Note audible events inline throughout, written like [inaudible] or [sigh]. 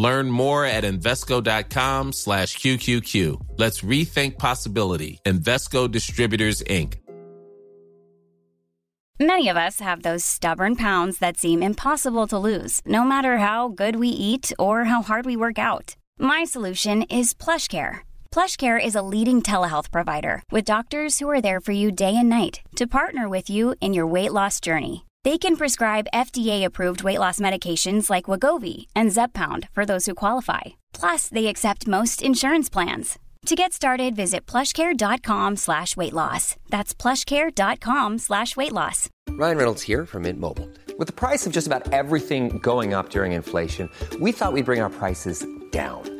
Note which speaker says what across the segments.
Speaker 1: Learn more at Invesco.com slash QQQ. Let's rethink possibility. Investco Distributors, Inc.
Speaker 2: Many of us have those stubborn pounds that seem impossible to lose, no matter how good we eat or how hard we work out. My solution is PlushCare. PlushCare is a leading telehealth provider with doctors who are there for you day and night to partner with you in your weight loss journey. They can prescribe FDA-approved weight loss medications like Wagovi and Zepbound for those who qualify. Plus, they accept most insurance plans. To get started, visit plushcare.com slash weight loss. That's plushcare.com slash weight loss.
Speaker 3: Ryan Reynolds here from Mint Mobile. With the price of just about everything going up during inflation, we thought we'd bring our prices down.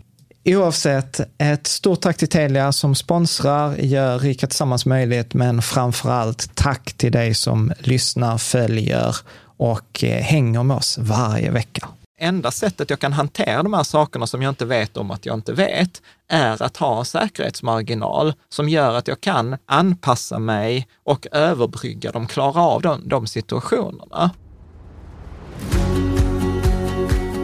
Speaker 4: Oavsett, ett stort tack till Telia som sponsrar, gör Rika Tillsammans möjligt, men framför allt tack till dig som lyssnar, följer och eh, hänger med oss varje vecka. Enda sättet jag kan hantera de här sakerna som jag inte vet om att jag inte vet, är att ha en säkerhetsmarginal som gör att jag kan anpassa mig och överbrygga dem, klara av de, de situationerna.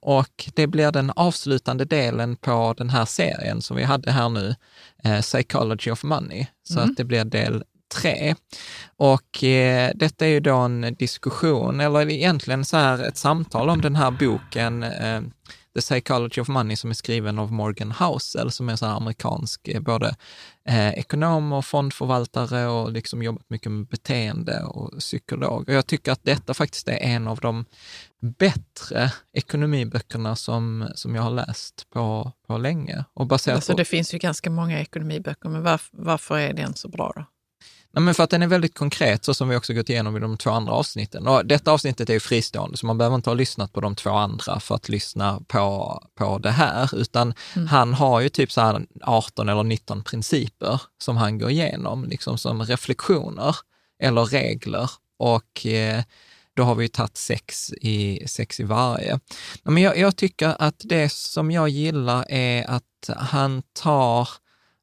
Speaker 4: och det blir den avslutande delen på den här serien som vi hade här nu, eh, Psychology of Money. Så
Speaker 5: Mm.
Speaker 4: att det blir del tre. Och eh, detta är ju då en diskussion, eller egentligen så här ett samtal om den här boken eh, The Psychology of Money som är skriven av Morgan Housel som är så här amerikansk eh, både eh, ekonom och fondförvaltare och liksom jobbat mycket med beteende och psykolog. Och jag tycker att detta faktiskt är en av de bättre ekonomiböckerna som, som jag har läst på, på länge. Och baserat
Speaker 5: Alltså,
Speaker 4: på,
Speaker 5: det finns ju ganska många ekonomiböcker, men varf- varför är den så bra då?
Speaker 4: Nej, men för att den är väldigt konkret, så som vi också gått igenom i de två andra avsnitten. Och detta avsnittet är ju fristående, så man behöver inte ha lyssnat på de två andra för att lyssna på, på det här, utan han har ju typ så här 18 eller 19 principer som han går igenom, liksom som reflektioner eller regler. Och eh, då har vi ju tagit sex i, sex i varje. Men jag, jag tycker att det som jag gillar är att han tar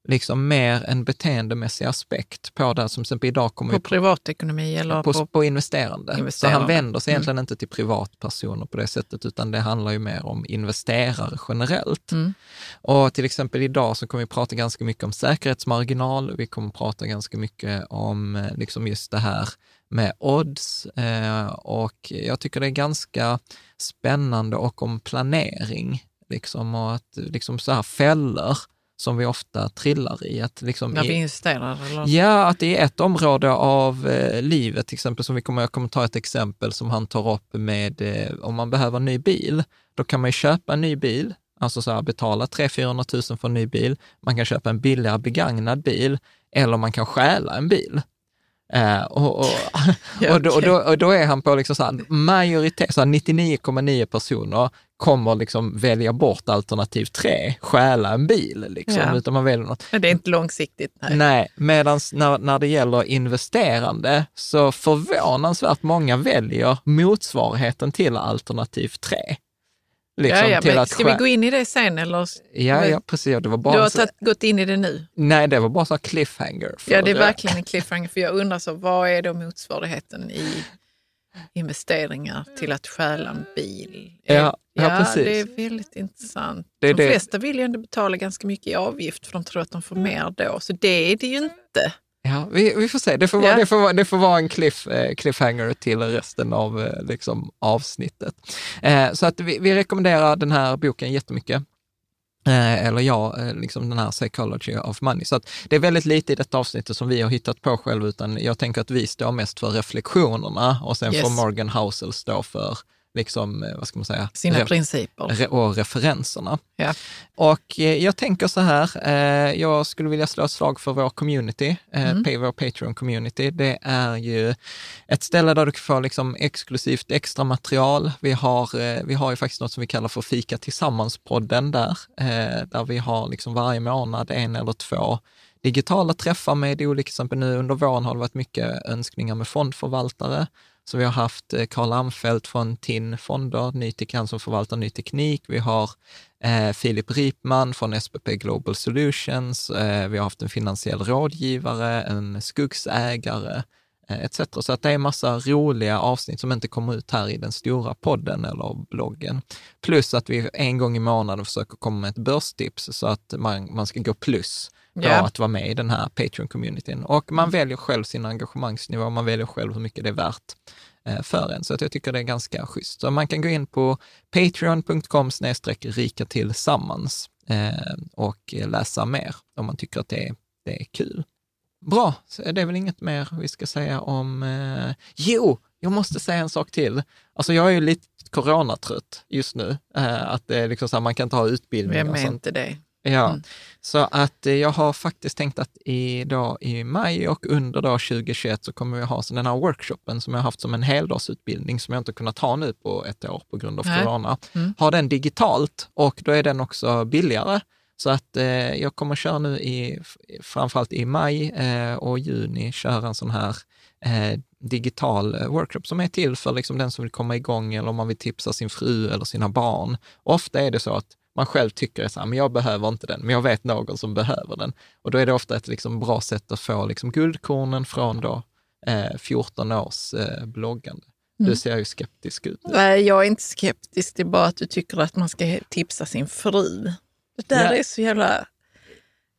Speaker 4: liksom mer en beteendemässig aspekt på det. Som till exempel idag kommer
Speaker 5: På privatekonomi eller
Speaker 4: på,
Speaker 5: på...
Speaker 4: på investerande.
Speaker 5: Investerande.
Speaker 4: Så han vänder sig
Speaker 5: Mm.
Speaker 4: egentligen inte till privatpersoner på det sättet, utan det handlar ju mer om investerare generellt.
Speaker 5: Mm.
Speaker 4: Och till exempel idag så kommer vi prata ganska mycket om säkerhetsmarginal. Vi kommer prata ganska mycket om eh, liksom just det här med odds eh, och jag tycker det är ganska spännande och om planering. Liksom, och att liksom så här fällor som vi ofta trillar i. Att liksom i,
Speaker 5: vi investerar eller?
Speaker 4: Ja, att det är ett område av eh, livet, till exempel som vi kommer, jag kommer ta ett exempel som han tar upp med eh, om man behöver en ny bil, då kan man ju köpa en ny bil, alltså så här, betala 300 000 för en ny bil. Man kan köpa en billigare begagnad bil eller man kan stjäla en bil. Eh, och, och, [laughs] och, då, och, då, och då är han på liksom så här, majoritet, så här 99,9 personer kommer liksom välja bort alternativ 3, stjäla en bil. Liksom,
Speaker 5: Ja.
Speaker 4: utan man väljer något.
Speaker 5: Men det är inte långsiktigt. Nej.
Speaker 4: Nej, medan när, när det gäller investerande så förvånansvärt många väljer motsvarigheten till alternativ 3. Liksom
Speaker 5: ja, ja, ska vi gå in i det sen eller?
Speaker 4: Ja, ja, precis. ja, Det var
Speaker 5: Du
Speaker 4: bara
Speaker 5: har
Speaker 4: så,
Speaker 5: tagit, gått in i det nu?
Speaker 4: nej, det var bara så cliffhanger.
Speaker 5: Ja, det är verkligen en cliffhanger. För jag undrar så, vad är då motsvarigheten i investeringar till att stjäla en bil?
Speaker 4: Ja, ja, precis.
Speaker 5: det är väldigt intressant.
Speaker 4: Det
Speaker 5: de
Speaker 4: det.
Speaker 5: flesta vill ju ändå betala ganska mycket i avgift för de tror att de får mer då. Så det är det ju inte.
Speaker 4: Ja, vi, vi får se. Det får, vara, det får, vara, det får vara en cliff, eh, cliffhanger till resten av eh, liksom, avsnittet. Eh, så att vi, vi rekommenderar den här boken jättemycket. Eh, eller ja, eh, liksom den här Psychology of Money. Så att det är väldigt lite i detta avsnittet som vi har hittat på själv, utan jag tänker att vi står mest för reflektionerna och sen
Speaker 5: Yes.
Speaker 4: får Morgan Housel stå för, liksom, eh, vad ska man säga,
Speaker 5: Sina
Speaker 4: Re-
Speaker 5: principer.
Speaker 4: och referenserna.
Speaker 5: Ja.
Speaker 4: Och eh, jag tänker så här, eh, jag skulle vilja slå ett slag för vår community,
Speaker 5: Mm.
Speaker 4: vår Patreon-community. Det är ju ett ställe där du kan få liksom exklusivt extra material. Vi har, vi har ju faktiskt något som vi kallar för Fika Tillsammans-podden där, där vi har liksom varje månad en eller två digitala träffar med olika, till exempel nu under våren har det varit mycket önskningar med fondförvaltare. Så vi har haft eh, Karl Amfelt från TIN Fonder, ny han som förvaltar ny teknik. Vi har eh, Filip Ripman från SPP Global Solutions. Eh, vi har haft en finansiell rådgivare, en skogsägare eh, etc. Så att det är massa roliga avsnitt som inte kommer ut här i den stora podden eller bloggen. Plus att vi en gång i månaden försöker komma med ett börstips så att man, man ska gå plus på
Speaker 5: Ja.
Speaker 4: att vara med i den här Patreon-communityn. Och man väljer själv sin engagemangsnivå, man väljer själv hur mycket det är värt eh, för en. Så att jag tycker det är ganska schysst. Så man kan gå in på patreon.com rika tillsammans eh, och läsa mer om man tycker att det är, det är kul. Bra, så det är väl inget mer vi ska säga om... Eh, jo, jag måste säga en sak till. Alltså jag är ju lite coronatrött just nu. Att det är liksom så här, man kan ta utbildning
Speaker 5: Vem är inte det?
Speaker 4: Ja,
Speaker 5: Mm.
Speaker 4: så att eh, jag har faktiskt tänkt att i, då, i maj och under då 2021 så kommer vi ha så den här workshopen som jag har haft som en heldagsutbildning som jag inte kunnat ha nu på ett år på grund av
Speaker 5: Nej.
Speaker 4: corona.
Speaker 5: Mm.
Speaker 4: Ha den digitalt och då är den också billigare. Så att eh, jag kommer köra nu i, framförallt i maj eh, och juni, köra en sån här eh, digital eh, workshop som är till för liksom den som vill komma igång eller om man vill tipsa sin fru eller sina barn. Ofta är det så att man själv tycker att men jag behöver inte den, men jag vet någon som behöver den. Och då är det ofta ett liksom bra sätt att få liksom guldkornen från då, eh, 14 års eh, bloggande.
Speaker 5: Mm.
Speaker 4: Du ser ju skeptisk ut.
Speaker 5: Nej, jag är inte skeptisk. Det är bara att du tycker att man ska tipsa sin fru. Det där
Speaker 4: Ja.
Speaker 5: är så jävla...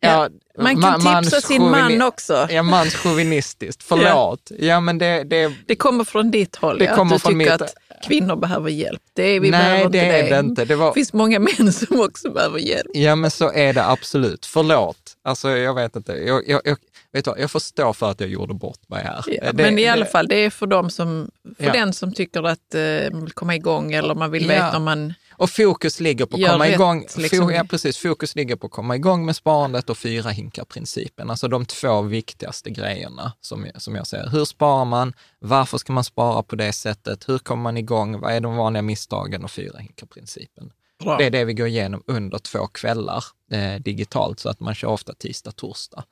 Speaker 5: Ja,
Speaker 4: Ja,
Speaker 5: man kan
Speaker 4: ma-
Speaker 5: tipsa sin man också.
Speaker 4: Ja, manschauvinistiskt. [laughs] Förlåt. Ja, men det, det,
Speaker 5: Det kommer från ditt håll,
Speaker 4: Det
Speaker 5: ja,
Speaker 4: kommer
Speaker 5: att du
Speaker 4: från
Speaker 5: tycker
Speaker 4: mitt-
Speaker 5: att kvinnor behöver hjälp. Det är, vi
Speaker 4: nej,
Speaker 5: behöver inte
Speaker 4: det är
Speaker 5: det.
Speaker 4: det inte. Det var,
Speaker 5: Det finns många män som också behöver hjälp.
Speaker 4: Ja, men så är det absolut. Förlåt. Alltså, jag vet inte. Jag, jag, jag, vet du, jag förstår för att jag gjorde bort mig här.
Speaker 5: Ja,
Speaker 4: Det-
Speaker 5: men i alla
Speaker 4: det-
Speaker 5: fall, det är för, dem som, för
Speaker 4: Ja.
Speaker 5: den som tycker att eh, man vill komma igång eller man vill
Speaker 4: Ja.
Speaker 5: veta om man...
Speaker 4: Och fokus ligger på att komma
Speaker 5: rätt,
Speaker 4: igång.
Speaker 5: liksom.
Speaker 4: Ja, precis. Fokus ligger på att komma igång med sparandet och fyra hinkar-principen. Alltså de två viktigaste grejerna som, som jag ser. Hur sparar man? Varför ska man spara på det sättet? Hur kommer man igång? Vad är de vanliga misstagen? Och fyra hinkar-principen. Det är det vi går igenom under två kvällar eh, digitalt, så att man kör ofta tisdag, torsdag.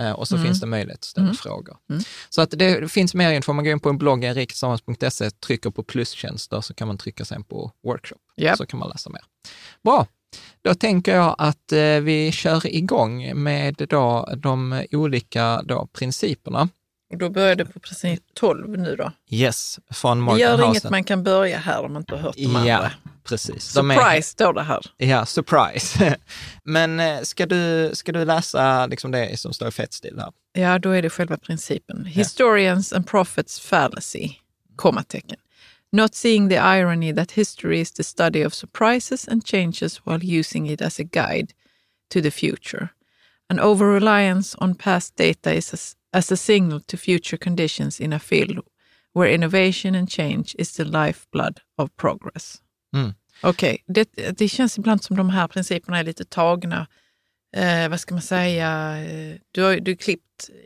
Speaker 4: Eh, och så
Speaker 5: Mm.
Speaker 4: finns det möjlighet att ställa
Speaker 5: Mm.
Speaker 4: frågor.
Speaker 5: Mm.
Speaker 4: Så att det, finns mer info. Man går in på en blogg, eriksammans.se, trycker på plustjänster, så kan man trycka sen på workshop.
Speaker 5: Japp.
Speaker 4: Så kan man läsa mer. Bra, Då tänker jag att eh, vi kör igång med då de olika då principerna.
Speaker 5: Och då börjar det på princip 12 nu då.
Speaker 4: Yes, från
Speaker 5: Det
Speaker 4: Morgan
Speaker 5: gör inget man kan börja här om man inte har hört de
Speaker 4: Ja,
Speaker 5: andra.
Speaker 4: precis. De är-
Speaker 5: Surprise står det här.
Speaker 4: Ja, surprise. [laughs] Men eh, ska du, ska du läsa liksom det som står i fett stil här?
Speaker 5: Ja, då är det själva principen. Historians and prophets fallacy, kommatecken. Not seeing the irony that history is the study of surprises and changes while using it as a guide to the future. An over-reliance on past data is as, as a signal to future conditions in a field where innovation and change is the lifeblood of progress.
Speaker 4: Mm.
Speaker 5: Okej, det, det känns ibland som de här principerna är lite tagna, eh, vad ska man säga, eh, du har du har klippt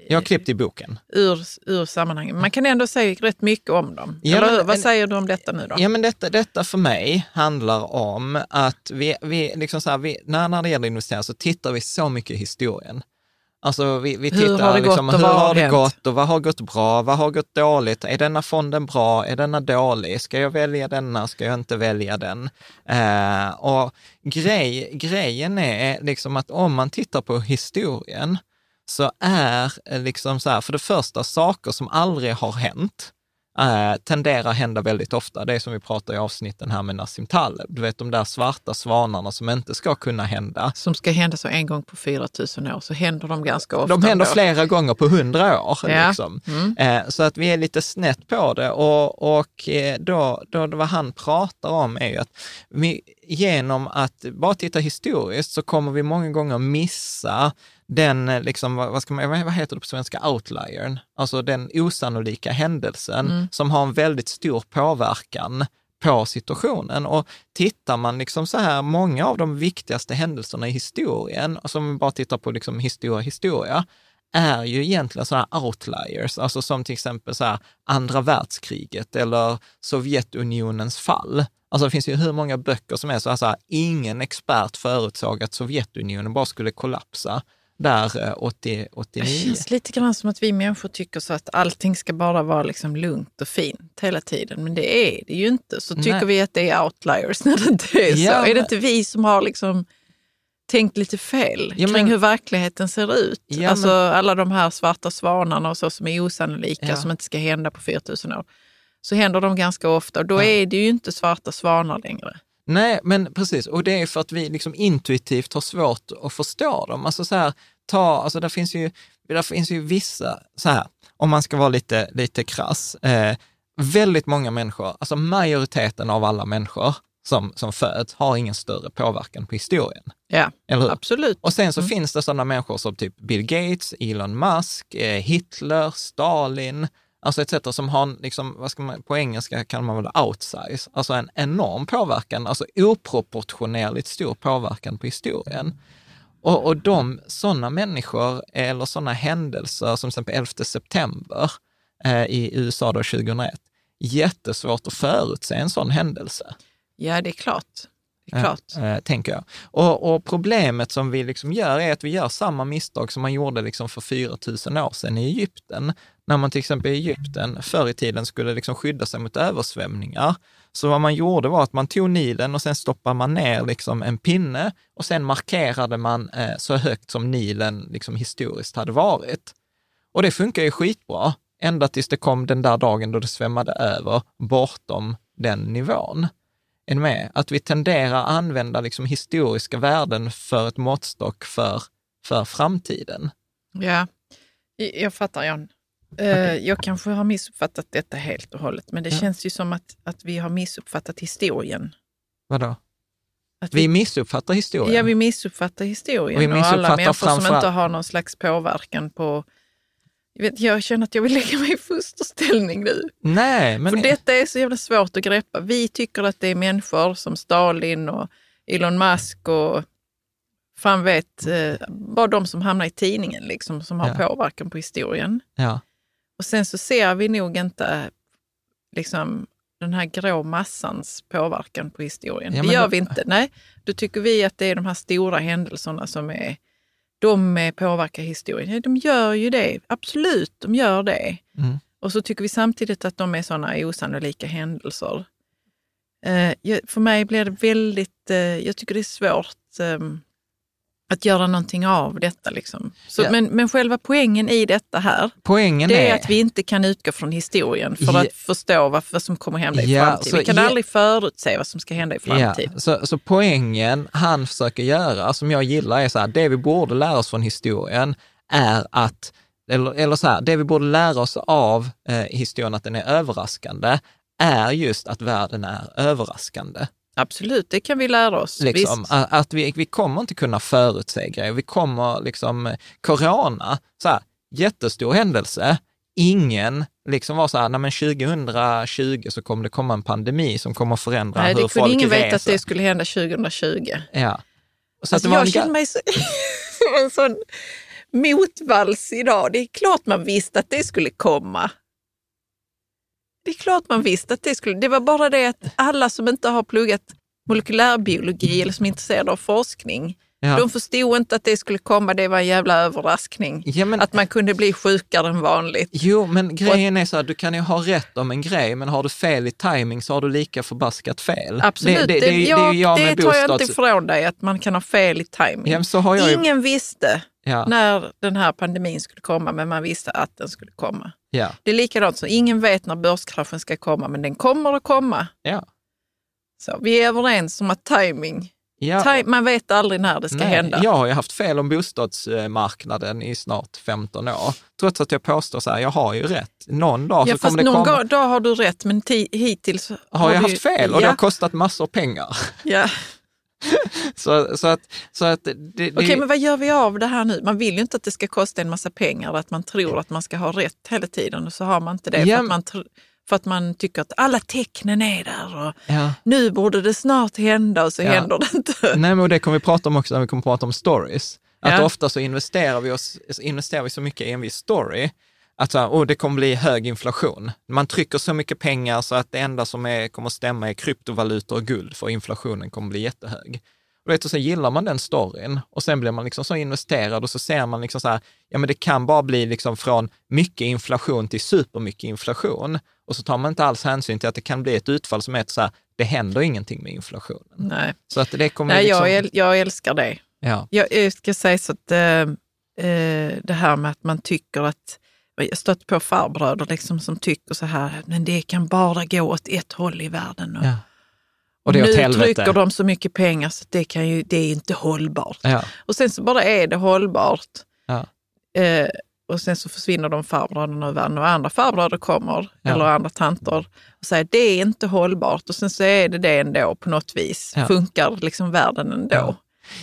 Speaker 4: Jag har klippt i boken.
Speaker 5: ur, ur sammanhanget. Man kan ändå säga rätt mycket om dem.
Speaker 4: Ja,
Speaker 5: Eller
Speaker 4: men-?
Speaker 5: Vad säger du om detta nu då?
Speaker 4: Ja, men detta, detta för mig handlar om att vi, vi liksom så här, vi, när, när det gäller investeringar så tittar vi så mycket i historien. Alltså vi, vi
Speaker 5: Hur
Speaker 4: tittar
Speaker 5: har det gått
Speaker 4: liksom,
Speaker 5: och
Speaker 4: hur
Speaker 5: vad har
Speaker 4: det gått och vad har gått bra, vad har gått dåligt, är denna fonden bra, är denna dålig, ska jag välja denna, ska jag inte välja den? Eh, och grej, grejen är liksom att om man tittar på historien så är eh, liksom så här, för det första saker som aldrig har hänt, eh, tenderar hända väldigt ofta. Det är som vi pratar i avsnitten här med Nassim Taleb. Du vet de där svarta svanarna som inte ska kunna hända.
Speaker 5: Som ska hända så en gång på 4 000 år, så händer de ganska ofta.
Speaker 4: De händer
Speaker 5: ändå.
Speaker 4: flera gånger på hundra år.
Speaker 5: Ja.
Speaker 4: Liksom.
Speaker 5: Mm.
Speaker 4: Eh, så att vi är lite snett på det. Och, och eh, då, då, vad han pratar om är ju att vi, genom att bara titta historiskt så kommer vi många gånger missa den, eh, liksom, vad, ska man, vad heter det på svenska, outliern, alltså den osannolika händelsen
Speaker 5: Mm.
Speaker 4: som har en väldigt stor påverkan på situationen. Och tittar man liksom så här, många av de viktigaste händelserna i historien, alltså om vi bara tittar på liksom historia, historia, är ju egentligen sådana här outliers, alltså som till exempel så här andra världskriget eller Sovjetunionens fall. Alltså det finns ju hur många böcker som är så här, så här ingen expert förutsåg att Sovjetunionen bara skulle kollapsa där eh, 80,
Speaker 5: Det
Speaker 4: 89.
Speaker 5: känns lite grann som att vi människor tycker så att allting ska bara vara liksom lugnt och fint hela tiden. Men det är det ju inte. Så tycker
Speaker 4: Nej.
Speaker 5: vi att det är outliers [laughs] när det inte är så.
Speaker 4: Ja,
Speaker 5: är det inte vi som har liksom tänkt lite fel
Speaker 4: Ja,
Speaker 5: kring
Speaker 4: men-
Speaker 5: hur verkligheten ser ut?
Speaker 4: Ja,
Speaker 5: alltså
Speaker 4: men-
Speaker 5: alla de här svarta svanarna och så som är osannolika,
Speaker 4: Ja.
Speaker 5: som inte ska hända på 4000 år. Så händer de ganska ofta och då är det ju inte svarta svanar längre.
Speaker 4: Nej, men precis. Och det är för att vi liksom intuitivt har svårt att förstå dem. Alltså så här, ta, alltså där finns ju, där finns ju vissa, så här, om man ska vara lite, lite krass, eh, väldigt många människor, alltså majoriteten av alla människor som, som föds har ingen större påverkan på historien.
Speaker 5: Ja, absolut.
Speaker 4: Och sen så finns det sådana människor som typ Bill Gates, Elon Musk, eh, Hitler, Stalin, alltså etc. som har, liksom, vad ska man, på engelska kan man väl outsize, alltså en enorm påverkan, alltså oproportionerligt stor påverkan på historien. Och, och de, sådana människor eller sådana händelser som till exempel 11 september eh, i USA då 2001, jättesvårt att förutse en sån händelse.
Speaker 5: Ja, det är klart. Är klart.
Speaker 4: Eh, tänker jag. Och, och problemet som vi liksom gör är att vi gör samma misstag som man gjorde liksom för 4 000 år sedan i Egypten. När man till exempel i Egypten förr i tiden skulle liksom skydda sig mot översvämningar. Så vad man gjorde var att man tog Nilen och sen stoppade man ner liksom en pinne och sen markerade man eh, så högt som Nilen liksom historiskt hade varit. Och det funkar ju skitbra, ända tills det kom den där dagen då det svämmade över bortom den nivån. Är ni med? Att vi tenderar att använda liksom historiska värden för ett måttstock för, för framtiden.
Speaker 5: Ja, jag fattar Jan. Eh, Jag kanske har missuppfattat detta helt och hållet, men det
Speaker 4: Ja.
Speaker 5: känns ju som att, att vi har missuppfattat historien.
Speaker 4: Vadå?
Speaker 5: Att
Speaker 4: Vi missuppfattar historien.
Speaker 5: Ja, vi missuppfattar historien
Speaker 4: Och vi
Speaker 5: och, alla
Speaker 4: missuppfattar
Speaker 5: människor som inte har någon slags påverkan på... Jag, vet, jag känner att jag vill lägga mig i fosterställning nu.
Speaker 4: Nej, men...
Speaker 5: För detta är så jävla svårt att greppa. Vi tycker att det är människor som Stalin och Elon Musk och fan vet, eh, bara de som hamnar i tidningen liksom, som har
Speaker 4: Ja.
Speaker 5: påverkan på historien.
Speaker 4: Ja.
Speaker 5: Och sen så ser vi nog inte liksom, den här grå massans påverkan på historien.
Speaker 4: Ja,
Speaker 5: det gör
Speaker 4: då-
Speaker 5: vi inte. Nej, då tycker vi att det är de här stora händelserna som är, de påverkar historien. De gör ju det. Absolut, de gör det.
Speaker 4: Mm.
Speaker 5: Och så tycker vi samtidigt att de är sådana osannolika händelser. Eh, för mig blir det väldigt, eh, jag tycker det är svårt eh, att göra någonting av detta. Liksom. Så,
Speaker 4: Ja.
Speaker 5: men, men själva poängen i detta här,
Speaker 4: Poängen
Speaker 5: det är
Speaker 4: är...
Speaker 5: att vi inte kan utgå från historien för
Speaker 4: Ja.
Speaker 5: att förstå vad, vad som kommer hända i
Speaker 4: Ja,
Speaker 5: framtiden.
Speaker 4: så
Speaker 5: Vi kan aldrig förutse vad som ska hända i framtiden.
Speaker 4: Så, så poängen han försöker göra, som jag gillar, är så här, det vi borde lära oss från historien är att, eller, eller så här, det vi borde lära oss av eh, historien, att den är överraskande, är just att världen är överraskande.
Speaker 5: Absolut, det kan vi lära oss.
Speaker 4: Liksom, att att vi, vi kommer inte kunna förutse grejer. Vi kommer liksom, corona, så här, jättestor händelse. Ingen liksom var så här, nej men 2020 så kommer det komma en pandemi som kommer förändra
Speaker 5: Nej,
Speaker 4: hur
Speaker 5: det
Speaker 4: folk
Speaker 5: kunde ingen
Speaker 4: reser.
Speaker 5: veta att det skulle hända 2020.
Speaker 4: Ja. Så
Speaker 5: Alltså,
Speaker 4: att det
Speaker 5: jag
Speaker 4: en
Speaker 5: känner mig så, som [laughs] en sån motvals idag. Det är klart man visste att det skulle komma. Det är klart man visste att det skulle... Det var bara det att alla som inte har pluggat molekylärbiologi eller som är intresserade av forskning,
Speaker 4: ja.
Speaker 5: de förstod inte att det skulle komma. Det var en jävla överraskning.
Speaker 4: Ja, men-
Speaker 5: Att man kunde bli sjukare än vanligt.
Speaker 4: Jo, men grejen är så här, du kan ju ha rätt om en grej, men har du fel i timing så har du lika förbaskat fel.
Speaker 5: Absolut,
Speaker 4: Det, det, det,
Speaker 5: det,
Speaker 4: är ju-
Speaker 5: ja,
Speaker 4: det jag
Speaker 5: det tar jag inte ifrån dig, att man kan ha fel i timing.
Speaker 4: Ja, jag.
Speaker 5: Ingen visste
Speaker 4: Ja,
Speaker 5: när den här pandemin skulle komma, men man visste att den skulle komma.
Speaker 4: ja,
Speaker 5: Det är likadant som ingen vet när börskraschen ska komma, men den kommer att komma.
Speaker 4: ja.
Speaker 5: Så vi är överens om att timing,
Speaker 4: ja.
Speaker 5: ti- man vet aldrig när det ska
Speaker 4: Nej,
Speaker 5: hända.
Speaker 4: Jag har ju haft fel om bostadsmarknaden i snart 15 år, trots att jag påstår så här, jag har ju rätt. Någon dag så kommer det
Speaker 5: någon
Speaker 4: komma...
Speaker 5: gång, dag har du rätt, men ti- hittills
Speaker 4: Har jag
Speaker 5: du-
Speaker 4: haft fel och det har kostat massor pengar. [laughs] [laughs] Så, så att, så att det, det,
Speaker 5: Okej, men vad gör vi av det här nu? Man vill ju inte att det ska kosta en massa pengar, att man tror att man ska ha rätt hela tiden och så har man inte det.
Speaker 4: Ja,
Speaker 5: För, att man, för att man tycker att alla tecknen är där och
Speaker 4: ja.
Speaker 5: nu borde det snart hända och så
Speaker 4: Ja.
Speaker 5: händer det inte.
Speaker 4: Nej, men det kommer vi prata om också när vi kommer prata om stories. Att ofta så investerar vi, oss, investerar vi så mycket i en viss story, att så här, oh, det kommer bli hög inflation. Man trycker så mycket pengar så att det enda som är, kommer att stämma är kryptovalutor och guld, för inflationen kommer bli jättehög. Och, vet, du, så gillar man den storyn och sen blir man liksom så investerad och så ser man liksom så här, ja men det kan bara bli liksom från mycket inflation till supermycket inflation. Och så tar man inte alls hänsyn till att det kan bli ett utfall som är så här, det händer ingenting med inflationen.
Speaker 5: Nej,
Speaker 4: Så att det kommer
Speaker 5: Nej
Speaker 4: liksom,
Speaker 5: jag, äl- jag älskar det.
Speaker 4: ja.
Speaker 5: Jag, jag ska säga så att eh, eh, det här med att man tycker att stött på farbröder liksom som tycker så här, men det kan bara gå åt ett håll i världen. Och,
Speaker 4: Ja. Och
Speaker 5: nu trycker de så mycket pengar så det, kan ju, det är inte hållbart.
Speaker 4: Ja,
Speaker 5: Och sen så bara är det hållbart.
Speaker 4: ja,
Speaker 5: Eh, och sen så försvinner de farbröderna ur världen och andra farbröder kommer, eller andra tanter, och säger det är inte hållbart. Och sen så är det det ändå på något vis. Funkar liksom världen ändå.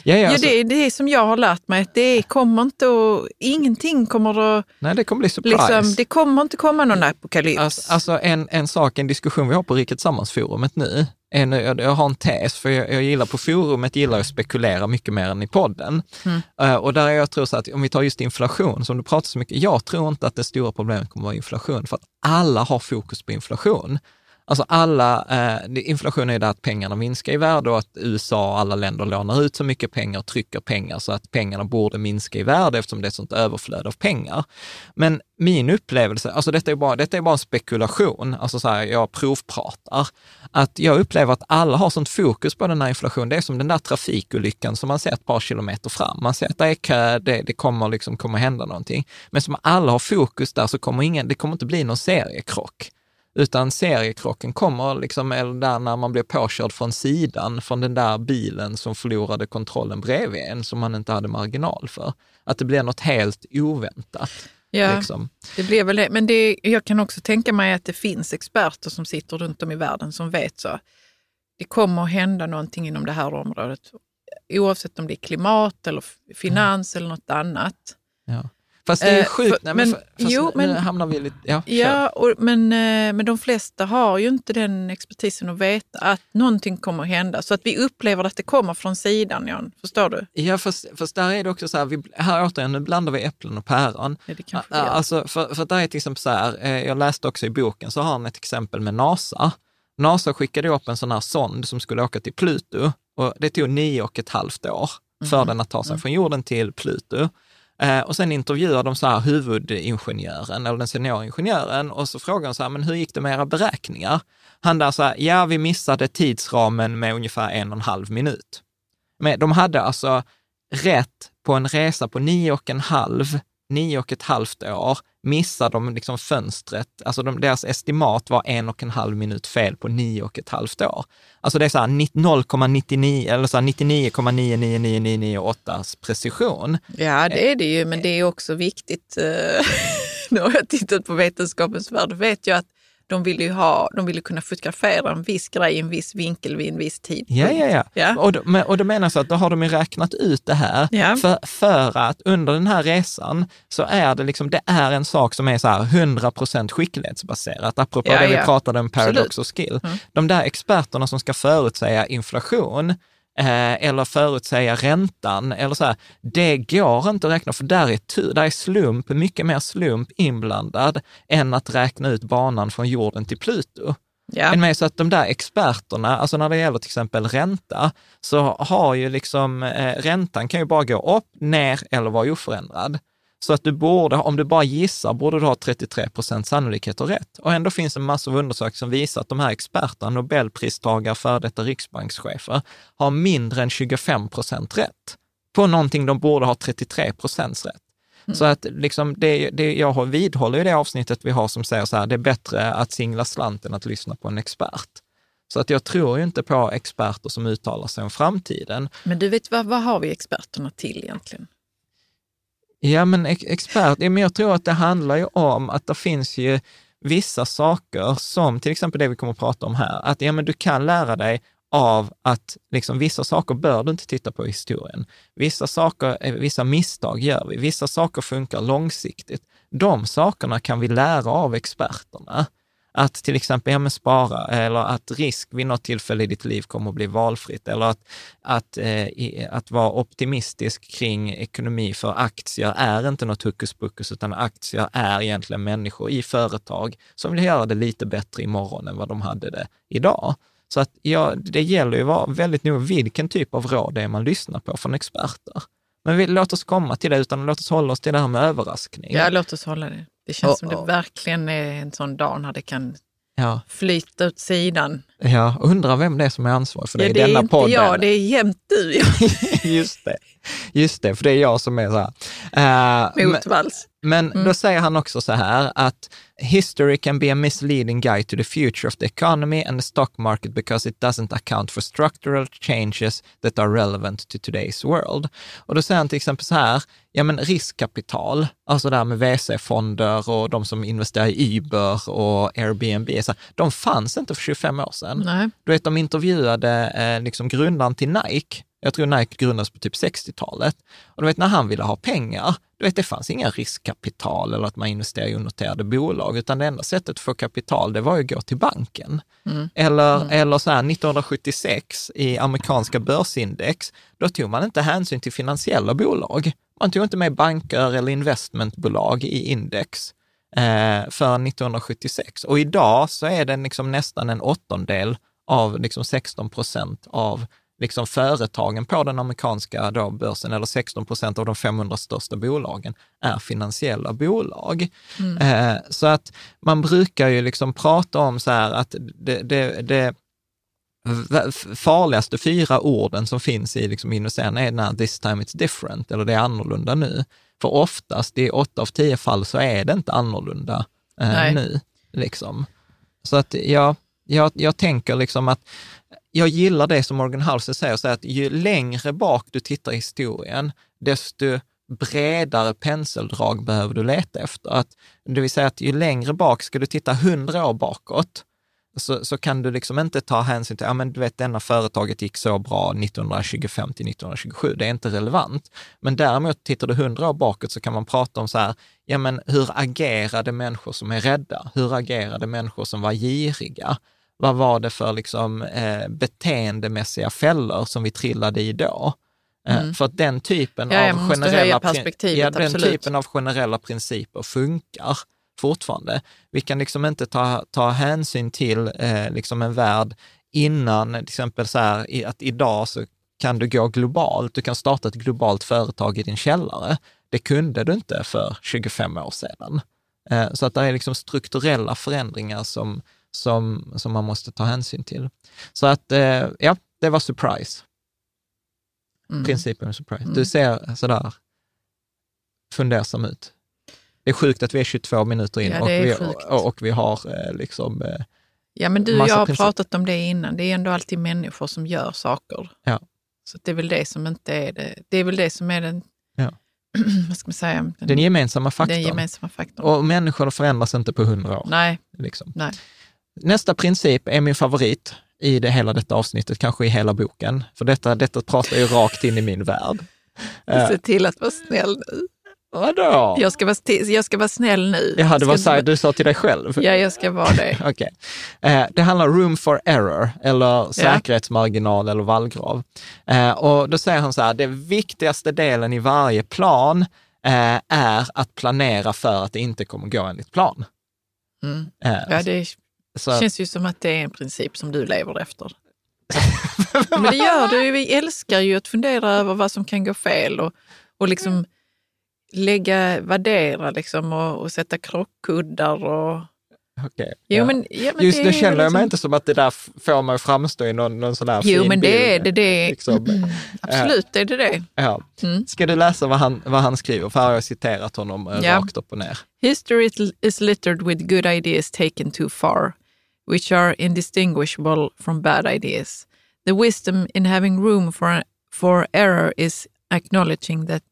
Speaker 4: Ja. ja, alltså,
Speaker 5: det är det som jag har lärt mig, att det kommer inte att, ingenting kommer att,
Speaker 4: nej, det kommer bli surprise.
Speaker 5: liksom, det kommer inte komma någon apokalyps.
Speaker 4: Alltså, alltså en, en sak, en diskussion vi har på Rikets Sammansforumet nu, en, jag, jag har en tes, för jag, jag gillar på forumet, gillar att spekulera mycket mer än i podden.
Speaker 5: Mm.
Speaker 4: Eh, och där är jag tror så att om vi tar just inflation, som du pratar så mycket, jag tror inte att det stora problemet kommer vara inflation, för att alla har fokus på inflation. Alltså alla, eh, inflation är det att pengarna minskar i värde och att USA och alla länder lånar ut så mycket pengar och trycker pengar så att pengarna borde minska i värde eftersom det är ett sånt överflöd av pengar. Men min upplevelse, alltså detta är bara, detta är bara en spekulation, alltså så här, jag provpratar, att jag upplever att alla har sånt fokus på den här inflationen. Det är som den där trafikolyckan som man ser ett par kilometer fram. Man ser att det är kö, det, det kommer liksom komma hända någonting. Men som alla har fokus där så kommer ingen, det kommer inte bli någon seriekrock. Utan seriekrocken kommer liksom, eller där när man blir påkörd från sidan, från den där bilen som förlorade kontrollen bredvid en, som man inte hade marginal för. Att det blir något helt oväntat.
Speaker 5: ja,
Speaker 4: Liksom.
Speaker 5: det blir väl det. Men det, jag kan också tänka mig att det finns experter som sitter runt om i världen som vet så. Det kommer att hända någonting inom det här området. Oavsett om det är klimat eller finans eller något annat.
Speaker 4: Ja. Fast det är
Speaker 5: Eh,
Speaker 4: sjukt,
Speaker 5: för-
Speaker 4: nej, men, fast
Speaker 5: jo,
Speaker 4: nu
Speaker 5: men-
Speaker 4: hamnar vi lite, ja.
Speaker 5: Ja, och, men, eh, men de flesta har ju inte den expertisen att veta att någonting kommer att hända. Så att vi upplever att det kommer från sidan, Jan. Förstår du?
Speaker 4: Ja, fast, fast där är det också så här, vi, här återigen, nu blandar vi äpplen och päron.
Speaker 5: Ja, det kanske gör.
Speaker 4: Alltså, för, för där är till exempel så här, eh, jag läste också i boken, så har han ett exempel med NASA. NASA skickade upp en sån här sond som skulle åka till Pluto och det tog nio och ett halvt år för
Speaker 5: Mhm.
Speaker 4: den att ta sig från jorden till Pluto. Eh, och sen intervjuar de så här huvudingenjören, eller den senioringenjören, och så frågar de så här, men hur gick det med era beräkningar? Han där så här, ja vi missade tidsramen med ungefär en och en halv minut. Men de hade alltså rätt på en resa på nio och en halv, nio och ett halvt år, missar de liksom fönstret, alltså de, deras estimat var en och en halv minut fel på nio och ett halvt år. Alltså det är så här 0,99 eller så här 99,99998 precision.
Speaker 5: Ja, det är det ju, men det är också viktigt. Eh, [laughs] nu har jag tittat på Vetenskapens värld, vet jag att de ville ju ha, de ville kunna fotografera en viss grej i en viss vinkel vid en viss tid.
Speaker 4: Ja, ja, ja.
Speaker 5: Ja.
Speaker 4: Och, men- och jag så att då har de ju räknat ut det här.
Speaker 5: Ja.
Speaker 4: För, för att under den här resan så är det liksom, det är en sak som är så här 100 skicklighetsbaserat, apropå
Speaker 5: Ja,
Speaker 4: det vi pratade om paradox
Speaker 5: Absolut.
Speaker 4: och skill.
Speaker 5: Mm.
Speaker 4: De där experterna som ska förutsäga inflation, eh, eller förutsäga räntan, eller så här, det går inte att räkna, för där är, tur, där är slump, mycket mer slump inblandad än att räkna ut banan från jorden till Pluto. Än med så att de där experterna, alltså när det gäller till exempel ränta, så har ju liksom, eh, räntan kan ju bara gå upp, ner eller vara oförändrad. Så att du borde, om du bara gissar, borde du ha 33 procent sannolikhet och rätt. Och ändå finns det en massa av undersökningar som visar att de här experterna, Nobelpristagare, före detta riksbankschefer, har mindre än 25 procent rätt på någonting de borde ha 33 procents rätt. Så att liksom det, det, jag har- vidhåller ju det avsnittet vi har som säger så här, det är bättre att singla slant än att lyssna på en expert. Så att jag tror ju inte på experter som uttalar sig om framtiden.
Speaker 5: Men du vet, vad, vad har vi experterna till egentligen?
Speaker 4: Ja, men expert, ja, men jag tror att det handlar ju om att det finns ju vissa saker som till exempel det vi kommer att prata om här, att ja, men du kan lära dig av att liksom, vissa saker bör du inte titta på i historien. Vissa saker, eh, vissa misstag gör vi, vissa saker funkar långsiktigt. De sakerna kan vi lära av experterna. Att till exempel ja, men spara eller att risk vid något tillfälle i ditt liv kommer att bli valfritt eller att, att, eh, att vara optimistisk kring ekonomi för aktier är inte något hokus pokus utan aktier är egentligen människor i företag som vill göra det lite bättre imorgon än vad de hade det idag. Så att ja, det gäller ju att vara väldigt noga vilken typ av råd det är man lyssnar på från experter. Men vi, låt oss komma till det, utan låt oss hålla oss till det här med överraskning.
Speaker 5: Ja, låt oss hålla det. Det känns
Speaker 4: Och-
Speaker 5: som det
Speaker 4: och-
Speaker 5: verkligen är en sån dag när det kan
Speaker 4: Ja,
Speaker 5: flyta åt sidan.
Speaker 4: ja, undrar vem det är som är ansvarig för det
Speaker 5: ja,
Speaker 4: i
Speaker 5: det är
Speaker 4: denna
Speaker 5: inte
Speaker 4: podden.
Speaker 5: jag, det är jämt du. [laughs]
Speaker 4: Just det. [laughs] Just det, för det är jag som är så här. Men
Speaker 5: Motvalls.
Speaker 4: men
Speaker 5: Mm.
Speaker 4: då säger han också så här att history can be a misleading guide to the future of the economy and the stock market because it doesn't account for structural changes that are relevant to today's world. Och då säger han till exempel så här, ja men riskkapital, alltså det här med VC-fonder och de som investerar i Uber och Airbnb, så här, de fanns inte för 25 år sedan.
Speaker 5: Nej.
Speaker 4: Du vet, de intervjuade eh, liksom grundaren till Nike. Jag tror Nike grundades på typ 60-talet. Och du vet, när han ville ha pengar, du vet, det fanns inga riskkapital eller att man investerade i onoterade bolag, utan det enda sättet att få kapital, det var ju att gå till banken. Eller, eller så här, 1976 i amerikanska börsindex, då tog man inte hänsyn till finansiella bolag. Man tog inte med banker eller investmentbolag i index eh, för 1976. Och idag så är den liksom nästan en åttondel av liksom 16 procent av liksom företagen på den amerikanska då börsen, eller 16 procent av de 500 största bolagen, är finansiella bolag. Eh, så att man brukar ju liksom prata om så här att det, det, det farligaste fyra orden som finns i liksom investerarna är den här this time it's different, eller det är annorlunda nu. För oftast i åtta av tio fall så är det inte annorlunda eh, nu. Liksom. Så att jag, jag, jag tänker liksom att jag gillar det som Morgan Housel säger, så att ju längre bak du tittar i historien, desto bredare penseldrag behöver du leta efter. Att, det vill säga att ju längre bak, ska du titta hundra år bakåt, så, så kan du liksom inte ta hänsyn till, ja men du vet denna företaget gick så bra 1925 till 1927, det är inte relevant. Men däremot tittar du hundra år bakåt så kan man prata om så här, ja men hur agerade människor som är rädda? Hur agerade människor som var giriga? Vad var det för liksom, eh, beteendemässiga fällor som vi trillade i då? Eh, För att den typen
Speaker 5: Ja,
Speaker 4: av generella ja, den
Speaker 5: absolut.
Speaker 4: typen av generella principer funkar fortfarande. Vi kan liksom inte ta, ta hänsyn till eh, liksom en värld innan, till exempel så här, att idag så kan du gå globalt, du kan starta ett globalt företag i din källare. Det kunde du inte för 25 år sedan. Eh, så att det är liksom strukturella förändringar som, som, som man måste ta hänsyn till. Så att, eh, ja, det var surprise.
Speaker 5: Mm.
Speaker 4: Principen med surprise. Du ser sådär fundersam ut. Det är sjukt att vi är 22 minuter in
Speaker 5: Ja,
Speaker 4: och, vi, och, och vi har eh, liksom, eh,
Speaker 5: Ja, men du och jag har
Speaker 4: principer.
Speaker 5: pratat om det innan. Det är ändå alltid människor som gör saker.
Speaker 4: Ja.
Speaker 5: Så det är väl det som inte är det. Det är väl det som är den,
Speaker 4: Ja. [clears throat]
Speaker 5: vad ska man säga, den,
Speaker 4: den gemensamma faktorn.
Speaker 5: den gemensamma faktorn.
Speaker 4: Och människor förändras inte på hundra år.
Speaker 5: Nej,
Speaker 4: Liksom.
Speaker 5: nej.
Speaker 4: Nästa princip är min favorit i det hela detta avsnittet, kanske i hela boken. För detta, detta pratar ju rakt in i min värld. Eh,
Speaker 5: Se till att vara snäll nu.
Speaker 4: vadå?
Speaker 5: Jag ska vara, jag ska vara snäll nu.
Speaker 4: Jaha, det var så här du sa till dig själv?
Speaker 5: Ja, jag ska vara det. [laughs]
Speaker 4: Okej. Eh, det handlar om room for error, eller säkerhetsmarginal eller vallgrav. Eh, och då säger han så här, det viktigaste delen i varje plan eh, är att planera för att det inte kommer gå enligt plan.
Speaker 5: Mm.
Speaker 4: Eh,
Speaker 5: Ja, det
Speaker 4: så,
Speaker 5: känns ju som att det är en princip som du lever efter. [laughs] Men det gör du ju. Vi älskar ju att fundera över vad som kan gå fel och, och liksom lägga, värdera liksom och, och sätta krockkuddar. Och, jo,
Speaker 4: Ja.
Speaker 5: men, ja, men
Speaker 4: Just
Speaker 5: det
Speaker 4: nu
Speaker 5: är
Speaker 4: känner jag
Speaker 5: liksom,
Speaker 4: mig inte som att det där får mig framstå i någon, någon sån här
Speaker 5: Jo,
Speaker 4: fin
Speaker 5: men det är
Speaker 4: bild.
Speaker 5: det. det är,
Speaker 4: Liksom.
Speaker 5: absolut är det det.
Speaker 4: Ja.
Speaker 5: Mm.
Speaker 4: Ska du läsa vad han, vad han skriver? För här har jag citerat honom eh,
Speaker 5: Ja.
Speaker 4: rakt upp och ner.
Speaker 5: History is- is littered with good ideas taken too far, which are indistinguishable from bad ideas. The wisdom in having room for, for error is acknowledging that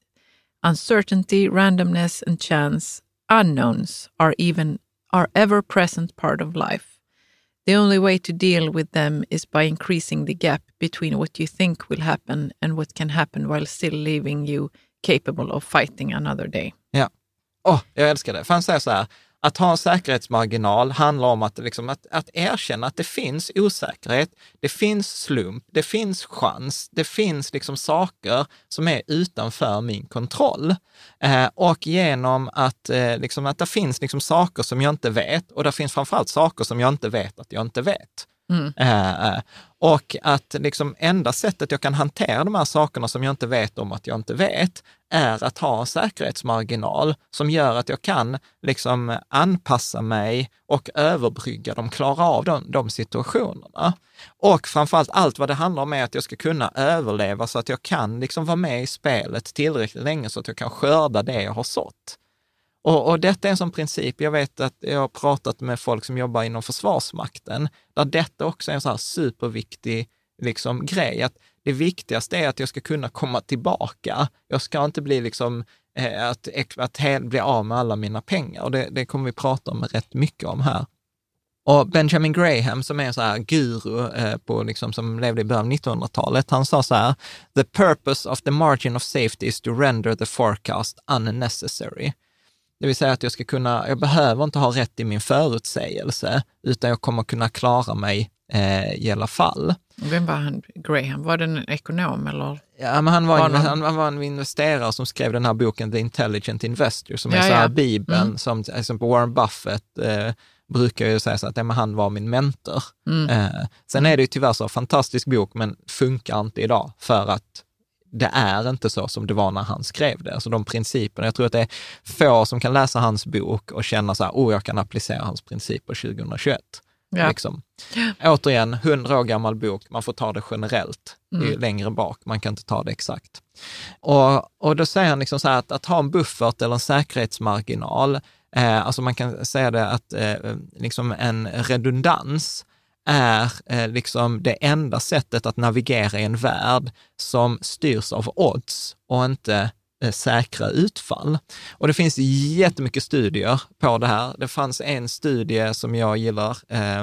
Speaker 5: uncertainty, randomness, and chance, unknowns, are even are ever present part of life. The only way to deal with them is by increasing the gap between what you think will happen and what can happen while still leaving you capable of fighting another day.
Speaker 4: Ja. Åh, jag älskar det. Han säger så här, att ha en säkerhetsmarginal handlar om att, liksom, att, att erkänna att det finns osäkerhet, det finns slump, det finns chans, det finns liksom saker som är utanför min kontroll. Eh, och genom att, eh, liksom, att det finns liksom saker som jag inte vet och det finns framförallt saker som jag inte vet att jag inte vet. Mm. Eh, eh, och att liksom enda sättet jag kan hantera de här sakerna som jag inte vet om att jag inte vet, är att ha en säkerhetsmarginal som gör att jag kan liksom anpassa mig och överbrygga dem, klara av de, de situationerna. Och framförallt allt vad det handlar om är att jag ska kunna överleva så att jag kan liksom vara med i spelet tillräckligt länge så att jag kan skörda det jag har sått. Och, och detta är en sån princip, jag vet att jag har pratat med folk som jobbar inom Försvarsmakten, där detta också är en så här superviktig liksom, grej, att det viktigaste är att jag ska kunna komma tillbaka. Jag ska inte bli liksom, eh, att, att helt bli av med alla mina pengar. Och det, det kommer vi prata om rätt mycket om här. Och Benjamin Graham, som är en så här guru eh, på, liksom, som levde i början av 1900-talet, han sa så här, the purpose of the margin of safety is to render the forecast unnecessary. Det vill säga att jag ska kunna, jag behöver inte ha rätt i min förutsägelse, utan jag kommer kunna klara mig eh, i alla fall.
Speaker 5: Vem var han? Graham? Var det en ekonom eller?
Speaker 4: Ja, men han, var
Speaker 5: Var
Speaker 4: en, han, han var en investerare som skrev den här boken The Intelligent Investor, som är
Speaker 5: Ja,
Speaker 4: så här
Speaker 5: ja.
Speaker 4: bibeln,
Speaker 5: Mm.
Speaker 4: som till exempel Warren Buffett eh, brukar ju säga så att ja, men han var min mentor.
Speaker 5: Mm.
Speaker 4: Eh, sen är det ju tyvärr så, fantastisk bok, men funkar inte idag för att det är inte så som det var när han skrev det. Alltså de principerna, jag tror att det är få som kan läsa hans bok och känna så här, oh, jag kan applicera hans principer 2021.
Speaker 5: Ja.
Speaker 4: Liksom. Återigen, hundra år gammal bok, man får ta det generellt.
Speaker 5: Mm.
Speaker 4: längre bak, man kan inte ta det exakt. Och, och då säger han liksom så här att, att ha en buffert eller en säkerhetsmarginal, eh, alltså man kan säga det att eh, liksom en redundans är eh, liksom det enda sättet att navigera i en värld som styrs av odds och inte eh, säkra utfall. Och det finns jättemycket studier på det här. Det fanns en studie som jag gillar, eh,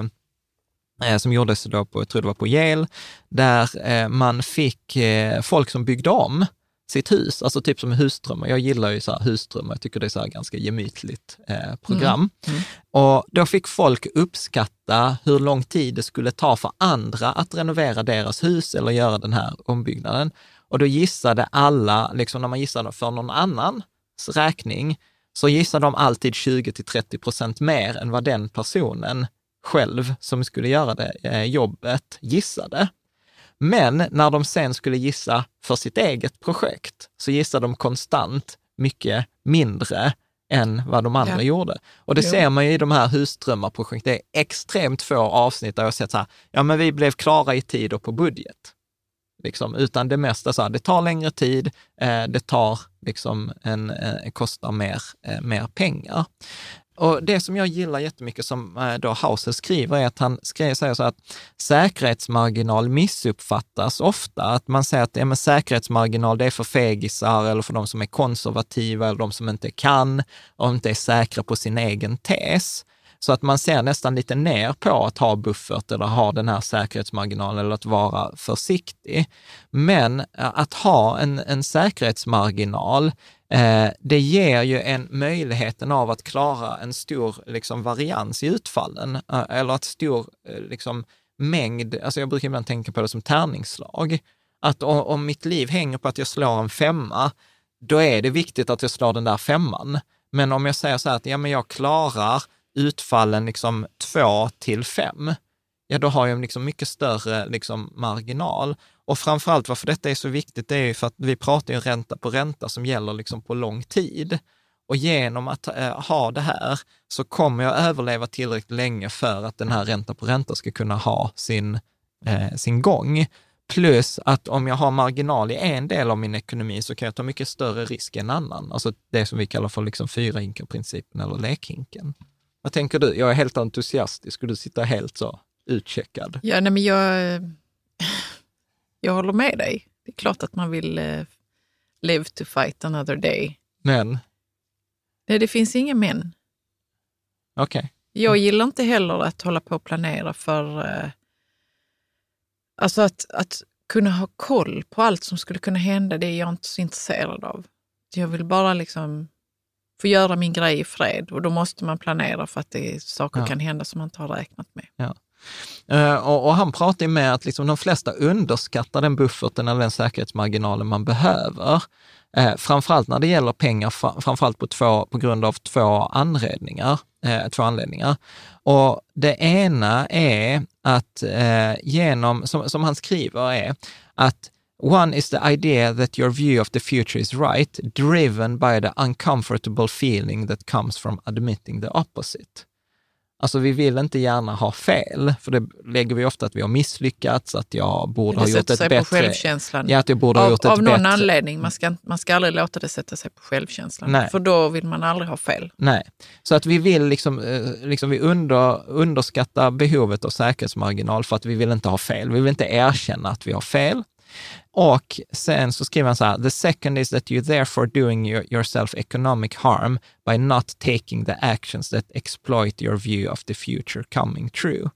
Speaker 4: eh som gjordes då på, jag tror det var på Yale, där eh, man fick eh, folk som byggde om sitt hus, alltså typ som husdrömmar. Jag gillar ju så här husdrömmar, jag tycker det är så ganska gemytligt eh, program. Och då fick folk uppskatta hur lång tid det skulle ta för andra att renovera deras hus eller göra den här ombyggnaden. Och då gissade alla, liksom när man gissade för någon annans räkning, så gissade de alltid 20 till 30 procent mer än vad den personen själv som skulle göra det eh, jobbet gissade. Men när de sen skulle gissa för sitt eget projekt så gissade de konstant mycket mindre än vad de andra
Speaker 5: Ja.
Speaker 4: gjorde. Och det
Speaker 5: Jo.
Speaker 4: ser man ju i de här husdrömmarprojekten. Det är extremt få avsnitt där jag sett så här, ja men vi blev klara i tid och på budget. Liksom, utan det mesta så här, det tar längre tid, eh, det tar liksom en, eh, kostar mer, eh, mer pengar. Och det som jag gillar jättemycket som eh, då Hauser skriver är att han skriver, säger så att säkerhetsmarginal missuppfattas ofta. Att man säger att ja, men säkerhetsmarginal det är för fegisar eller för de som är konservativa eller de som inte kan och inte är säkra på sin egen tes. Så att man ser nästan lite ner på att ha buffert eller ha den här säkerhetsmarginalen eller att vara försiktig. Men eh, att ha en, en säkerhetsmarginal, Eh, det ger ju en möjligheten av att klara en stor liksom, varians i utfallen eh, eller att stor eh, liksom, mängd, alltså jag brukar ibland tänka på det som tärningsslag. Att om, om mitt liv hänger på att jag slår en femma, då är det viktigt att jag slår den där femman. Men om jag säger så här att ja, men jag klarar utfallen liksom två till fem, ja då har jag liksom mycket större liksom marginal. Och framförallt varför detta är så viktigt, det är ju för att vi pratar ju ränta på ränta som gäller liksom på lång tid. Och genom att eh, ha det här så kommer jag överleva tillräckligt länge för att den här ränta på ränta ska kunna ha sin, eh, sin gång. Plus att om jag har marginal i en del av min ekonomi så kan jag ta mycket större risk än en annan. Alltså det som vi kallar för liksom fyra principen eller lekhinken. Vad tänker du? Jag är helt entusiastisk. och du sitter helt så utcheckad?
Speaker 5: Ja, nej, men jag, jag håller med dig. Det är klart att man vill eh, live to fight another day.
Speaker 4: Men,
Speaker 5: Nej, det finns inga men.
Speaker 4: okej.
Speaker 5: Jag gillar inte heller att hålla på och planera för... Eh, alltså att, att kunna ha koll på allt som skulle kunna hända, det är jag inte så intresserad av. Jag vill bara liksom få göra min grej i fred och då måste man planera för att det är, saker
Speaker 4: Ja.
Speaker 5: kan hända som man inte har räknat med.
Speaker 4: Eh, Eh, och, och han pratar ju med att liksom de flesta underskattar den bufferten eller den säkerhetsmarginalen man behöver. Eh, framförallt när det gäller pengar, framförallt på, två, på grund av två anledningar. Eh, två anledningar. Och det ena är att eh, genom, som, som han skriver, är att One is the idea that your view of the future is right, driven by the uncomfortable feeling that comes from admitting the opposite. Alltså vi vill inte gärna ha fel, för det lägger vi ofta att vi har misslyckats, att jag borde
Speaker 5: Det
Speaker 4: ha gjort
Speaker 5: sätter
Speaker 4: ett
Speaker 5: sig
Speaker 4: bättre...
Speaker 5: på självkänslan.
Speaker 4: Ja, att jag borde ha
Speaker 5: av
Speaker 4: gjort ett
Speaker 5: av någon
Speaker 4: bättre...
Speaker 5: anledning. Man ska, man ska aldrig låta det sätta sig på självkänslan.
Speaker 4: Nej.
Speaker 5: För då vill man aldrig ha fel.
Speaker 4: Nej, så att vi vill liksom, eh, liksom vi under, underskatta behovet av säkerhetsmarginal för att vi vill inte ha fel. Vi vill inte erkänna att vi har fel. Och sen så skriver han så här, the second is that you're therefore doing your, yourself economic harm by not taking the actions that exploit your view of the future coming true.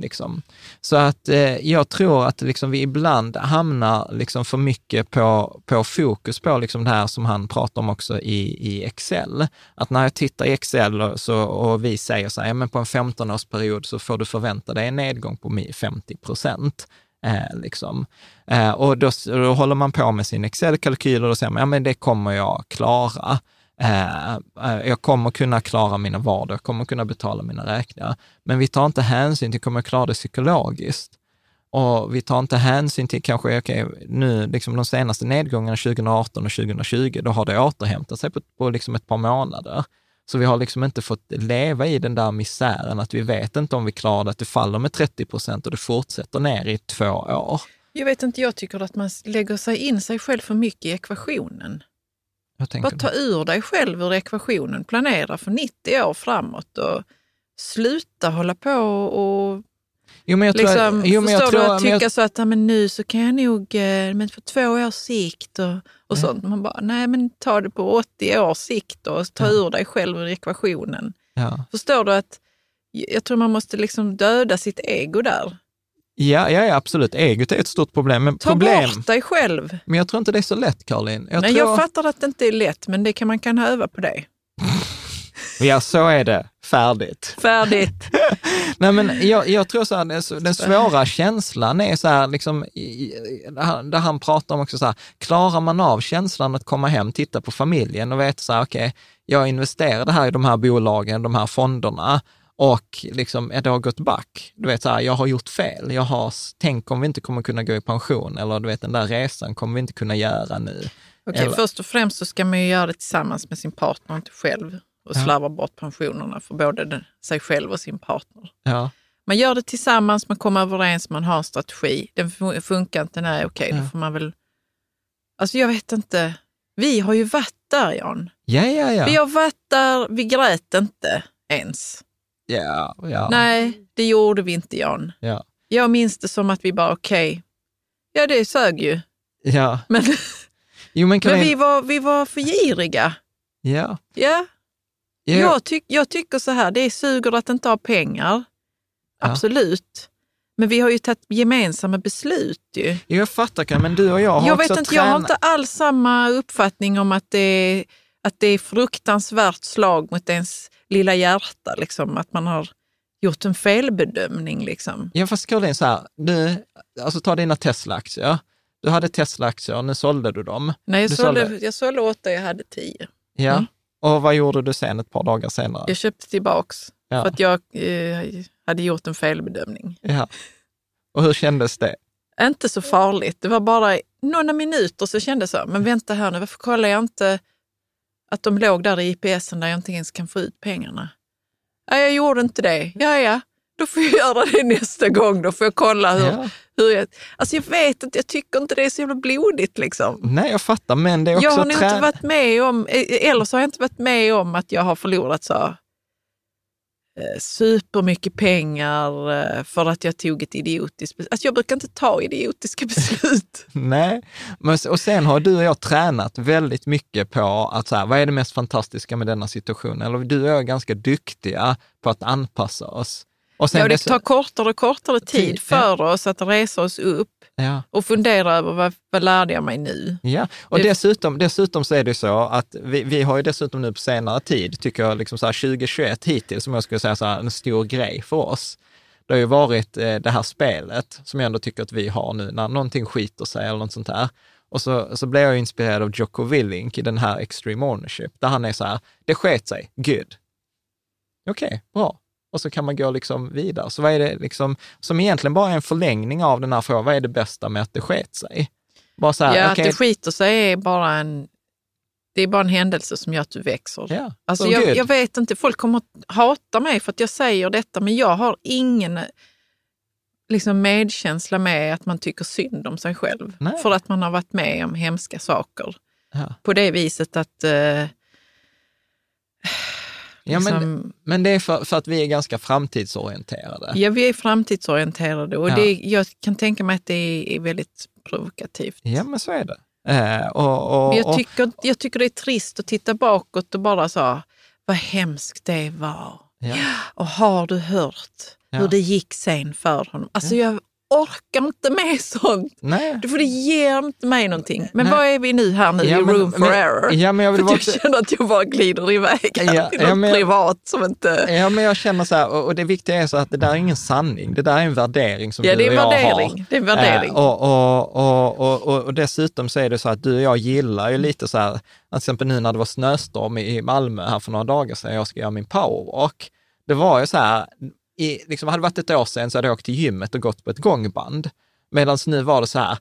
Speaker 4: Liksom. Så att eh, jag tror att liksom vi ibland hamnar liksom för mycket på, på fokus på liksom det här som han pratar om också i, i Excel. Att när jag tittar i Excel och, så, och vi säger så här, ja, men på en 15-årsperiod så får du förvänta dig en nedgång på 50 procent. Eh, liksom. eh, och då, då håller man på med sin Excel-kalkyl och då säger man, ja men det kommer jag klara. Eh, eh jag kommer kunna klara mina vardag, jag kommer kunna betala mina räkningar. Men vi tar inte hänsyn till, kommer jag klara det psykologiskt? Och vi tar inte hänsyn till kanske, okej, nu liksom de senaste nedgångarna 2018 och 2020, då har det återhämtat sig på, på liksom ett par månader. Så vi har liksom inte fått leva i den där misären att vi vet inte om vi klarar det, att det faller med 30 procent och det fortsätter ner i två år.
Speaker 5: Jag vet inte, jag tycker att man lägger sig in sig själv för mycket i ekvationen. Bara ta ur dig själv ur ekvationen. Planera för 90 år framåt och sluta hålla på och
Speaker 4: Jo, men jag tror,
Speaker 5: liksom,
Speaker 4: jo, men jag
Speaker 5: förstår
Speaker 4: tror,
Speaker 5: du, att
Speaker 4: men jag-
Speaker 5: tycka så att ja, men nu så kan jag nog, eh, men på två års sikt och, och sånt. Man bara, nej men ta det på 80 års sikt och ta ur dig själv ur ekvationen.
Speaker 4: ja.
Speaker 5: Förstår du att jag tror man måste liksom döda sitt ego där.
Speaker 4: Ja, ja, ja, absolut. Egot är ett stort problem. Men,
Speaker 5: Ta
Speaker 4: problem,
Speaker 5: bort dig själv.
Speaker 4: men jag tror inte det är så lätt, Caroline. Jag
Speaker 5: nej,
Speaker 4: tror,
Speaker 5: jag fattar att det inte är lätt, men det kan man kan öva på det.
Speaker 4: Ja, så är det. Färdigt.
Speaker 5: Färdigt. [laughs]
Speaker 4: Nej, men jag, jag tror så här, den, svåra känslan är så här, liksom, där han- pratar om också så här, klarar man av känslan att komma hem, titta på familjen och veta så här, okej, jag investerade här i de här bolagen, de här fonderna och liksom, det har gått back. Du vet, så här, jag har gjort fel. Jag har, tänk om vi inte kommer kunna gå i pension eller du vet, den där resan kommer vi inte kunna göra nu.
Speaker 5: Okej,
Speaker 4: Eller-
Speaker 5: först och främst så ska man ju göra det tillsammans med sin partner, inte själv. Och
Speaker 4: Ja.
Speaker 5: slarva bort pensionerna för både sig själv och sin partner.
Speaker 4: Ja,
Speaker 5: Man gör det tillsammans, man kommer överens, man har en strategi. Den fun- funkar inte, nej okej,
Speaker 4: Ja.
Speaker 5: då får man väl... Alltså jag vet inte. Vi har ju varit där Jan.
Speaker 4: ja, ja. ja.
Speaker 5: Vi har varit där, vi grät inte ens.
Speaker 4: ja, ja.
Speaker 5: Nej, det gjorde vi inte Jan.
Speaker 4: Ja.
Speaker 5: Jag minns det som att vi bara okej, ja det sög ju.
Speaker 4: ja.
Speaker 5: Men,
Speaker 4: Jo, men
Speaker 5: men
Speaker 4: vi...
Speaker 5: vi, var, vi var för giriga.
Speaker 4: Ja.
Speaker 5: Ja,
Speaker 4: ja.
Speaker 5: Jag, tyck, jag tycker så här, det är suger att inte ha pengar. Absolut. Men vi har ju tagit gemensamma beslut ju.
Speaker 4: Jo, jag fattar, Karin, men du och jag har
Speaker 5: Jag vet inte, jag har inte alls samma uppfattning om att det är, att det är fruktansvärt slag mot ens lilla hjärta. Liksom, att man har gjort en felbedömning. Liksom.
Speaker 4: Ja, fast Caroline, så här, du, alltså ta dina Tesla-aktier. Du hade Tesla-aktier, nu sålde du dem.
Speaker 5: Nej, jag,
Speaker 4: Du
Speaker 5: sålde,
Speaker 4: sålde-
Speaker 5: jag sålde åtta, jag hade tio.
Speaker 4: Ja.
Speaker 5: Mm.
Speaker 4: Och vad gjorde du sen ett par dagar senare?
Speaker 5: Jag köpte tillbaks
Speaker 4: Ja.
Speaker 5: för att jag eh, hade gjort en felbedömning.
Speaker 4: Ja. Och hur kändes det?
Speaker 5: Inte så farligt. Det var bara några minuter så kände jag så, men vänta här nu, varför kollar jag inte att de låg där i IPSen där jag inte ens kan få ut pengarna? Nej, jag gjorde inte det. Ja, ja, då får jag göra det nästa gång. Då får jag kolla hur,
Speaker 4: Ja.
Speaker 5: hur jag... Alltså jag vet inte, jag tycker inte det är så jävla blodigt liksom.
Speaker 4: Nej, jag fattar, men det är också
Speaker 5: Jag har nog inte varit med om, eh, eller så har jag inte varit med om att jag har förlorat så eh, supermycket pengar eh, för att jag tog ett idiotiskt beslut. Alltså jag brukar inte ta idiotiska [laughs] beslut.
Speaker 4: Nej, men, och sen har du och jag tränat väldigt mycket på att så här, vad är det mest fantastiska med denna situation? Eller du och jag är ganska duktiga på att anpassa oss. Och
Speaker 5: Ja, det
Speaker 4: dess-
Speaker 5: tar kortare och kortare tid för oss att resa oss upp
Speaker 4: ja.
Speaker 5: och fundera över vad, vad lärde jag mig nu?
Speaker 4: Ja, och
Speaker 5: Det-
Speaker 4: dessutom, dessutom så är det så att vi, vi har ju dessutom nu på senare tid, tycker jag, liksom så här 2021 hittills, som jag skulle säga så här, en stor grej för oss. Det har ju varit eh, det här spelet som jag ändå tycker att vi har nu, när någonting skiter sig eller något sånt här. Och så, så blev jag inspirerad av Jocko Willink i den här Extreme Ownership, där han är så här, det sket sig, good. Okej, bra. Och så kan man gå liksom vidare. Så vad är det liksom, som egentligen bara är en förlängning av den här frågan, vad är det bästa med att det sket sig? Bara så här,
Speaker 5: ja,
Speaker 4: okej,
Speaker 5: att det skiter sig är bara en, det är bara en händelse som gör att du växer.
Speaker 4: Ja,
Speaker 5: Alltså
Speaker 4: så
Speaker 5: jag, jag vet inte, folk kommer att hata mig för att jag säger detta, men jag har ingen liksom medkänsla med att man tycker synd om sig själv.
Speaker 4: Nej.
Speaker 5: För att man har varit med om hemska saker.
Speaker 4: Ja.
Speaker 5: På det viset att... Eh,
Speaker 4: Ja, men,
Speaker 5: liksom-
Speaker 4: men det är för, för att vi är ganska framtidsorienterade.
Speaker 5: Ja, vi är framtidsorienterade och
Speaker 4: Ja.
Speaker 5: det, jag kan tänka mig att det är, väldigt provokativt.
Speaker 4: Ja, men så är det. Eh, och, och,
Speaker 5: Men jag, tycker, jag tycker det är trist att titta bakåt och bara så, vad hemskt det var.
Speaker 4: ja.
Speaker 5: Och har du hört hur det gick sen för honom? Alltså jag orkar inte med sånt.
Speaker 4: Nej.
Speaker 5: För det ger inte mig någonting. Men
Speaker 4: Nej.
Speaker 5: vad är vi nu här nu
Speaker 4: Ja,
Speaker 5: i
Speaker 4: men-
Speaker 5: room for
Speaker 4: men-
Speaker 5: error?
Speaker 4: ja, men jag vill
Speaker 5: för jag känner att jag bara glider iväg här
Speaker 4: Ja,
Speaker 5: till
Speaker 4: ja,
Speaker 5: något
Speaker 4: jag-
Speaker 5: privat som inte...
Speaker 4: Ja, men jag känner så här, och, och det viktiga är så att det där är ingen sanning, det där är en värdering som
Speaker 5: Ja,
Speaker 4: du och jag
Speaker 5: värdering.
Speaker 4: har.
Speaker 5: Det är värdering.
Speaker 4: Eh, och, och, och, och, och, och dessutom så är det så att du och jag gillar ju lite så här, till exempel nu när det var snöstorm i i Malmö här för några dagar sedan, jag ska göra min powerwalk. Det var ju så här, i, liksom, hade det varit ett år sedan så hade jag åkt till gymmet och gått på ett gångband. Medan nu var det så här,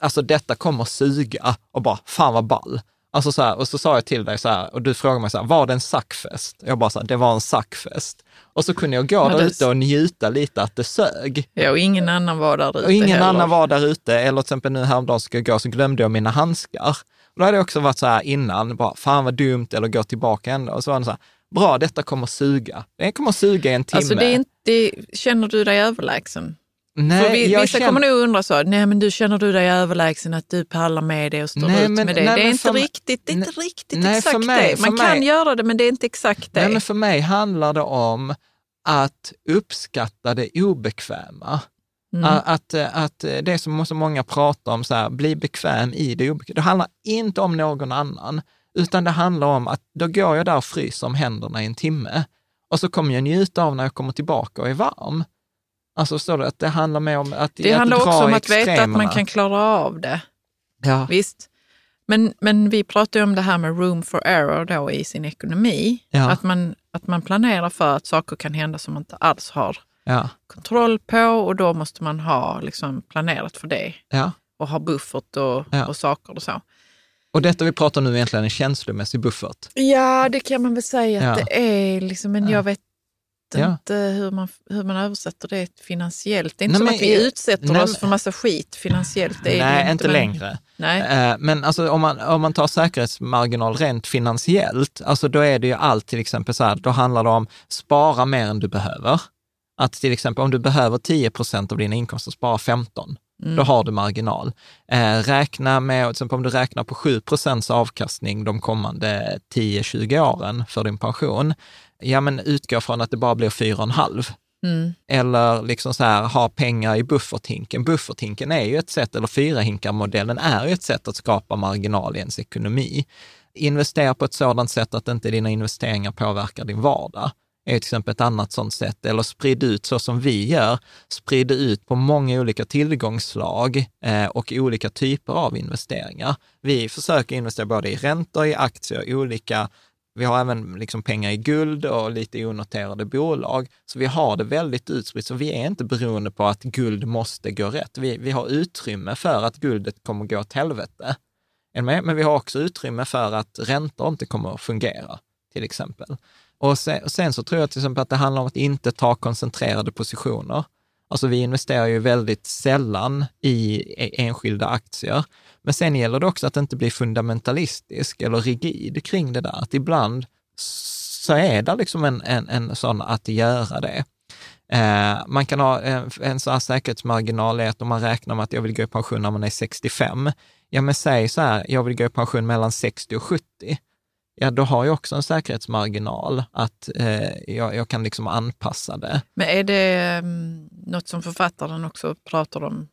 Speaker 4: alltså detta kommer suga och bara, fan vad ball. Alltså så här, och så sa jag till dig så här, och du frågade mig så här, var det en sackfest? Jag bara så här, det var en sackfest. Och så kunde jag gå där ute och njuta lite att det sög.
Speaker 5: Ja, och ingen annan var där ute
Speaker 4: Och ingen
Speaker 5: heller.
Speaker 4: annan var där ute, eller till exempel nu häromdagen ska jag gå så glömde jag mina handskar. Och då hade jag också varit så här innan, bara fan vad dumt, eller gå tillbaka ändå. Och så var det så här, bra detta kommer suga. Det kommer suga i en timme.
Speaker 5: Alltså det är inte, känner du dig överlägsen?
Speaker 4: Nej,
Speaker 5: För vi, vissa
Speaker 4: känner-
Speaker 5: kommer nog undra så, nej men du känner du dig överlägsen att du pallar med det och står
Speaker 4: Nej,
Speaker 5: ut
Speaker 4: men-
Speaker 5: med det.
Speaker 4: nej,
Speaker 5: det är inte
Speaker 4: för mig-
Speaker 5: riktigt, det är inte riktigt
Speaker 4: nej, för
Speaker 5: exakt
Speaker 4: mig-
Speaker 5: det. Man
Speaker 4: för
Speaker 5: kan
Speaker 4: mig-
Speaker 5: göra det men det är inte exakt det.
Speaker 4: Nej, men för mig handlar det om att uppskatta det obekväma.
Speaker 5: Mm.
Speaker 4: Att, att det som så många pratar om, så här, bli bekväm i det obekväma. Det handlar inte om någon annan, utan det handlar om att då går jag där och fryser om händerna i en timme och så kommer jag njuta av när jag kommer tillbaka och är varm. Alltså står det att det handlar mer om att
Speaker 5: det
Speaker 4: att
Speaker 5: handlar också om att veta att man kan klara av det.
Speaker 4: Ja,
Speaker 5: Visst. Men, men vi pratar ju om det här med room for error då i sin ekonomi.
Speaker 4: Ja.
Speaker 5: Att, man, Att man planerar för att saker kan hända som man inte alls har
Speaker 4: Ja,
Speaker 5: kontroll på och då måste man ha liksom, planerat för det
Speaker 4: ja.
Speaker 5: och ha buffert och, och saker och så.
Speaker 4: Och detta vi pratar nu är egentligen en känslomässig buffert.
Speaker 5: Ja, det kan man väl säga att
Speaker 4: Ja.
Speaker 5: det är, liksom, men jag vet
Speaker 4: Ja.
Speaker 5: inte hur man, hur man översätter det finansiellt. Det är inte
Speaker 4: Nej,
Speaker 5: som att vi utsätter
Speaker 4: nej,
Speaker 5: oss för massa skit finansiellt.
Speaker 4: Nej,
Speaker 5: det
Speaker 4: inte
Speaker 5: men-
Speaker 4: längre.
Speaker 5: Nej.
Speaker 4: Eh, Men alltså, om, man, om man tar säkerhetsmarginal rent finansiellt, alltså då är det ju allt till exempel så här, då handlar det om spara mer än du behöver. Att till exempel om du behöver 10 procent av dina inkomster, spara 15. Då har du marginal. Eh, räkna med, till exempel om du räknar på 7 procents avkastning de kommande 10-20 åren för din pension, ja men utgå från att det bara blir 4,5.
Speaker 5: Mm.
Speaker 4: Eller liksom så här, ha pengar i bufferthinken. Bufferthinken är ju ett sätt, eller fyrahinkarmodellen är ju ett sätt att skapa marginal i ens ekonomi. Investera på ett sådant sätt att inte dina investeringar påverkar din vardag är till exempel ett annat sådant sätt. Eller sprid ut så som vi gör, sprid ut på många olika tillgångsslag eh, och olika typer av investeringar. Vi försöker investera både i räntor, i aktier, i olika vi har även liksom pengar i guld och lite onoterade bolag. Så vi har det väldigt utspritt. Så vi är inte beroende på att guld måste gå rätt. Vi, vi har utrymme för att guldet kommer gå åt helvete. Men vi har också utrymme för att räntor inte kommer att fungera, till exempel. Och sen, och sen så tror jag till liksom exempel att det handlar om att inte ta koncentrerade positioner. Alltså vi investerar ju väldigt sällan i e, enskilda aktier. Men sen gäller det också att inte bli fundamentalistisk eller rigid kring det där. Att ibland så är det liksom en, en, en sån att göra det. Eh, man kan ha eh, en, en sån här säkerhetsmarginal är att om man räknar med att jag vill gå i pension när man är 65, ja men säg så här, jag vill gå i pension mellan 60 och 70, ja då har jag också en säkerhetsmarginal att eh, jag, jag kan liksom anpassa det.
Speaker 5: Men är det um, något som författaren också pratar om?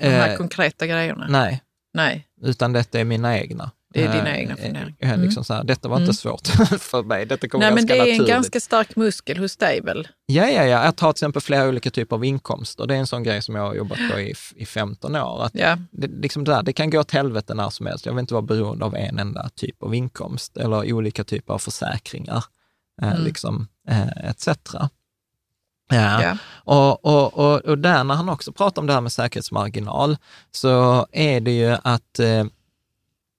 Speaker 5: De här
Speaker 4: Eh,
Speaker 5: konkreta grejerna?
Speaker 4: nej,
Speaker 5: Nej.
Speaker 4: utan detta är mina egna.
Speaker 5: Det är dina
Speaker 4: Eh,
Speaker 5: egna
Speaker 4: eh,
Speaker 5: funderingar.
Speaker 4: eh,
Speaker 5: Mm.
Speaker 4: Liksom så här, detta var inte
Speaker 5: Mm.
Speaker 4: svårt [laughs] för mig, detta kom
Speaker 5: Nej, men
Speaker 4: ganska
Speaker 5: det är en
Speaker 4: naturligt.
Speaker 5: ganska stark muskel hos dig väl?
Speaker 4: Ja, ja, ja. Jag tar till exempel flera olika typer av inkomster. Det är en sån grej som jag har jobbat på i, i 15 år. Att
Speaker 5: Ja.
Speaker 4: det, liksom det, där, det kan gå åt helvete när som helst. Jag vill inte vara beroende av en enda typ av inkomst eller olika typer av försäkringar, eh,
Speaker 5: Mm.
Speaker 4: liksom, eh, etc. Ja.
Speaker 5: Ja.
Speaker 4: Och, och, och, och där när han också pratar om det här med säkerhetsmarginal, så är det ju att eh,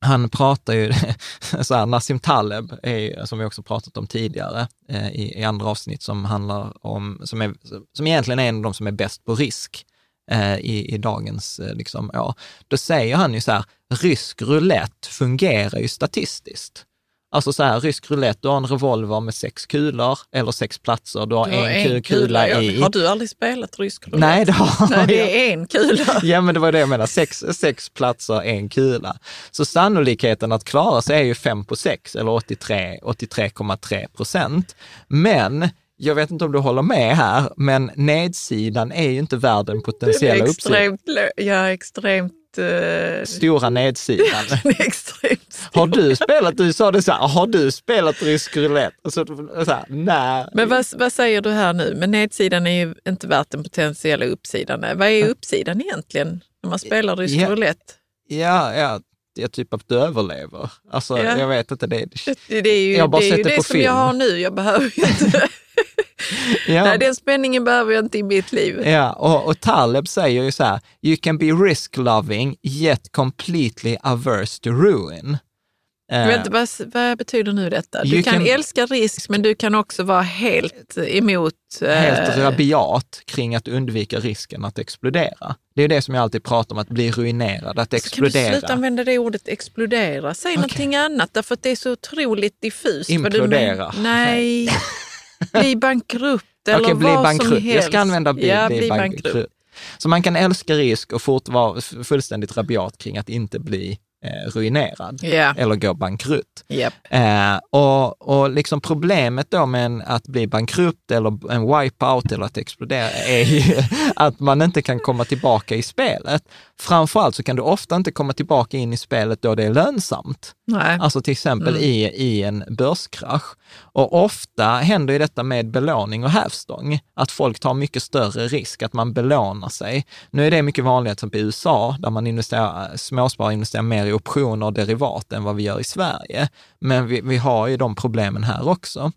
Speaker 4: han pratar ju, [laughs] så här, Nassim Taleb, är, som vi också pratat om tidigare eh, i, i andra avsnitt som handlar om, som, är, som egentligen är en av de som är bäst på risk eh, i, i dagens eh, liksom, år. Då säger han ju så här, rysk roulette fungerar ju statistiskt. Alltså så här, rysk roulette, du har en revolver med sex kulor eller sex platser, du har,
Speaker 5: Du har
Speaker 4: en, kul, kula
Speaker 5: ja.
Speaker 4: i.
Speaker 5: Har du aldrig spelat rysk roulette?
Speaker 4: Nej, det har
Speaker 5: Nej, det är en kula. [laughs]
Speaker 4: Ja, men det var det jag menade. Sex, sex platser, en kula. Så sannolikheten att klara sig är ju 5 på 6 eller 83, 83,3 procent. Men jag vet inte om du håller med här, men nedsidan är ju inte värd den potentiella uppsidan.
Speaker 5: ja, extremt... eh,
Speaker 4: Stora nedsidan. [laughs]
Speaker 5: extremt stor.
Speaker 4: Har du spelat, du sa det så här, har du spelat rysk roulette? Och så, så här, nej.
Speaker 5: Men vad, vad säger du här nu? Men nedsidan är ju inte värt den potentiella uppsidan. Vad är uppsidan egentligen när man spelar rysk
Speaker 4: Ja.
Speaker 5: roulette?
Speaker 4: Ja, ja, ja, typ att du överlever. Alltså,
Speaker 5: Ja.
Speaker 4: jag vet inte. Det,
Speaker 5: Det, det är ju
Speaker 4: Jag har bara
Speaker 5: det, är
Speaker 4: sett det
Speaker 5: det
Speaker 4: på
Speaker 5: som
Speaker 4: film.
Speaker 5: jag har nu. Jag behöver ju inte... [laughs]
Speaker 4: ja.
Speaker 5: Nej, den spänningen behöver jag inte i mitt liv.
Speaker 4: Ja, och, och Taleb säger ju så här, you can be risk-loving yet completely averse to ruin. Eh,
Speaker 5: Vänta, vad, vad betyder nu detta? Du kan,
Speaker 4: can-
Speaker 5: älska risk, men du kan också vara helt emot... eh,
Speaker 4: helt rabiat kring att undvika risken att explodera. Det är det som jag alltid pratar om, att bli ruinerad, att
Speaker 5: Så kan du
Speaker 4: explodera.
Speaker 5: sluta använda det ordet explodera? Säg någonting annat, därför att det är så otroligt diffust. du
Speaker 4: Implodera.
Speaker 5: men- Nej, [laughs] bli bankrutt eller
Speaker 4: Okej, bli
Speaker 5: vad som
Speaker 4: bankrutt.
Speaker 5: helst.
Speaker 4: Jag ska använda bli,
Speaker 5: ja,
Speaker 4: bli
Speaker 5: bli
Speaker 4: bankrutt.
Speaker 5: bankrutt.
Speaker 4: Så man kan älska risk och fort vara fullständigt rabiat kring att inte bli eh, ruinerad
Speaker 5: Ja,
Speaker 4: eller gå bankrutt.
Speaker 5: japp.
Speaker 4: Eh, och, och liksom problemet då med en, att bli bankrutt eller en wipeout eller att explodera är ju [laughs] att man inte kan komma tillbaka i spelet. Framförallt så kan du ofta inte komma tillbaka in i spelet då det är lönsamt.
Speaker 5: Nej.
Speaker 4: Alltså till exempel
Speaker 5: Mm.
Speaker 4: i, i en börskrasch. Och ofta händer ju detta med belåning och hävstång, att folk tar mycket större risk, att man belånar sig. Nu är det mycket vanligare till exempel i USA, där man investerar, småsparare investerar mer mer i optioner och derivat än vad vi gör i Sverige. Men vi, vi har ju de problemen här också.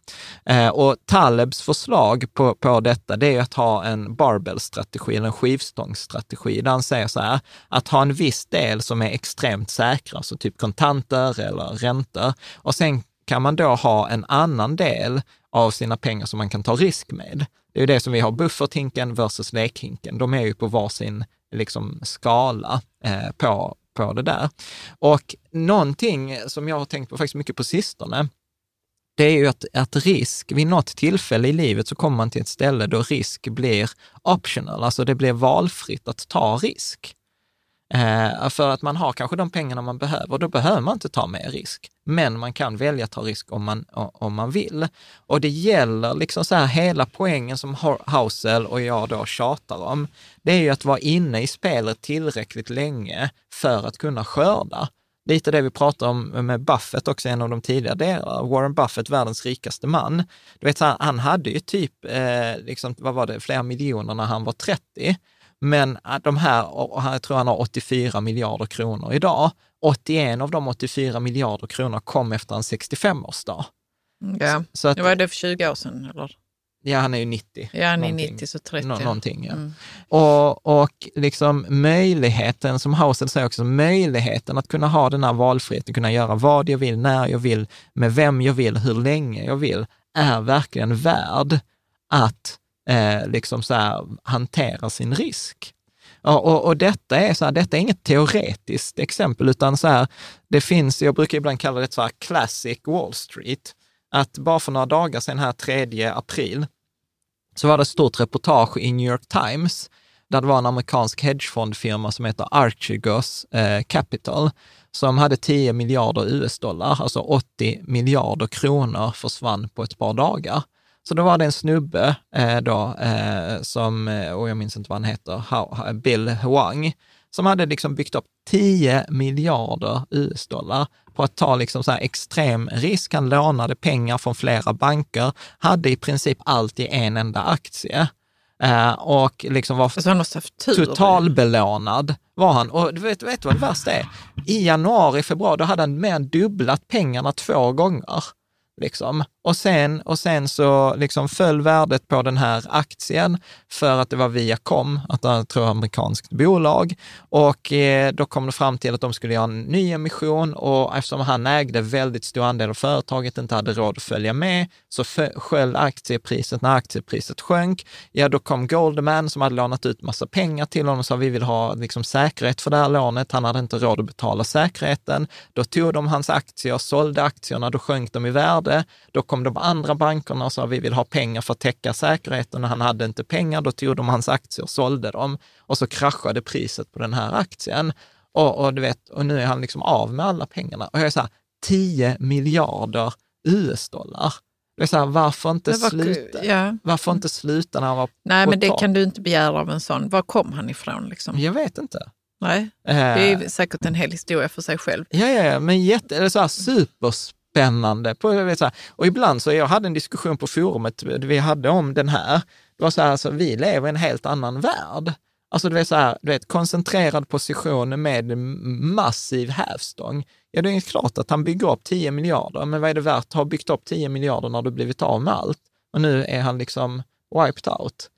Speaker 4: Eh, och Talebs förslag på, på detta, det är att ha en barbell-strategi, eller en skivstångsstrategi, där han säger så här, att ha en viss del som är extremt säkra, alltså typ kontanter eller räntor, och sen kan man då ha en annan del av sina pengar som man kan ta risk med. Det är ju det som vi har bufferthinken versus lekhinken. De är ju på varsin liksom, skala eh, på, på det där. Och någonting som jag har tänkt på faktiskt mycket på sistone, det är ju att, att risk, vid något tillfälle i livet så kommer man till ett ställe då risk blir optional, alltså det blir valfritt att ta risk. Eh, för att man har kanske de pengarna man behöver, då behöver man inte ta mer risk. Men man kan välja att ta risk om man, om man vill. Och det gäller liksom så här, hela poängen som Hausel och jag då tjatar om, det är ju att vara inne i spelet tillräckligt länge för att kunna skörda. Lite det vi pratar om med Buffett också, en av de tidigare delarna. Warren Buffett, världens rikaste man. Du vet, han hade ju typ, eh, liksom, vad var det, flera miljoner när han var 30. Men de här, och jag tror han har 84 miljarder kronor idag, 81 av de 84 miljarder kronor kom efter en 65-årsdag.
Speaker 5: Ja, så, så att, det var det för 20 år sedan eller?
Speaker 4: Ja, han är ju 90.
Speaker 5: Ja, han är 90, så 30. Nå
Speaker 4: någonting, ja. Mm. Och, och liksom möjligheten, som Hausel säger också, möjligheten att kunna ha den här valfriheten, kunna göra vad jag vill, när jag vill, med vem jag vill, hur länge jag vill, är verkligen värd att eh, liksom så här, hantera sin risk. Och, och, och, detta, är så här, detta är inget teoretiskt exempel, utan så här, det finns, jag brukar ibland kalla det så här classic Wall Street, att bara för några dagar sedan, här 3 april, så var det ett stort reportage i New York Times, där det var en amerikansk hedgefondfirma som heter Archegos eh, Capital, som hade 10 miljarder US-dollar, alltså 80 miljarder kronor försvann på ett par dagar. Så då var det en snubbe eh, då, eh, som, eh, och jag minns inte vad han heter, Bill Huang, som hade liksom byggt upp 10 miljarder US-dollar på att ta liksom så extrem risk. Han lånade pengar från flera banker, hade i princip allt i en enda aktie. Eh, och liksom var
Speaker 5: alltså
Speaker 4: totalbelånad var han. Och du vet, vet du vad det värsta är? I januari, februari, då hade han mer än dubblat pengarna två gånger. Liksom. Och, sen, och sen så liksom föll värdet på den här aktien för att det var Viacom, att jag tror amerikanskt bolag. Och eh, då kom det fram till att de skulle göra en ny emission och eftersom han ägde väldigt stor andel av företaget, inte hade råd att följa med, så sköll aktiepriset. När aktiepriset sjönk, ja då kom Goldman som hade lånat ut massa pengar till honom och sa vi vill ha liksom, säkerhet för det här lånet. Han hade inte råd att betala säkerheten. Då tog de hans aktier, sålde aktierna, då sjönk de i värde. Då kom de andra bankerna och sa vi vill ha pengar för att täcka säkerheten. Han hade inte pengar, då tog de hans aktier och sålde dem och så kraschade priset på den här aktien. Och, och du vet, och nu är han liksom av med alla pengarna. Och jag är så här, 10 miljarder US-dollar. Det är så här, varför inte, var, sluta, ja. varför inte sluta när han var
Speaker 5: Nej, men det top? kan du inte begära av en sån. Var kom han ifrån? Liksom?
Speaker 4: Jag vet inte.
Speaker 5: Nej, det är säkert en hel historia för sig själv.
Speaker 4: Ja, ja, men jätte, eller så här, supers spännande. På, så här. Och ibland så, jag hade en diskussion på forumet vi hade om den här. Det var så här, alltså, vi lever i en helt annan värld. Alltså du vet, så här, du vet, koncentrerad position med massiv hävstång. Ja, det är klart att han bygger upp 10 miljarder, men vad är det värt att ha byggt upp 10 miljarder när du blivit av med allt? Och nu är han liksom wiped out.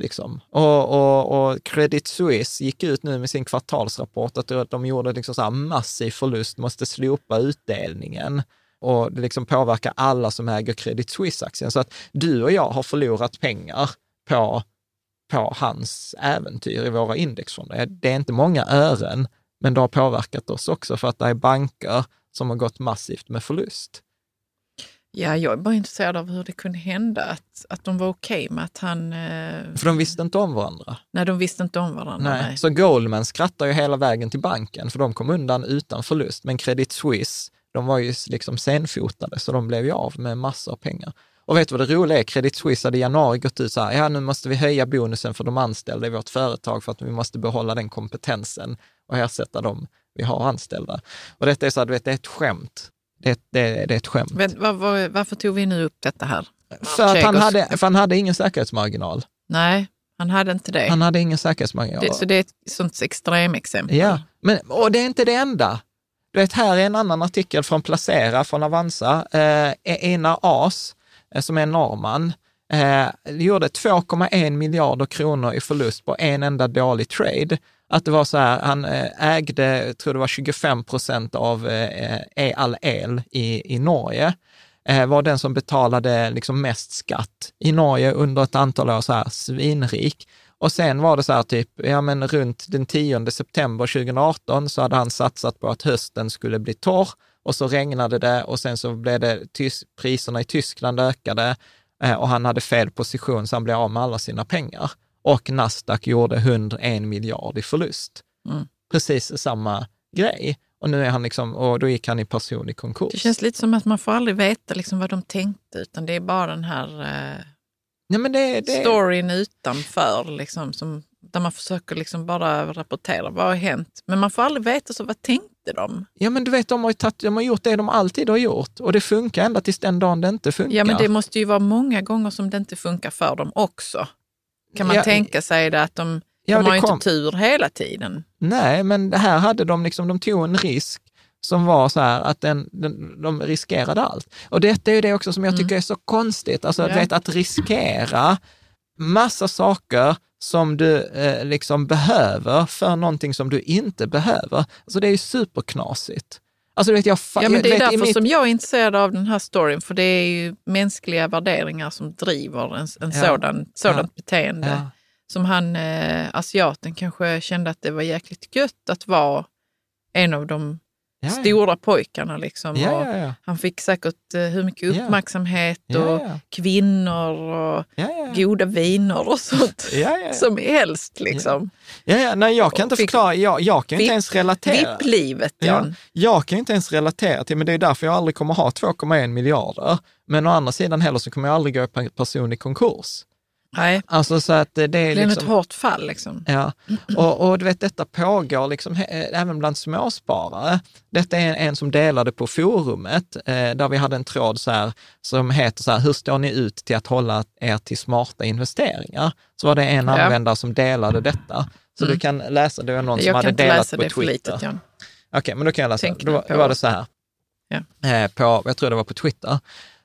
Speaker 4: Liksom. Och, och, och, Credit Suisse gick ut nu med sin kvartalsrapport att de gjorde liksom så massiv förlust, måste slopa utdelningen och det liksom påverkar alla som äger Credit Suisse-aktien. Så att du och jag har förlorat pengar på, på hans äventyr i våra indexfonder. Det är inte många ören, men det har påverkat oss också för att det är banker som har gått massivt med förlust.
Speaker 5: Ja, jag är bara intresserad av hur det kunde hända att, att de var okej okay med att han... Eh...
Speaker 4: För de visste inte om varandra.
Speaker 5: Nej, de visste inte om varandra.
Speaker 4: Nej. nej. Så Goldman skrattar ju hela vägen till banken, för de kom undan utan förlust. Men Credit Suisse, de var ju liksom senfotade, så de blev ju av med massor av pengar. Och vet du vad det roliga är? Credit Suisse hade i januari gått ut så här, ja nu måste vi höja bonusen för de anställda i vårt företag för att vi måste behålla den kompetensen och ersätta dem vi har anställda. Och detta är så här, du vet, det är ett skämt. Det, det, det är ett skämt.
Speaker 5: Men, var, var, varför tog vi nu upp detta här?
Speaker 4: För att han hade, för han hade ingen säkerhetsmarginal.
Speaker 5: Nej, han hade inte det.
Speaker 4: Han hade ingen säkerhetsmarginal.
Speaker 5: Det, så det är ett sånt extremexempel?
Speaker 4: Ja, Men, och det är inte det enda. Du vet, här är en annan artikel från Placera, från Avanza. Eh, Einar As, eh, som är norrman, eh, gjorde 2,1 miljarder kronor i förlust på en enda dålig trade. Att det var så här, han eh, ägde, tror det var 25 procent av eh, eh, all el i, i Norge eh, var den som betalade liksom mest skatt i Norge under ett antal år, så här svinrik. Och sen var det så här typ, ja men runt den 10 september 2018 så hade han satsat på att hösten skulle bli torr och så regnade det och sen så blev det, priserna i Tyskland ökade och han hade fel position så han blev av med alla sina pengar och Nasdaq gjorde 101 miljard i förlust. Mm. Precis samma grej. Och nu är han liksom, och då gick han i personlig konkurs.
Speaker 5: Det känns lite som att man får aldrig veta liksom vad de tänkte, utan det är bara den här eh,
Speaker 4: ja, men det, det...
Speaker 5: storyn utanför, liksom, som, där man försöker liksom bara rapportera vad har hänt. Men man får aldrig veta, så vad tänkte de?
Speaker 4: Ja, men du vet, de har, tatt, de har gjort det de alltid har gjort och det funkar ända tills den dagen det inte funkar.
Speaker 5: Ja, men det måste ju vara många gånger som det inte funkar för dem också. Kan man ja, tänka sig det att de, ja, de har ju kom... inte tur hela tiden?
Speaker 4: Nej, men här hade de liksom, de tog en risk som var så här att den, den, de riskerade allt. Och detta är ju det också som jag tycker mm. är så konstigt, alltså ja. vet, att riskera massa saker som du eh, liksom behöver för någonting som du inte behöver. Alltså det är ju superknasigt. Alltså, vet jag,
Speaker 5: ja, men det är därför mitt... som jag är intresserad av den här storyn, för det är ju mänskliga värderingar som driver en, en ja. sådan, sådant ja. beteende. Ja. Som han, eh, asiaten, kanske kände att det var jäkligt gött att vara en av de ja, stora pojkarna. Liksom. Han fick säkert eh, hur mycket uppmärksamhet och kvinnor och goda viner och sånt som helst. Liksom.
Speaker 4: Ja, ja. Nej, jag kan inte förklara, jag, jag kan inte ens relatera.
Speaker 5: Vipplivet, Jan.
Speaker 4: Jag kan inte ens relatera till, men det är därför jag aldrig kommer ha 2,1 miljarder. Men å andra sidan heller så kommer jag aldrig gå i personlig konkurs.
Speaker 5: Nej.
Speaker 4: Alltså så att det är
Speaker 5: Det
Speaker 4: liksom,
Speaker 5: ett hårt fall liksom.
Speaker 4: Ja, och, och du vet detta pågår liksom även bland småsparare. Detta är en, en som delade på forumet eh, där vi hade en tråd så här, som heter så här, hur står ni ut till att hålla er till smarta investeringar? Så var det en ja. användare som delade detta. Så mm. du kan läsa, det var någon
Speaker 5: jag
Speaker 4: som hade delat
Speaker 5: på
Speaker 4: Twitter. Okej,
Speaker 5: okay,
Speaker 4: men då kan jag läsa. Då, då var det så här, ja. eh, på, jag tror det var på Twitter.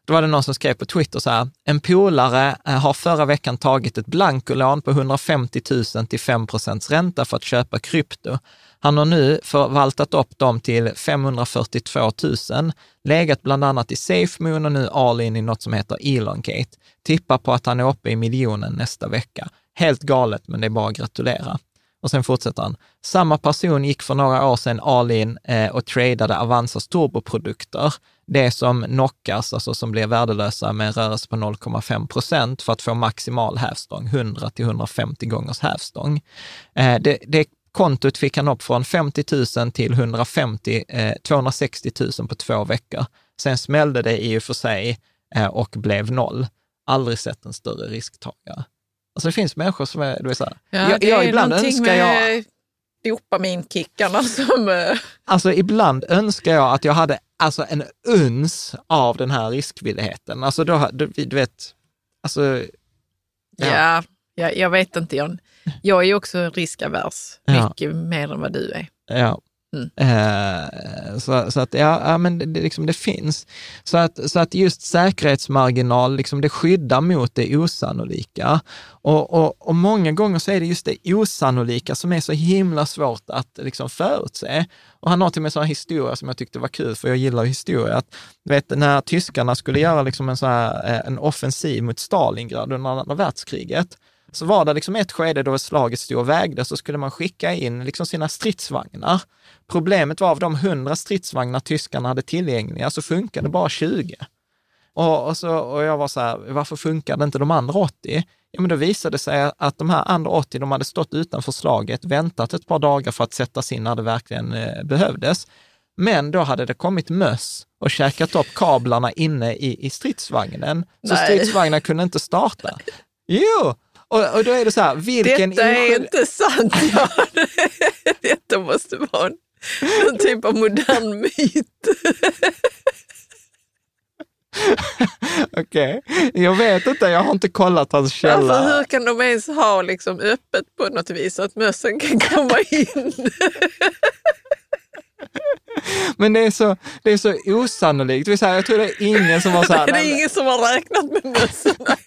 Speaker 4: Då var det någon som skrev på Twitter så här, en polare eh, har förra veckan tagit ett blankolån på 150 000 till 5% ränta för att köpa krypto. Han har nu förvaltat upp dem till 542 000, legat bland annat i SafeMoon och nu all in i något som heter Elongate. Tippar på att han är uppe i miljonen nästa vecka. Helt galet, men det är bara att gratulera. Och sen fortsätter han. Samma person gick för några år sedan all in eh, och tradade Avanzas turboprodukter det som knockas, alltså som blir värdelösa med en rörelse på 0,5 procent för att få maximal hävstång, 100 till 150 gångers hävstång. Eh, det, det kontot fick han upp från 50 000 till 150, eh, 260 000 på två veckor. Sen smällde det i och för sig eh, och blev noll. Aldrig sett en större risktagare. Alltså det finns människor som är, du vet så här,
Speaker 5: ja, jag, jag ibland önskar jag dopaminkickarna som... Eh,
Speaker 4: alltså ibland önskar jag att jag hade alltså en uns av den här riskvilligheten. Alltså då, du, du vet, alltså...
Speaker 5: Ja, ja jag, jag vet inte John. Jag är också riskavers, mycket ja. mer än vad du är.
Speaker 4: Ja, Mm. Eh, så, så, att ja, ja men det, liksom, det finns. Så att, så att just säkerhetsmarginal, liksom, det skyddar mot det osannolika. Och, och, och många gånger så är det just det osannolika som är så himla svårt att liksom, förutse. Och han har till och med sådana historia som jag tyckte var kul, för jag gillar historia. Att, vet, när tyskarna skulle göra liksom en, så här, eh, en offensiv mot Stalingrad under andra världskriget, så var det liksom ett skede då slaget stod och vägde, så skulle man skicka in liksom sina stridsvagnar. Problemet var av de 100 stridsvagnar tyskarna hade tillgängliga så funkade bara 20. Och, och, så, och jag var så här, varför funkade inte de andra 80? Ja, men då visade det sig att de här andra 80, de hade stått utanför slaget, väntat ett par dagar för att sättas in när det verkligen eh, behövdes. Men då hade det kommit möss och käkat upp kablarna inne i, i stridsvagnen. Så Nej. stridsvagnen kunde inte starta. Jo, och, och då är det så här, vilken...
Speaker 5: Detta är inte sant, [laughs] ja. Detta måste vara en, typ av modern myt. [laughs]
Speaker 4: Okej, jag vet inte, jag har inte kollat hans källa.
Speaker 5: Alltså, hur kan de ens ha liksom öppet på något vis så att mössen kan komma in? [laughs]
Speaker 4: Men det är så, det är så osannolikt. Jag tror det är ingen som har så här,
Speaker 5: det är ingen som har räknat med mössorna.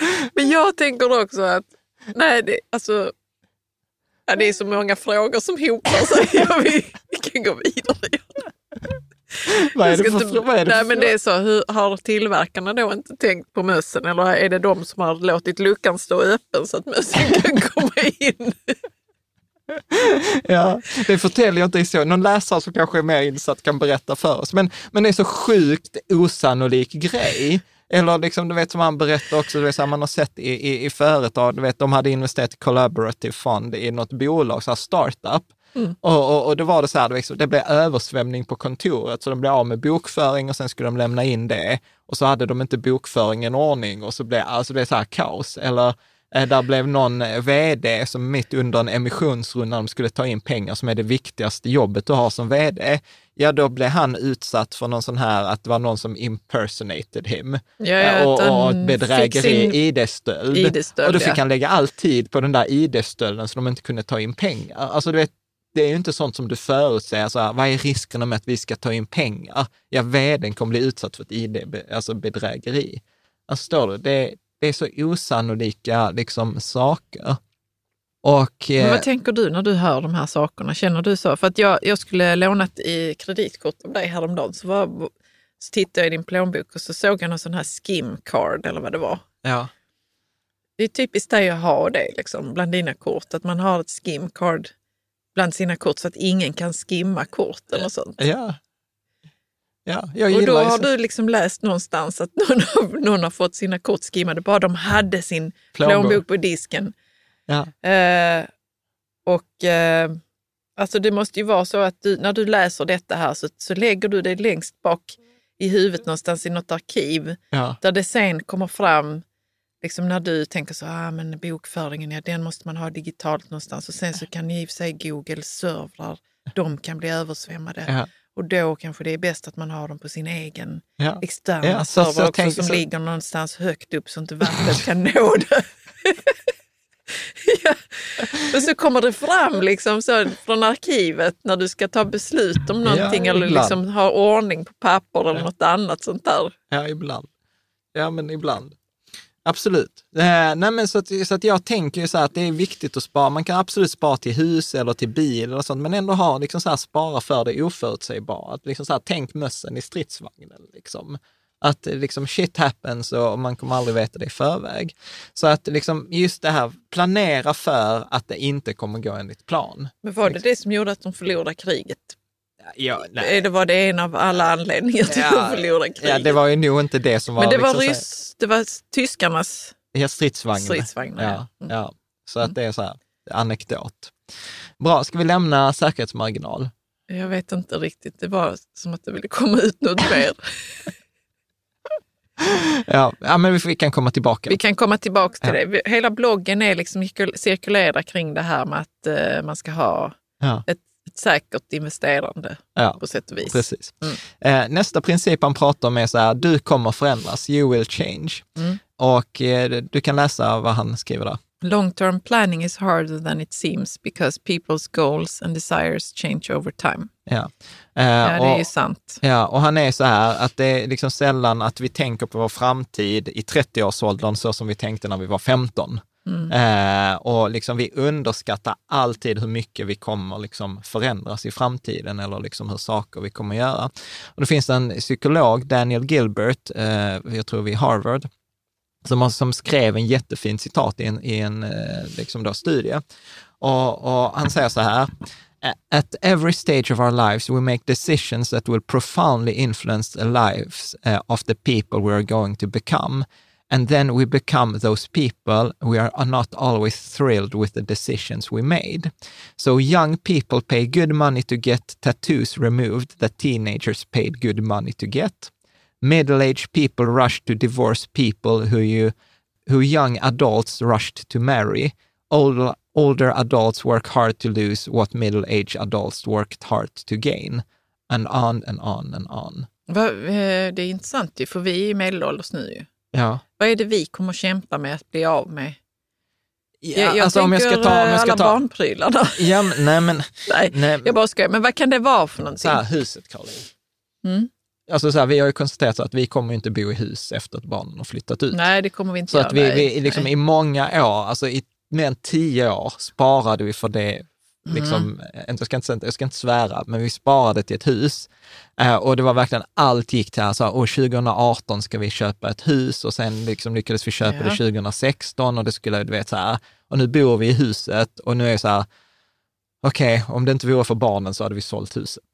Speaker 5: [laughs] Men jag tänker också att, nej, det, alltså, ja, det är så många frågor som hopar sig. [laughs] Ja, vi, vi kan gå vidare. [laughs]
Speaker 4: vad är det för,
Speaker 5: inte-
Speaker 4: vad är det
Speaker 5: Nej,
Speaker 4: för
Speaker 5: men det är så, hur, har tillverkarna då inte tänkt på mössen eller är det de som har låtit luckan stå öppen så att mössen kan komma in?
Speaker 4: Ja, det förtäljer jag inte historien. Någon läsare som kanske är mer insatt kan berätta för oss. Men, men det är så sjukt osannolik grej. Eller liksom, du vet som han berättar också, du vet, så här, man har sett i, i, i företag, du vet, de hade investerat i collaborative fund i något bolag, så här startup. Och, och, och då var det så här, det, liksom, det blev översvämning på kontoret, så de blev av med bokföring och sen skulle de lämna in det. Och så hade de inte bokföringen i ordning och så blev alltså det är så här kaos. Eller eh, där blev någon eh, vd som mitt under en emissionsrunda, de skulle ta in pengar som är det viktigaste jobbet du har som vd. Ja, då blev han utsatt för någon sån här, att det var någon som impersonated him.
Speaker 5: Ja, ja,
Speaker 4: Eh, och, och bedrägeri, ID-stöld.
Speaker 5: ID-stöld,
Speaker 4: och då fick
Speaker 5: ja.
Speaker 4: han lägga all tid på den där ID-stölden så de inte kunde ta in pengar. Alltså du vet, det är ju inte sånt som du förutsäger, så här, vad är riskerna med att vi ska ta in pengar? Ja, vdn kommer bli utsatt för ett ID, alltså bedrägeri. Alltså förstår du, det, det är så osannolika liksom, saker. Och,
Speaker 5: Men
Speaker 4: eh,
Speaker 5: vad tänker du när du hör de här sakerna? Känner du så? För att jag, jag skulle låna ett i kreditkort av dig häromdagen. Så, var, så tittade jag i din plånbok och så såg jag någon sån här skim card eller vad det var.
Speaker 4: ja,
Speaker 5: Det är typiskt dig att ha det liksom, bland dina kort. Att man har ett skim card bland sina kort så att ingen kan skimma korten och sånt.
Speaker 4: ja, ja, jag
Speaker 5: Och
Speaker 4: gillar
Speaker 5: då
Speaker 4: ju
Speaker 5: har du liksom läst någonstans att [laughs] någon, någon har fått sina kort skimmade. Bara de hade sin
Speaker 4: Plånbok.
Speaker 5: plånbok på disken.
Speaker 4: Ja,
Speaker 5: Eh, och eh, alltså det måste ju vara så att du, när du läser detta här så, så lägger du det längst bak i huvudet någonstans i något arkiv
Speaker 4: ja,
Speaker 5: där det sen kommer fram liksom när du tänker så, ah, men bokföringen, ja, den måste man ha digitalt någonstans och sen så kan i och för sig Google servrar, de kan bli översvämmade.
Speaker 4: ja,
Speaker 5: Och då kanske det är bäst att man har dem på sin egen
Speaker 4: ja.
Speaker 5: externa
Speaker 4: Ja,
Speaker 5: server
Speaker 4: så
Speaker 5: också som
Speaker 4: så-
Speaker 5: ligger någonstans högt upp så inte vattnet kan nå det. [laughs] ja. Och så kommer det fram liksom så från arkivet när du ska ta beslut om någonting eller
Speaker 4: ibland.
Speaker 5: liksom ha ordning på papper eller
Speaker 4: Ja.
Speaker 5: något annat sånt där.
Speaker 4: Ja, ibland. Ja, men ibland. Absolut. Eh, nej, men så, att, så att jag tänker ju så här att det är viktigt att spara. Man kan absolut spara till hus eller till bil eller sånt, men ändå ha liksom så här, spara för det oförutsägbara. Att liksom så här, tänk mössen i stridsvagnen. Liksom. Att liksom shit happens och man kommer aldrig veta det i förväg. Så att liksom just det här, planera för att det inte kommer gå enligt plan.
Speaker 5: Men var det det som gjorde att de förlorade kriget?
Speaker 4: Ja,
Speaker 5: Är Det var det en av alla anledningar till att de förlorade kriget?
Speaker 4: ja, det var ju nog inte det som var...
Speaker 5: Men det var,
Speaker 4: liksom
Speaker 5: ryss, det var tyskarnas
Speaker 4: Ja, stridsvagn.
Speaker 5: stridsvagnar.
Speaker 4: Ja,
Speaker 5: Ja. Mm.
Speaker 4: ja. Så att det är så här, anekdot. Bra, ska vi lämna säkerhetsmarginal?
Speaker 5: Jag vet inte riktigt, det var som att det ville komma ut något mer. [laughs]
Speaker 4: Ja, ja men vi, kan komma tillbaka.
Speaker 5: Vi kan komma tillbaka till
Speaker 4: Ja.
Speaker 5: det. Hela bloggen är liksom cirkulerar kring det här med att eh, man ska ha
Speaker 4: Ja,
Speaker 5: ett, ett säkert investerande
Speaker 4: ja
Speaker 5: på sätt och vis.
Speaker 4: precis.
Speaker 5: Mm.
Speaker 4: Eh, nästa princip han pratar om är så här, du kommer förändras, you will change.
Speaker 5: Mm.
Speaker 4: Och eh, du kan läsa vad han skriver där.
Speaker 5: Long term planning is harder than it seems because people's goals and desires change over time.
Speaker 4: Ja. Eh,
Speaker 5: Ja, det är ju sant.
Speaker 4: Ja, och han är så här att det är liksom sällan att vi tänker på vår framtid i 30-årsåldern så som vi tänkte när vi var 15. Eh, och liksom vi underskattar alltid hur mycket vi kommer liksom förändras i framtiden eller liksom hur saker vi kommer göra. Och det finns en psykolog, Daniel Gilbert, eh, jag tror vid Harvard, som, som skrev en jättefin citat i en, i en eh, liksom då studie. Och, och han säger så här, At every stage of our lives, we make decisions that will profoundly influence the lives uh, of the people we are going to become. And then we become those people. We are not always thrilled with the decisions we made. So young people pay good money to get tattoos removed that teenagers paid good money to get. Middle-aged people rush to divorce people who you who young adults rushed to marry. Older, older adults work hard to lose what middle-aged adults worked hard to gain. And on and on and on.
Speaker 5: Va, eh, det är intressant ju, för vi är ju medelålders nu ju.
Speaker 4: Ja.
Speaker 5: Vad är det vi kommer att kämpa med att bli av med?
Speaker 4: Ja,
Speaker 5: jag jag
Speaker 4: alltså, om jag
Speaker 5: tänker
Speaker 4: ska ta, om
Speaker 5: eh,
Speaker 4: jag ska
Speaker 5: alla
Speaker 4: ta,
Speaker 5: då.
Speaker 4: ja, men, nej men, [laughs]
Speaker 5: Nej,
Speaker 4: nej,
Speaker 5: jag bara skojar. Men vad kan det vara för någonting?
Speaker 4: så här, huset Caroline.
Speaker 5: Mm.
Speaker 4: Alltså så här, vi har ju konstaterat att vi kommer inte bo i hus efter att barnen har flyttat ut.
Speaker 5: Nej, det kommer vi inte
Speaker 4: Så
Speaker 5: göra.
Speaker 4: att vi, vi liksom i många år, alltså i mer än tio år, sparade vi för det. Liksom,
Speaker 5: Mm.
Speaker 4: jag, ska inte, jag ska inte svära, men vi sparade till ett hus. Eh, och det var verkligen, allt gick till år 2018 ska vi köpa ett hus och sen liksom lyckades vi köpa
Speaker 5: Ja.
Speaker 4: det 2016 och det skulle, du vet så här, och nu bor vi i huset och nu är det så här, okej, om det inte vore för barnen så hade vi sålt huset.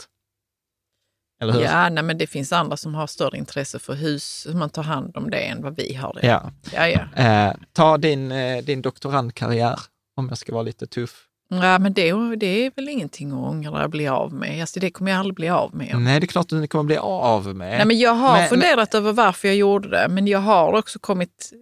Speaker 4: Eller hur?
Speaker 5: Ja, nej, men det finns andra som har större intresse för hus, hur man tar hand om det än vad vi har det.
Speaker 4: Ja.
Speaker 5: ja, ja.
Speaker 4: Eh, ta din, eh, din doktorandkarriär, om jag ska vara lite tuff.
Speaker 5: Ja, men det, det är väl ingenting att ångra och bli av med. Alltså, det kommer jag aldrig bli av med.
Speaker 4: Nej, det är klart att du inte kommer bli av med.
Speaker 5: Nej, men jag har
Speaker 4: Men-
Speaker 5: funderat över varför jag gjorde det, men jag har också kommit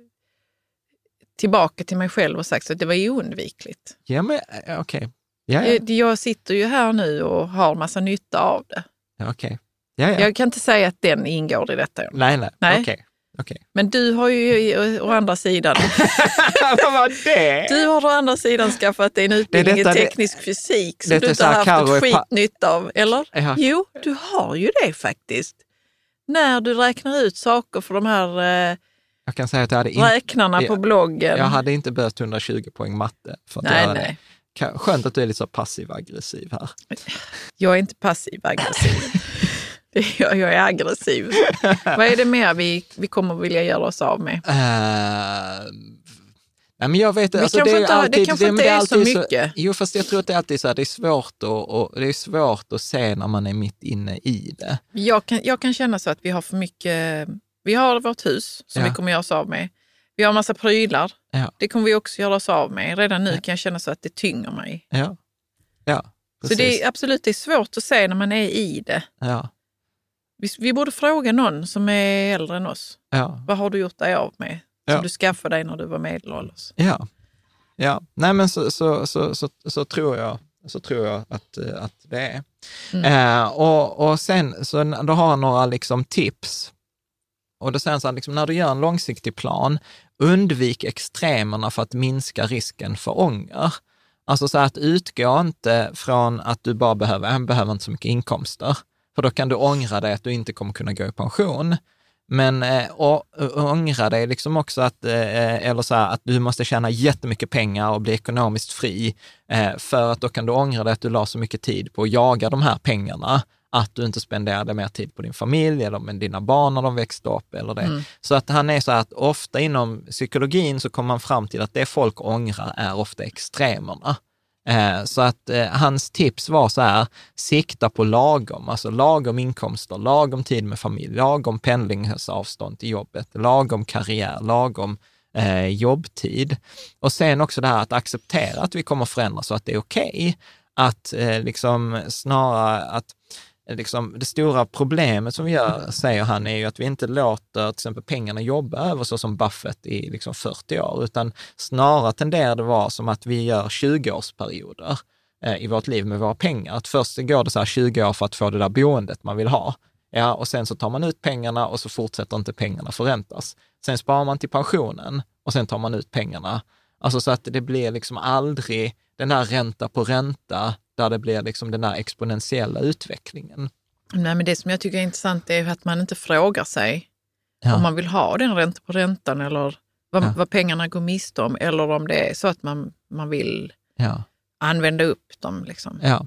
Speaker 5: tillbaka till mig själv och sagt att det var oundvikligt.
Speaker 4: Ja, men eh, okej. Ja, ja.
Speaker 5: Jag, jag sitter ju här nu och har massa nytta av det.
Speaker 4: okej. Ja.
Speaker 5: Jag kan inte säga att den ingår i detta.
Speaker 4: Nej, nej.
Speaker 5: Nej.
Speaker 4: Okej. Okej.
Speaker 5: Men du har ju å- andra sidan [laughs]
Speaker 4: Vad var det?
Speaker 5: Du har å andra sidan skaffat dig en utbildning
Speaker 4: detta-
Speaker 5: i
Speaker 4: det-
Speaker 5: teknisk fysik som du inte har haft ett
Speaker 4: är pa-
Speaker 5: skit nytta av, eller?
Speaker 4: Ja.
Speaker 5: Jo, du har ju det faktiskt. När du räknar ut saker för de här eh,
Speaker 4: Jag kan säga att jag hade, in,
Speaker 5: räknarna på bloggen.
Speaker 4: jag hade inte behövt 120 poäng matte för att
Speaker 5: nej,
Speaker 4: göra
Speaker 5: nej.
Speaker 4: det. Skönt att du är lite så passiv-aggressiv här.
Speaker 5: Jag är inte passiv aggressiv. Det [laughs] är [laughs] jag, jag är aggressiv. [laughs] Vad är det mer vi, vi kommer vilja göra oss av med?
Speaker 4: Uh, nej, men jag vet
Speaker 5: Vi
Speaker 4: alltså, det är
Speaker 5: har- det
Speaker 4: alltid,
Speaker 5: kanske inte
Speaker 4: det
Speaker 5: är så
Speaker 4: alltid
Speaker 5: mycket.
Speaker 4: jo, fast jag tror att det är alltid så här, det är svårt att, och, det är svårt att se när man är mitt inne i det.
Speaker 5: Jag kan, jag kan känna så att vi har för mycket... Vi har vårt hus som
Speaker 4: Ja.
Speaker 5: vi kommer göra oss av med. Vi har en massa prylar.
Speaker 4: Ja.
Speaker 5: Det kommer vi också göra oss av med. Redan nu kan jag känna så att det tynger mig.
Speaker 4: Ja, ja
Speaker 5: Så det är absolut det är svårt att se när man är i det.
Speaker 4: ja,
Speaker 5: Vi, vi borde fråga någon som är äldre än oss.
Speaker 4: ja.
Speaker 5: Vad har du gjort dig av med? Som
Speaker 4: Ja.
Speaker 5: du skaffade dig när du var medelålders.
Speaker 4: Ja, ja. nej men så, så, så, så, så tror jag så tror jag att, eh, att det är. Eh, och, och sen så då har han några liksom tips. Och då säger han så här, liksom, när du gör en långsiktig plan, undvik extremerna för att minska risken för ånger. Alltså så att utgå inte från att du bara behöver, behöver inte så mycket inkomster, för då kan du ångra dig att du inte kommer kunna gå i pension. Men eh, och, och ångra dig liksom också att, eh, eller så här, att du måste tjäna jättemycket pengar och bli ekonomiskt fri, eh, för att då kan du ångra dig att du la så mycket tid på att jaga de här pengarna, att du inte spenderade mer tid på din familj eller med dina barn när de växte upp eller det. Så att han är så här att ofta inom psykologin så kommer man fram till att det folk ångrar är ofta extremerna. Eh, så att eh, hans tips var så här, sikta på lagom, alltså lagom inkomster, lagom tid med familj, lagom pendlingsavstånd till jobbet, lagom karriär, lagom eh, jobbtid. Och sen också det här att acceptera att vi kommer förändras och att det är okej. Att eh, liksom snarare att eh, liksom, det stora problemet som vi gör, säger han, är ju att vi inte låter till exempel pengarna jobba över så som Buffett i liksom 40 år, utan snarare tenderar det vara som att vi gör 20-årsperioder eh, i vårt liv med våra pengar. Att först går det så här 20 år för att få det där boendet man vill ha. Ja, och sen så tar man ut pengarna och så fortsätter inte pengarna förräntas. Sen sparar man till pensionen och sen tar man ut pengarna. Alltså så att det blir liksom aldrig den här ränta på ränta, där det blir liksom den här exponentiella utvecklingen.
Speaker 5: Nej, men det som jag tycker är intressant är att man inte frågar sig
Speaker 4: Ja.
Speaker 5: om man vill ha den ränta på räntan eller vad,
Speaker 4: Ja.
Speaker 5: vad pengarna går miste om eller om det är så att man, man vill
Speaker 4: Ja,
Speaker 5: använda upp dem. Liksom.
Speaker 4: ja.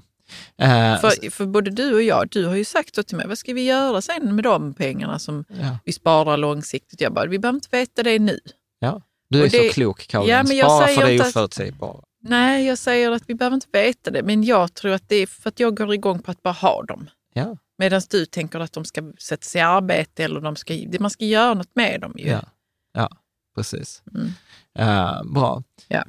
Speaker 4: Eh,
Speaker 5: För, för både du och jag, du har ju sagt till mig, vad ska vi göra sen med de pengarna som vi sparar långsiktigt? Jag bara, vi behöver inte veta det nu.
Speaker 4: ja. Du är
Speaker 5: det-
Speaker 4: så klok, Caroline.
Speaker 5: Ja, men jag
Speaker 4: Spara för det oförutsägbara.
Speaker 5: Nej, jag säger att vi behöver inte veta det, men jag tror att det är för att jag går igång på att bara ha dem.
Speaker 4: Ja,
Speaker 5: Medan du tänker att de ska sättas i arbete eller de ska, man ska göra något med dem. Ju.
Speaker 4: ja, ja precis.
Speaker 5: Mm.
Speaker 4: Eh, bra.
Speaker 5: Ja.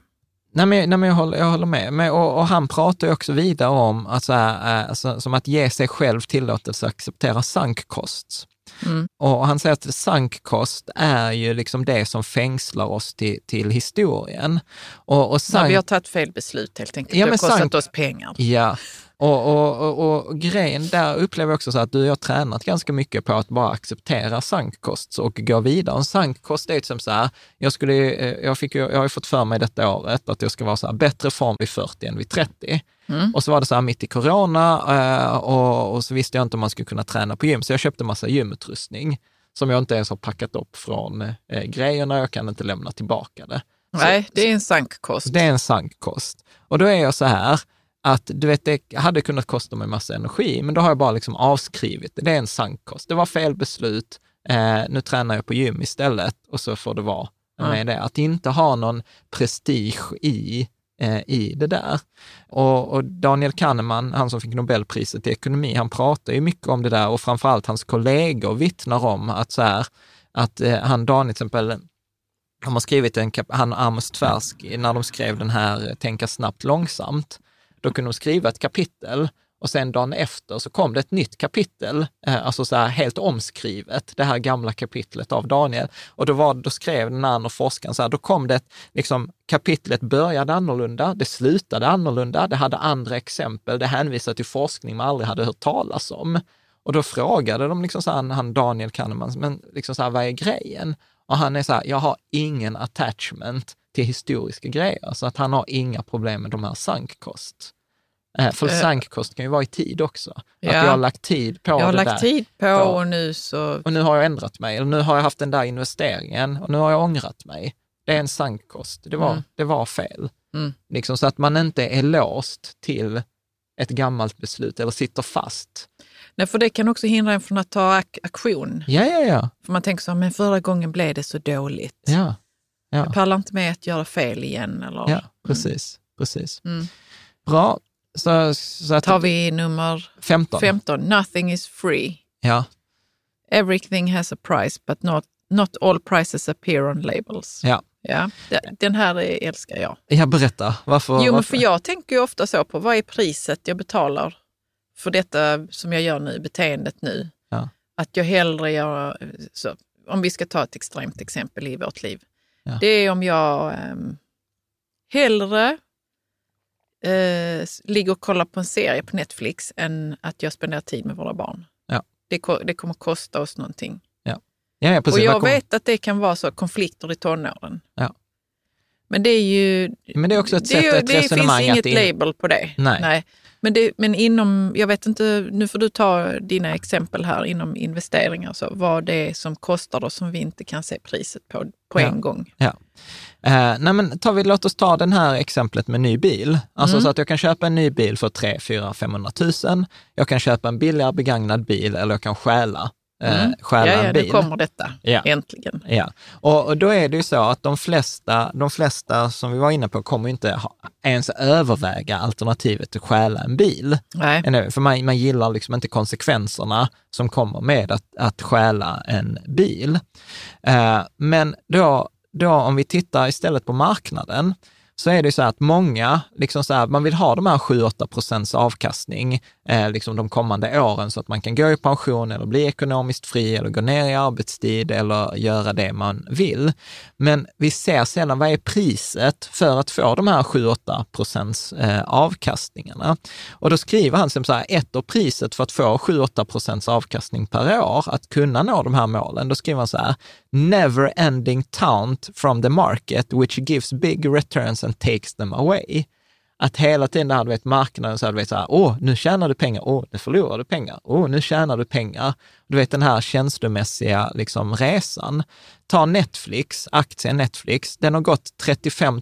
Speaker 4: Nej, men, nej, men jag, håller, jag håller med. Men, och, och han pratar ju också vidare om att så här, eh, alltså, som att ge sig själv tillåtelse att acceptera sunk costs.
Speaker 5: Mm.
Speaker 4: Och han säger att sunk cost är ju liksom det som fängslar oss till, till historien. Och, och
Speaker 5: Ja,
Speaker 4: sunk,
Speaker 5: vi har tagit fel beslut helt enkelt.
Speaker 4: Ja,
Speaker 5: det har kostat
Speaker 4: sank-
Speaker 5: oss pengar.
Speaker 4: Ja, Och, och, och, och, grejen där upplever jag också så att du och jag har tränat ganska mycket på att bara acceptera sankkost och gå vidare. En sankkost är som så här, jag, skulle, eh, jag, fick, jag har ju fått för mig detta året att jag ska vara så här, bättre form vid 40 än vid 30. Mm. Och så var det så här mitt i corona eh, och, och, så visste jag inte om man skulle kunna träna på gym, så jag köpte massa gymutrustning som jag inte ens har packat upp från eh, grejerna. Jag kan inte lämna tillbaka det.
Speaker 5: Nej, det är en sankkost.
Speaker 4: Det är en sankkost. Och då är jag så här, att du vet, det hade kunnat kosta mig massa energi, men då har jag bara liksom avskrivit det. Det är en sankkost. Det var fel beslut. Eh, nu tränar jag på gym istället och så får det vara med mm. det. Att inte ha någon prestige i, Eh, i det där. Och, och, Daniel Kahneman, han som fick Nobelpriset i ekonomi, han pratar ju mycket om det där och framförallt hans kollegor vittnar om att så här, att eh, han, Daniel till exempel, de har skrivit en, han och Amos Tversky, när de skrev den här eh, Tänka snabbt långsamt, då kunde de skriva ett kapitel och sen dagen efter så kom det ett nytt kapitel, eh, alltså så här helt omskrivet, det här gamla kapitlet av Daniel. Och då, var, då skrev den andra forskaren så här, då kom det, liksom kapitlet började annorlunda, det slutade annorlunda, det hade andra exempel, det hänvisade till forskning man aldrig hade hört talas om. Och då frågade de liksom så här, han Daniel Kahneman, men liksom så här, vad är grejen? Och han är så här, jag har ingen attachment till historiska grejer, så att han har inga problem med de här sankkost. kost för uh, sankkost kan ju vara i tid också. Ja. Att jag har lagt tid på det
Speaker 5: Jag har lagt
Speaker 4: där.
Speaker 5: tid på och nu så...
Speaker 4: Och nu har jag ändrat mig, eller nu har jag haft den där investeringen och nu har jag ångrat mig. Det är en sankkost. Det var, mm. det var fel. Mm. Liksom så att man inte är låst till ett gammalt beslut eller sitter fast.
Speaker 5: Nej, för det kan också hindra en från att ta ak aktion.
Speaker 4: Ja, ja, ja.
Speaker 5: För man tänker så men förra gången blev det så dåligt.
Speaker 4: Ja. ja.
Speaker 5: Jag pallar inte med att göra fel igen. Eller...
Speaker 4: Ja, precis. Mm. precis. Bra. Så, så
Speaker 5: att, Tar vi nummer
Speaker 4: 15.
Speaker 5: 15. Nothing is free.
Speaker 4: Ja.
Speaker 5: Everything has a price, but not, not all prices appear on labels.
Speaker 4: Ja.
Speaker 5: Ja, den här älskar jag.
Speaker 4: Ja, berätta. Varför?
Speaker 5: Jo, men
Speaker 4: varför?
Speaker 5: för jag tänker ju ofta så på vad är priset jag betalar för detta som jag gör nu, beteendet nu.
Speaker 4: Ja.
Speaker 5: Att jag hellre gör, så, om vi ska ta ett extremt exempel i vårt liv. Ja. Det är om jag um, hellre uh, ligger och kollar på en serie på Netflix än att jag spenderar tid med våra barn.
Speaker 4: Ja.
Speaker 5: Det, det kommer kosta oss någonting.
Speaker 4: Ja. Ja, ja, precis.
Speaker 5: Och jag vet att det kan vara så konflikter i tonåren.
Speaker 4: Ja.
Speaker 5: Men det är ju...
Speaker 4: Men det är också ett sätt, ett
Speaker 5: det
Speaker 4: resonemang.
Speaker 5: Det finns inget in... label på det.
Speaker 4: Nej.
Speaker 5: Nej. Men, det, men inom, jag vet inte, nu får du ta dina exempel här inom investeringar, så vad det är som kostar då som vi inte kan se priset på på
Speaker 4: ja.
Speaker 5: en gång.
Speaker 4: Ja. Eh, nej men tar vi, låt oss ta den här exemplet med ny bil. Alltså mm. så att jag kan köpa en ny bil för 3, 4, 500 000. Jag kan köpa en billigare begagnad bil eller jag kan stjäla
Speaker 5: Eh, mm.
Speaker 4: stjäla
Speaker 5: ja, ja,
Speaker 4: en bil.
Speaker 5: nu kommer detta,
Speaker 4: ja.
Speaker 5: äntligen.
Speaker 4: Ja, och, och, då är det ju så att de flesta, de flesta som vi var inne på kommer inte ha, ens överväga alternativet att stjäla en bil.
Speaker 5: Nej.
Speaker 4: För man, man gillar liksom inte konsekvenserna som kommer med att, att stjäla en bil. Uh, men då, då om vi tittar istället på marknaden, så är det så att många, liksom så här, man vill ha de här 7-8 procents avkastning eh, liksom de kommande åren så att man kan gå i pension eller bli ekonomiskt fri eller gå ner i arbetstid eller göra det man vill. Men vi ser sedan, vad är priset för att få de här 7-8 procents eh, avkastningarna? Och då skriver han som så här, ett av priset för att få 7-8 procents avkastning per år, att kunna nå de här målen, då skriver han så här, never ending taunt from the market which gives big returns and takes them away att hela tiden där, du vet, marknaden så här, du vet, så här, åh, nu tjänar du pengar, åh, nu förlorar du pengar, åh, nu tjänar du pengar. Du vet den här känslomässiga liksom, resan. Ta Netflix, aktien Netflix, den har gått 35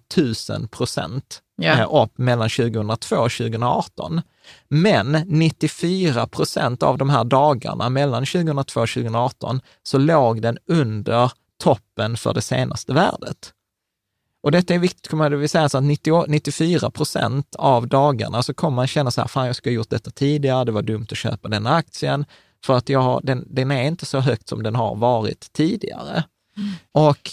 Speaker 4: 000 procent yeah. upp mellan 2002 och 2018. Men 94 procent av de här dagarna mellan 2002 och 2018 så låg den under toppen för det senaste värdet. Och detta är viktigt, kommer det vill säga så att 90, 94 procent av dagarna så kommer man känna så här, fan jag skulle ha gjort detta tidigare, det var dumt att köpa den aktien, för att jag har, den, den är inte så högt som den har varit tidigare. Mm. Och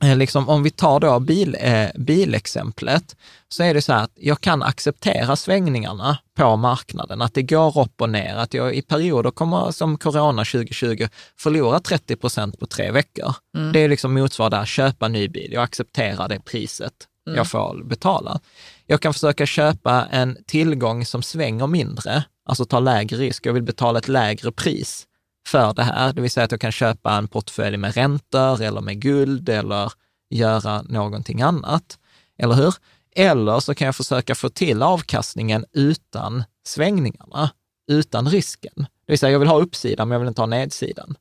Speaker 4: liksom, om vi tar då bil, eh, bilexemplet, så är det så här att jag kan acceptera svängningarna på marknaden, att det går upp och ner, att jag i perioder kommer, som corona 2020, förlora 30 procent på tre veckor. Mm. Det är liksom motsvarande att köpa ny bil, jag accepterar det priset mm. jag får betala. Jag kan försöka köpa en tillgång som svänger mindre, alltså ta lägre risk. Jag vill betala ett lägre pris för det här, det vill säga att jag kan köpa en portfölj med räntor eller med guld eller göra någonting annat. Eller hur? Eller så kan jag försöka få till avkastningen utan svängningarna, utan risken. Det vill säga, jag vill ha uppsidan, men jag vill inte ha nedsidan.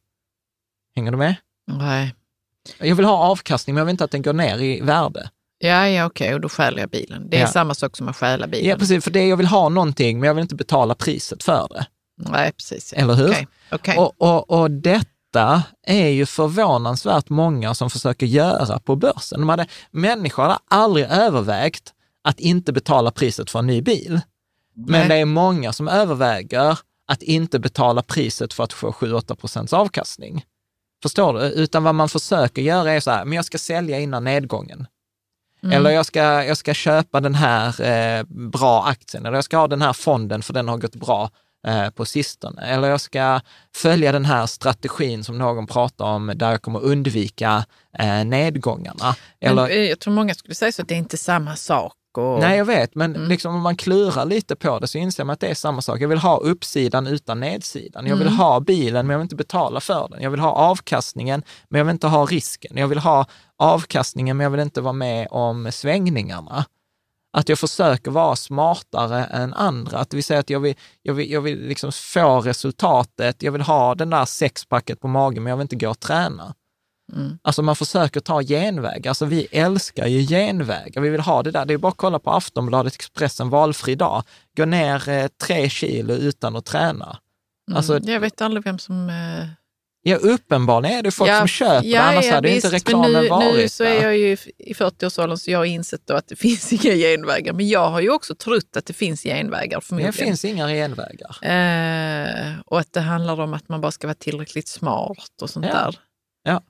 Speaker 4: Hänger du med?
Speaker 5: Nej.
Speaker 4: Jag vill ha avkastning, men jag vill inte att den går ner i värde.
Speaker 5: Ja, ja okej, och då stjäl jag bilen. Det är
Speaker 4: Ja.
Speaker 5: samma sak som att stjäla bilen.
Speaker 4: Ja, precis, för det jag vill ha någonting, men jag vill inte betala priset för det.
Speaker 5: Nej, precis.
Speaker 4: Eller hur?
Speaker 5: Okej, okej.
Speaker 4: Och, och, och detta är ju förvånansvärt många som försöker göra på börsen. De hade, människor hade aldrig övervägt att inte betala priset för en ny bil. Men
Speaker 5: Nej.
Speaker 4: det är många som överväger att inte betala priset för att få 7-8 procents avkastning. Förstår du? Utan vad man försöker göra är så här, men jag ska sälja innan nedgången. Eller jag ska, jag ska köpa den här eh, bra aktien, eller jag ska ha den här fonden för den har gått bra eh, på sistone. Eller jag ska följa den här strategin som någon pratar om, där jag kommer undvika eh, nedgångarna. Eller,
Speaker 5: Men, eh, jag tror många skulle säga så att det är inte samma sak. Och...
Speaker 4: Nej, jag vet, men liksom om man klurar lite på det så inser man att det är samma sak. Jag vill ha uppsidan utan nedsidan. Jag vill ha bilen, men jag vill inte betala för den. Jag vill ha avkastningen, men jag vill inte ha risken. Jag vill ha avkastningen, men jag vill inte vara med om svängningarna. Att jag försöker vara smartare än andra. Att vi säger att jag vill, jag vill, jag vill liksom få resultatet, jag vill ha den där sexpacket på magen, men jag vill inte gå och träna. Alltså man försöker ta genvägar. Alltså vi älskar ju genvägar. Vi vill ha det där. Det är bara att kolla på Aftonbladet, Expressen, valfri dag. Gå ner eh, tre kilo utan att träna. Alltså,
Speaker 5: Jag vet aldrig vem som... eh,
Speaker 4: ja, uppenbarligen är det folk
Speaker 5: Ja,
Speaker 4: som köper
Speaker 5: ja,
Speaker 4: det, annars
Speaker 5: ja,
Speaker 4: hade
Speaker 5: visst,
Speaker 4: inte
Speaker 5: men
Speaker 4: reklamen
Speaker 5: nu,
Speaker 4: varit
Speaker 5: Nu så är jag ju i 40-årsåldern så jag har insett att det [laughs] finns inga genvägar. Men jag har ju också trott att det finns genvägar
Speaker 4: Det
Speaker 5: förmodligen.
Speaker 4: finns inga genvägar.
Speaker 5: Eh, och att det handlar om att man bara ska vara tillräckligt smart och sånt
Speaker 4: Ja.
Speaker 5: där.
Speaker 4: Ja.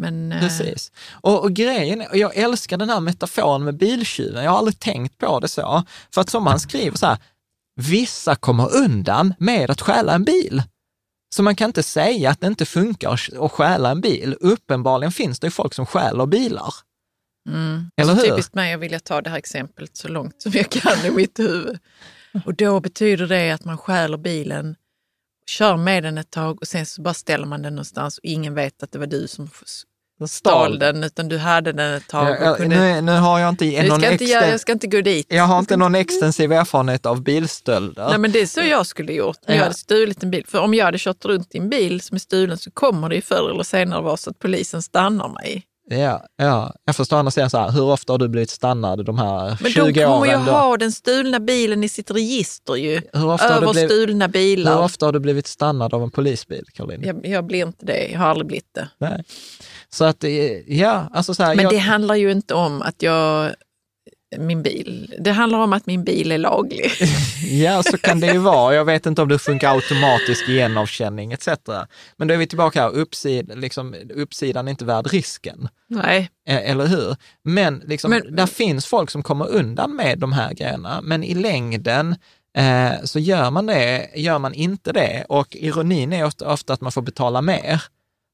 Speaker 5: Men, eh,
Speaker 4: Precis. Och, och grejen och jag älskar den här metaforen med biltjuven. Jag har aldrig tänkt på det så. För att som han skriver så här, vissa kommer undan med att stjäla en bil. Så man kan inte säga att det inte funkar att- att stjäla en bil. Uppenbarligen finns det ju folk som stjäler bilar.
Speaker 5: Mm.
Speaker 4: Eller
Speaker 5: så
Speaker 4: hur?
Speaker 5: typiskt mig, jag vill ta det här exemplet så långt som jag kan i mitt huvud. Och då betyder det att man stjäler bilen, kör med den ett tag och sen så bara ställer man den någonstans och ingen vet att det var du som stal den, utan du hade den ett tag.
Speaker 4: Ja,
Speaker 5: Och
Speaker 4: ja,
Speaker 5: kunde,
Speaker 4: nu, nu har jag inte
Speaker 5: nu
Speaker 4: någon
Speaker 5: ska jag, inte
Speaker 4: exten-
Speaker 5: jag ska inte gå dit.
Speaker 4: jag har inte någon extensiv erfarenhet av bilstölder.
Speaker 5: Nej, men det är så jag skulle gjort om jag
Speaker 4: Ja.
Speaker 5: hade stulit en bil. För om jag hade kört runt i en bil som är stulen så kommer det ju förr eller senare vara så att polisen stannar mig.
Speaker 4: Ja, ja, jag förstår andra sidan så här, hur ofta har du blivit stannad de här
Speaker 5: Men
Speaker 4: 20
Speaker 5: de kommer ju
Speaker 4: åren? då?
Speaker 5: ha den stulna bilen i sitt register ju.
Speaker 4: Hur ofta, har du
Speaker 5: Över
Speaker 4: blivit,
Speaker 5: stulna bilar.
Speaker 4: hur ofta har du blivit stannad av en polisbil, Caroline?
Speaker 5: Jag, jag blir inte det, jag har aldrig blivit det.
Speaker 4: Nej. Så att, eh, ja, alltså så här,
Speaker 5: Men
Speaker 4: jag,
Speaker 5: det handlar ju inte om att jag, min bil, det handlar om att min bil är laglig. [laughs]
Speaker 4: ja, så kan det ju vara. Jag vet inte om det funkar automatisk igenkänning etc. Men då är vi tillbaka här, uppsid, liksom, uppsidan är inte värd risken.
Speaker 5: Nej,
Speaker 4: Eh, Eller hur? Men, liksom,
Speaker 5: Men-
Speaker 4: där finns folk som kommer undan med de här grejerna, men i längden eh, så gör man det, gör man inte det. Och ironin är ofta, ofta att man får betala mer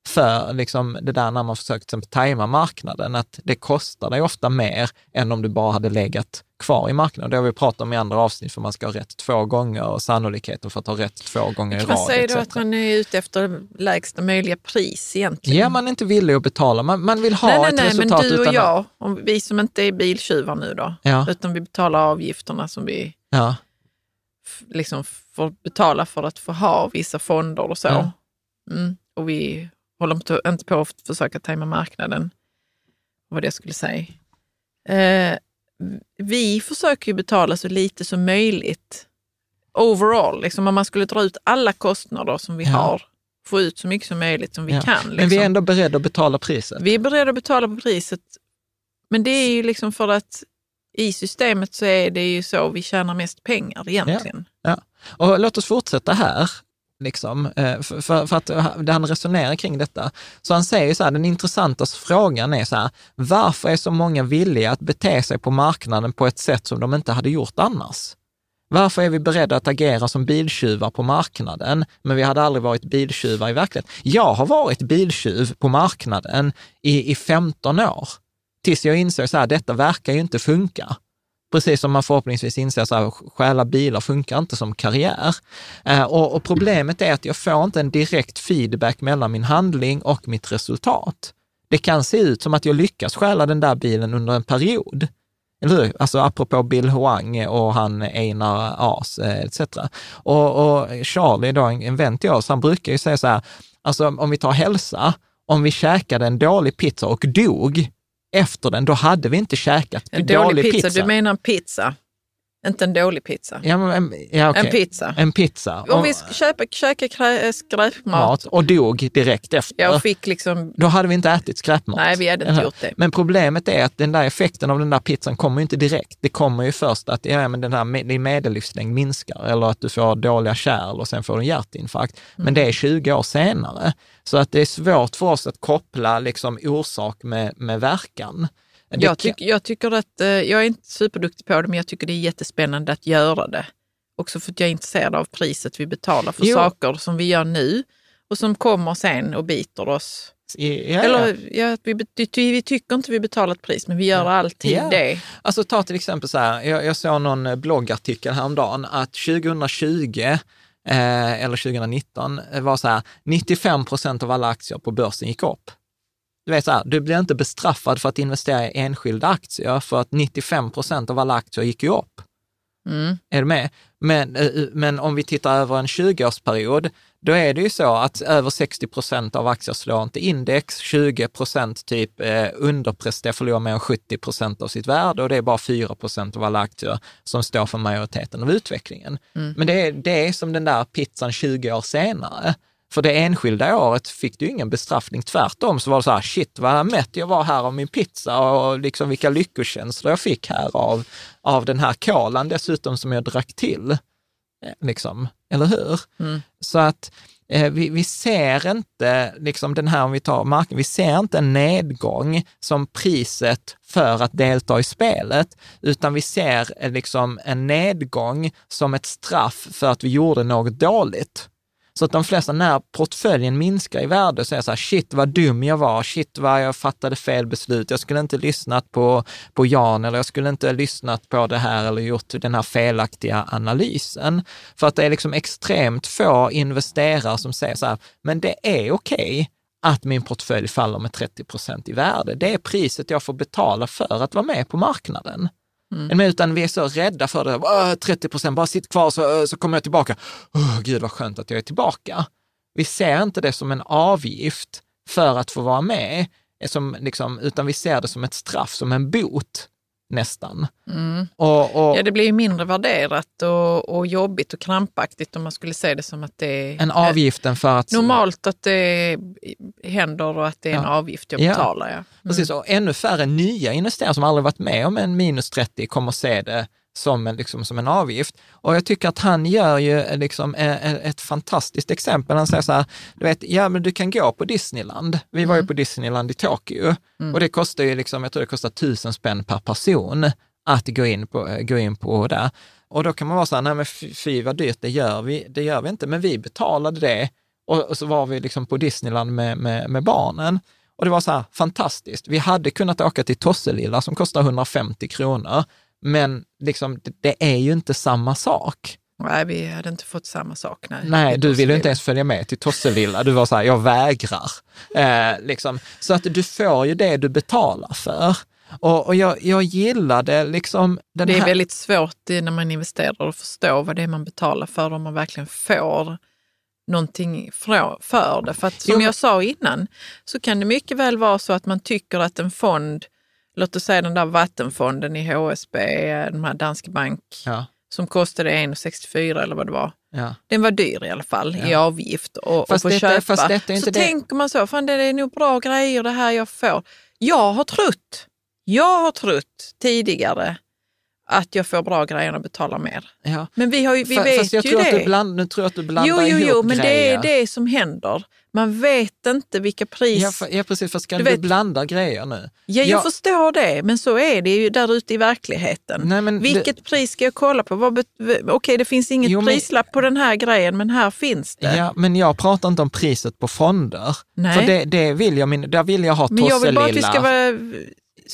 Speaker 4: för liksom, det där när man försöker till exempel tajma marknaden, att det kostar dig ofta mer än om du bara hade legat kvar i marknaden. Det har vi pratat om i andra avsnitt, för man ska ha rätt två gånger och sannolikheten för att ha rätt två gånger i rad.
Speaker 5: säga då
Speaker 4: etc.
Speaker 5: att man är ute efter lägsta möjliga pris egentligen?
Speaker 4: Ja, man är inte villig att betala. Man, man vill ha
Speaker 5: nej, nej,
Speaker 4: ett
Speaker 5: nej, men
Speaker 4: resultat
Speaker 5: du och jag, om vi som inte är biltjuvar nu då,
Speaker 4: Ja.
Speaker 5: utan vi betalar avgifterna som vi
Speaker 4: Ja.
Speaker 5: liksom får betala för att få ha vissa fonder och så.
Speaker 4: Ja.
Speaker 5: Mm. Och vi håller inte- på att försöka tajma marknaden, vad det skulle säga. Eh, vi försöker ju betala så lite som möjligt overall. Liksom om man skulle dra ut alla kostnader som vi
Speaker 4: Ja.
Speaker 5: har, få ut så mycket som möjligt som vi
Speaker 4: Ja.
Speaker 5: kan. Liksom.
Speaker 4: Men vi är ändå beredda att betala priset.
Speaker 5: Vi är beredda att betala på priset. Men det är ju liksom för att i systemet så är det ju så vi tjänar mest pengar egentligen.
Speaker 4: Ja. Och låt oss fortsätta här, liksom, eh, för, för, för att han resonerar kring detta. Så han säger så här, den intressantaste frågan är så här, varför är så många villiga att bete sig på marknaden på ett sätt som de inte hade gjort annars? Varför är vi beredda att agera som biltjuvar på marknaden, men vi hade aldrig varit biltjuvar i verkligheten? Jag har varit biltjuv på marknaden i, i 15 år, tills jag insåg så här, detta verkar ju inte funka. Precis som man förhoppningsvis inser, så här, stjäla bilar funkar inte som karriär. Eh, och, och problemet är att jag får inte en direkt feedback mellan min handling och mitt resultat. Det kan se ut som att jag lyckas stjäla den där bilen under en period. Eller hur? Alltså apropå Bill Huang och han Einar As eh, etc. Och, och Charlie, då, en vän till oss, han brukar ju säga så här, alltså om vi tar hälsa, om vi käkade en dålig pizza och dog efter den, då hade vi inte käkat
Speaker 5: En
Speaker 4: dålig,
Speaker 5: dålig pizza,
Speaker 4: pizza.
Speaker 5: du menar en pizza? Inte en dålig pizza.
Speaker 4: Ja, men, en- ja, okej.
Speaker 5: En pizza.
Speaker 4: En pizza.
Speaker 5: Om vi köper, käkar krä- skräpmat
Speaker 4: mat och dog direkt efter.
Speaker 5: jag fick liksom...
Speaker 4: Då hade vi inte ätit skräpmat.
Speaker 5: Nej, vi hade inte
Speaker 4: Eller
Speaker 5: gjort det.
Speaker 4: Men problemet är att den där effekten av den där pizzan kommer ju inte direkt. Det kommer ju först att ja, men den här, din medellivslängd minskar eller att du får dåliga kärl och sen får du en hjärtinfarkt.
Speaker 5: Mm.
Speaker 4: Men det är 20 år senare. Så att det är svårt för oss att koppla liksom orsak med, med verkan.
Speaker 5: Jag, tyck, jag tycker att, eh, jag är inte superduktig på det, men jag tycker det är jättespännande att göra det. Också för att jag är intresserad av priset vi betalar för
Speaker 4: Jo.
Speaker 5: saker som vi gör nu och som kommer sen och biter oss.
Speaker 4: Ja, ja.
Speaker 5: Eller ja, vi, vi tycker inte vi betalar ett pris, men vi gör alltid
Speaker 4: Ja.
Speaker 5: det.
Speaker 4: Alltså ta till exempel så här, jag, jag såg någon eh, bloggartikel häromdagen att 2020 eh, eller 2019 eh, var så här, 95 procent av alla aktier på börsen gick upp. Du vet så här, du blir inte bestraffad för att investera i enskilda aktier för att 95 procent av alla aktier gick ju upp.
Speaker 5: Mm.
Speaker 4: Är du med? Men, eh, men om vi tittar över en 20-årsperiod, då är det ju så att över 60 procent av aktier slår inte index, 20 procent typ eh, underpresterar, förlorar mer än 70 procent av sitt värde och det är bara 4 procent av alla aktier som står för majoriteten av utvecklingen. Men det är, det är som den där pizzan 20 år senare. För det enskilda året fick du ingen bestraffning, tvärtom så var det så här, shit vad mätt jag var här av min pizza och liksom vilka lyckokänslor jag fick här av, av den här kolan dessutom som jag drack till. Eh, Liksom, eller hur? Så att eh, vi, vi ser inte, liksom den här, om vi tar marken, vi ser inte en nedgång som priset för att delta i spelet, utan vi ser eh, liksom en nedgång som ett straff för att vi gjorde något dåligt. Så att de flesta, när portföljen minskar i värde, så är så här, shit vad dum jag var, shit vad jag fattade fel beslut, jag skulle inte lyssnat på, på Jan eller jag skulle inte lyssnat på det här eller gjort den här felaktiga analysen. För att det är liksom extremt få investerare som säger så här, men det är okej att min portfölj faller med 30 procent i värde. Det är priset jag får betala för att vara med på marknaden. Men utan vi är så rädda för det. 30 procent, bara sitt kvar så, eh, så kommer jag tillbaka. Oh, Gud vad skönt att jag är tillbaka. Vi ser inte det som en avgift för att få vara med, eh, som liksom, utan vi ser det som ett straff, som en bot nästan. Och, och
Speaker 5: Ja, det blir ju mindre värderat och, och jobbigt och krampaktigt om man skulle se det som att det är
Speaker 4: en avgiften för att...
Speaker 5: normalt att det händer och att det är en
Speaker 4: Ja.
Speaker 5: avgift jag
Speaker 4: Ja.
Speaker 5: betalar. Ja.
Speaker 4: Precis, och ännu färre nya investerare som aldrig varit med om en minus 30 kommer se det som en, liksom, som en avgift. Och jag tycker att han gör ju eh, liksom, eh, eh, ett fantastiskt exempel. Han säger så här, du vet, ja men du kan gå på Disneyland. Vi var ju på Disneyland i Tokyo och det kostar ju, liksom, jag tror det kostar tusen spänn per person att gå in på, gå in på där. Och då kan man vara så här, nej men fy vad dyrt, det gör, vi, det gör vi inte, men vi betalade det och, och så var vi liksom på Disneyland med, med, med barnen. Och det var så här fantastiskt. Vi hade kunnat åka till Tosselilla som kostar 150 kronor, men liksom, det, är ju inte samma sak.
Speaker 5: Nej, vi hade inte fått samma sak. Nej,
Speaker 4: Nej, du ville inte ens följa med till Tosselilla. Du var så här, jag vägrar. [laughs] Eh, liksom. Så att du får ju det du betalar för. Och, och jag, jag gillade liksom den
Speaker 5: Det är
Speaker 4: här...
Speaker 5: väldigt svårt när man investerar att förstå vad det är man betalar för om man verkligen får någonting för det. För att som
Speaker 4: Jo,
Speaker 5: jag sa innan så kan det mycket väl vara så att man tycker att en fond, låt oss säga den där vattenfonden i HSB, den här Danske Bank,
Speaker 4: Ja,
Speaker 5: som kostade 1,64 eller vad det var.
Speaker 4: ja.
Speaker 5: Den var dyr i alla fall i avgift och, och
Speaker 4: Fast
Speaker 5: få
Speaker 4: detta-
Speaker 5: köpa.
Speaker 4: fast detta är inte
Speaker 5: så
Speaker 4: det-
Speaker 5: tänker man så, fan det är nog bra grejer det här jag får. Jag har trott, jag har trott tidigare att jag får bra grejer och betalar mer.
Speaker 4: ja.
Speaker 5: Men vi, har ju, vi
Speaker 4: Fa-
Speaker 5: vet
Speaker 4: Fast jag
Speaker 5: ju
Speaker 4: tror
Speaker 5: det.
Speaker 4: Att du bland, nu tror jag att du blandar
Speaker 5: jo, jo,
Speaker 4: ihop
Speaker 5: jo, men det är det som händer. Man vet inte vilka pris...
Speaker 4: Ja, fa- ja, precis. Fast kan
Speaker 5: Du
Speaker 4: du,
Speaker 5: vet-
Speaker 4: blanda grejer nu?
Speaker 5: Ja, jag
Speaker 4: Ja.
Speaker 5: förstår det, men så är det ju där ute i verkligheten.
Speaker 4: Nej, men
Speaker 5: Vilket pris ska jag kolla på? Vad bet- Okej, det finns inget
Speaker 4: Jo, men-
Speaker 5: prislapp på den här grejen, men här finns det.
Speaker 4: Ja, men jag pratar inte om priset på fonder.
Speaker 5: Nej.
Speaker 4: För det, det vill jag, där vill jag ha
Speaker 5: Men jag vill bara att vi
Speaker 4: Tosselilla.
Speaker 5: ska vara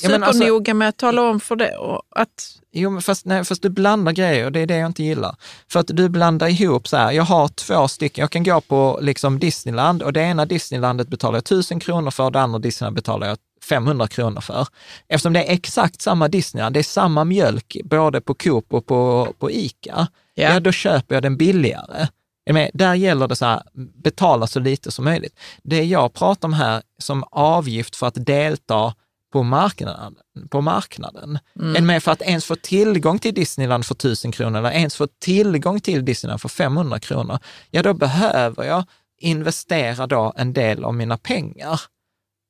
Speaker 4: Ja, alltså-
Speaker 5: supernoga med att tala om för det och att
Speaker 4: Jo, men fast, nej, fast du blandar grejer och det är det jag inte gillar. För att du blandar ihop så här, jag har två stycken, jag kan gå på liksom Disneyland och det ena Disneylandet betalar jag 1000 kronor för och det andra Disneyland betalar jag 500 kronor för. Eftersom det är exakt samma Disneyland, det är samma mjölk både på Coop och på, på Ica,
Speaker 5: Ja.
Speaker 4: ja då köper jag den billigare. Med? Där gäller det så här, betala så lite som möjligt. Det jag pratar om här som avgift för att delta på marknaden, på marknaden. Än med för att ens få tillgång till Disneyland för 1000 kronor eller ens få tillgång till Disneyland för 500 kronor, ja då behöver jag investera då en del av mina pengar.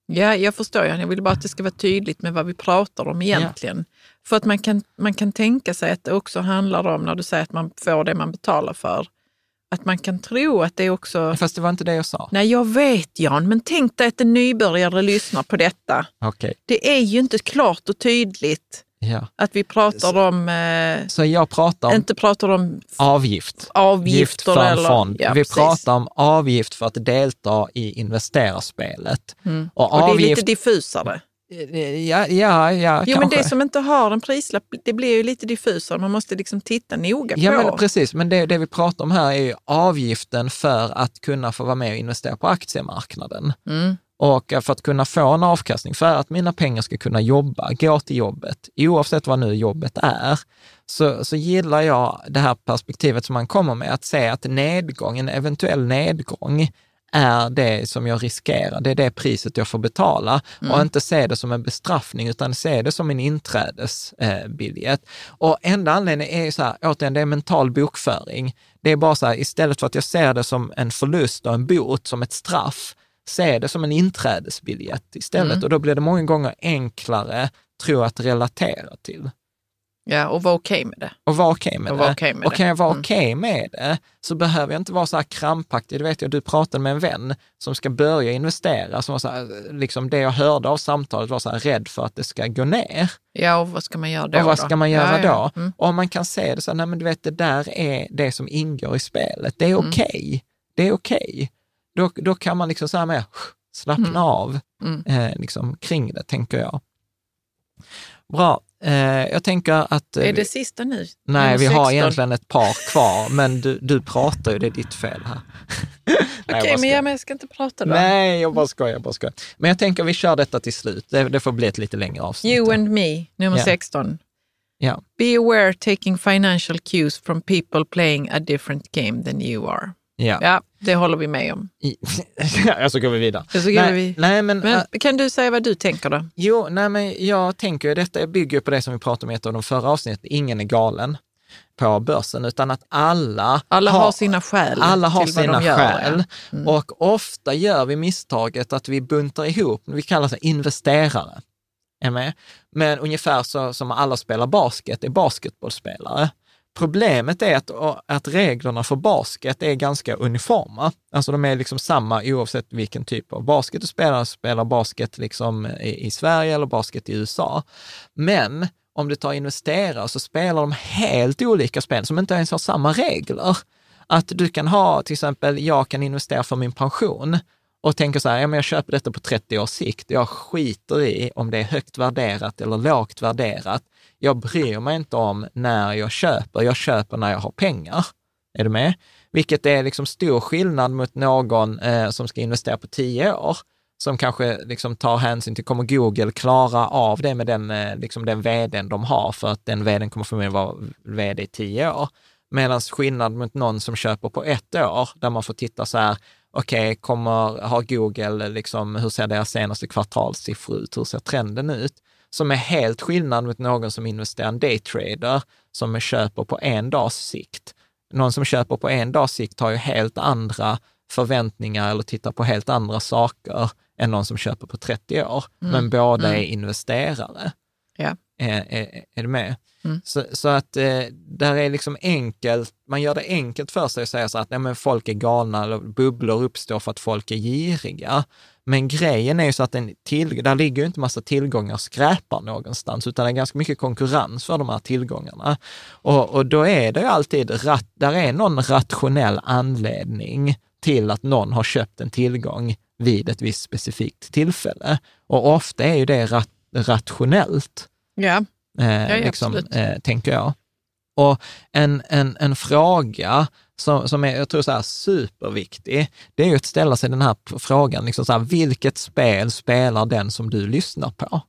Speaker 5: Ja, jag förstår. Jag vill bara att det ska vara tydligt med vad vi pratar om egentligen. För att man kan, man kan tänka sig att det också handlar om, när du säger att man får det man betalar för, att man kan tro att det också...
Speaker 4: Fast det var inte det jag sa.
Speaker 5: Nej, jag vet Jan, men tänk dig att en nybörjare lyssnar på detta.
Speaker 4: Okej,
Speaker 5: Det är ju inte klart och tydligt
Speaker 4: ja.
Speaker 5: att vi pratar om, eh,
Speaker 4: Så jag pratar om
Speaker 5: inte pratar om
Speaker 4: avgift. Gift
Speaker 5: avgifter
Speaker 4: för en
Speaker 5: eller...
Speaker 4: fond.
Speaker 5: Ja,
Speaker 4: Vi
Speaker 5: precis.
Speaker 4: pratar om avgift för att delta i investerarspelet. Och,
Speaker 5: Mm. Och det är
Speaker 4: avgift,
Speaker 5: lite diffusare.
Speaker 4: Ja, ja, ja,
Speaker 5: Jo, men det som inte har en prislapp, det blir ju lite diffusare. Man måste liksom titta noga
Speaker 4: Ja,
Speaker 5: på.
Speaker 4: men precis. Men det, det vi pratar om här är ju avgiften för att kunna få vara med och investera på aktiemarknaden.
Speaker 5: Mm.
Speaker 4: Och för att kunna få en avkastning, för att mina pengar ska kunna jobba, gå till jobbet, oavsett vad nu jobbet är, så, så gillar jag det här perspektivet som man kommer med, att se att nedgång, en eventuell nedgång, är det som jag riskerar, det är det priset jag får betala och inte se det som en bestraffning utan se det som en inträdesbiljett. Och enda anledningen är ju så här, återigen, det är mental bokföring. Det är bara så här, istället för att jag ser det som en förlust och en bot, som ett straff, se det som en inträdesbiljett istället. Och då blir det många gånger enklare, tror jag, att relatera till.
Speaker 5: Ja, och vara okej med det.
Speaker 4: Och vara okej med
Speaker 5: Och
Speaker 4: det.
Speaker 5: okej med
Speaker 4: och kan jag vara
Speaker 5: Mm.
Speaker 4: okej med det, så behöver jag inte vara så här krampaktig. Det vet jag, du pratade med en vän som ska börja investera, som var så här, liksom det jag hörde av samtalet var så här rädd för att det ska gå ner.
Speaker 5: Ja, och vad ska man göra då?
Speaker 4: och vad
Speaker 5: då?
Speaker 4: ska man göra
Speaker 5: ja, ja.
Speaker 4: då?
Speaker 5: Mm.
Speaker 4: Och om man kan se det så här, nej men du vet, det där är det som ingår i spelet. Det är
Speaker 5: Mm.
Speaker 4: okej. Det är okej. Då, då kan man liksom så här med, slappna
Speaker 5: Mm.
Speaker 4: av
Speaker 5: Mm.
Speaker 4: eh, liksom, kring det, tänker jag. Bra. Eh, jag tänker att... eh,
Speaker 5: Är det sista nu?
Speaker 4: Nej, vi har
Speaker 5: 16?
Speaker 4: egentligen ett par kvar, men du, du pratar ju, det är ditt fel här. [laughs]
Speaker 5: Okej,
Speaker 4: bara
Speaker 5: men, jag, men jag ska inte prata då.
Speaker 4: Nej, jag bara skojar, jag bara skojar. Men jag tänker vi kör detta till slut. Det, det får bli ett lite längre avsnitt.
Speaker 5: You and me, nummer
Speaker 4: Ja.
Speaker 5: 16.
Speaker 4: Ja.
Speaker 5: Be aware taking financial cues from people playing a different game than you are.
Speaker 4: Ja.
Speaker 5: Ja, det håller vi med om. [laughs]
Speaker 4: Ja, så går vi vidare.
Speaker 5: Så går
Speaker 4: nej,
Speaker 5: vi-
Speaker 4: nej, men,
Speaker 5: Men
Speaker 4: äh,
Speaker 5: kan du säga vad du tänker då?
Speaker 4: jo, nej, men jag tänker ju detta bygger på det som vi pratade om i ett av de förra avsnitten. Ingen är galen på börsen, utan att alla,
Speaker 5: Alla har sina skäl
Speaker 4: Alla har sina skäl.
Speaker 5: Mm.
Speaker 4: Och ofta gör vi misstaget att vi buntar ihop, vi kallar det investerare. Är med? Men ungefär så som alla spelar basket, är basketbollspelare. Problemet är att, att reglerna för basket är ganska uniforma. Alltså de är liksom samma oavsett vilken typ av basket du spelar. Spelar basket liksom i, i Sverige eller basket i USA. Men om du tar investerare så spelar de helt olika spel som inte ens har samma regler. Att du kan ha, till exempel, jag kan investera för min pension och tänker så här, ja, men jag köper detta på 30 års sikt. Jag skiter i om det är högt värderat eller lågt värderat. Jag bryr mig inte om när jag köper, jag köper när jag har pengar. Är du med? Vilket är liksom stor skillnad mot någon eh, som ska investera på tio år, som kanske liksom tar hänsyn till, kommer Google klara av det med den, eh, liksom den vdn de har, för att den vdn kommer förmodligen vara vd i tio år. Medan skillnad mot någon som köper på ett år, där man får titta så här, okej, kommer, har Google, eh, liksom, hur ser deras senaste kvartalssiffror ut? Hur ser trenden ut? Som är helt skillnad mot någon som investerar en daytrader, som köper på en dags sikt. Någon som köper på en dags sikt har ju helt andra förväntningar eller tittar på helt andra saker än någon som köper på 30 år. Men båda är investerare.
Speaker 5: Ja.
Speaker 4: Är, är, är du med?
Speaker 5: Mm.
Speaker 4: Så, så att eh, där är liksom enkelt, man gör det enkelt för sig att säga så att nej, men folk är galna eller bubblor uppstår för att folk är giriga. Men grejen är ju så att en till, där ligger ju inte massa tillgångar och skräpar någonstans, utan det är ganska mycket konkurrens för de här tillgångarna. Och, och då är det ju alltid, rat, där är någon rationell anledning till att någon har köpt en tillgång vid ett visst specifikt tillfälle. Och ofta är ju det rat, rationellt.
Speaker 5: Ja,
Speaker 4: eh, liksom, eh, tänker jag. Och en, en, en fråga som, som är, jag tror så här superviktig, det är ju att ställa sig den här frågan, liksom så här, vilket spel spelar den som du lyssnar på?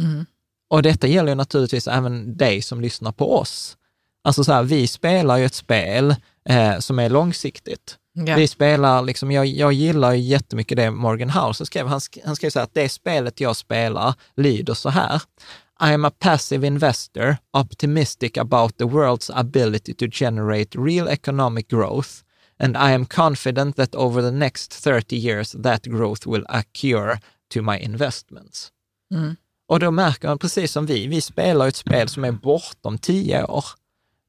Speaker 5: Mm.
Speaker 4: Och detta gäller ju naturligtvis även dig som lyssnar på oss. Alltså så här, vi spelar ju ett spel eh, som är långsiktigt.
Speaker 5: Ja.
Speaker 4: Vi spelar, liksom, jag, jag gillar ju jättemycket det Morgan House skrev. Han, sk- han skrev så här att det spelet jag spelar lyder så här. I am a passive investor, optimistic about the world's ability to generate real economic growth, and I am confident that over the next 30 years that growth will accrue to my investments.
Speaker 5: Mm.
Speaker 4: Och då märker man, precis som vi, vi spelar ett spel som är bortom tio år.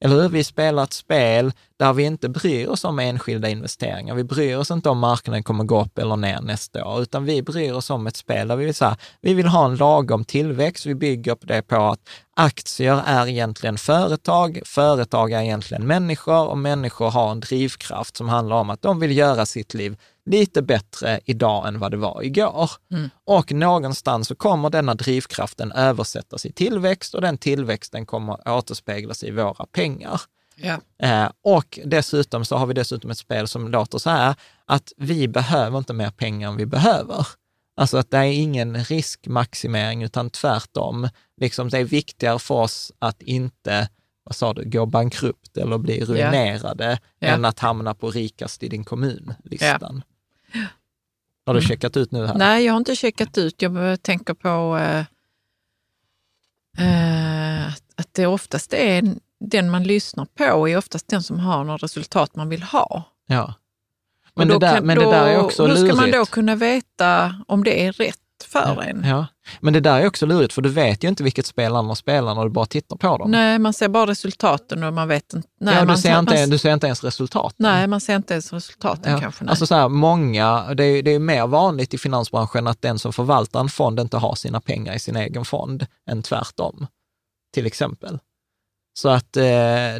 Speaker 4: Eller hur? Vi spelar ett spel där vi inte bryr oss om enskilda investeringar. Vi bryr oss inte om marknaden kommer gå upp eller ner nästa år, utan vi bryr oss om ett spel där vi vill, så här, vi vill ha en lagom tillväxt. Vi bygger på det på att aktier är egentligen företag, företag är egentligen människor och människor har en drivkraft som handlar om att de vill göra sitt liv lite bättre idag än vad det var igår. Och någonstans så kommer denna drivkraften översättas i tillväxt och den tillväxten kommer återspeglas i våra pengar.
Speaker 5: Ja.
Speaker 4: Eh, och dessutom så har vi dessutom ett spel som låter så här, att vi behöver inte mer pengar än vi behöver. Alltså att det är ingen riskmaximering, utan tvärtom. Liksom det är viktigare för oss att inte, vad sa du, gå bankrupt eller bli ruinerade
Speaker 5: Ja.
Speaker 4: än att hamna på rikast i din kommun-listan. Har du checkat ut nu här?
Speaker 5: Nej, jag har inte checkat ut. Jag tänker på eh, eh, att det oftast är den man lyssnar på är oftast den som har något resultat man vill ha.
Speaker 4: Ja. Men, det där,
Speaker 5: kan-
Speaker 4: men det där är också
Speaker 5: Hur
Speaker 4: lurigt.
Speaker 5: ska man då kunna veta om det är rätt för en?
Speaker 4: Ja, men det där är också lurigt, för du vet ju inte vilket spel andra spelar när du bara tittar på dem.
Speaker 5: Nej, man ser bara resultaten och man vet inte. Nej,
Speaker 4: ja,
Speaker 5: man,
Speaker 4: du, ser inte,
Speaker 5: man,
Speaker 4: du ser inte ens resultaten.
Speaker 5: nej, man ser inte ens resultaten
Speaker 4: Ja,
Speaker 5: kanske. Nej.
Speaker 4: Alltså så här, många, det är, det är mer vanligt i finansbranschen att den som förvaltar en fond inte har sina pengar i sin egen fond än tvärtom, till exempel. Så att, eh,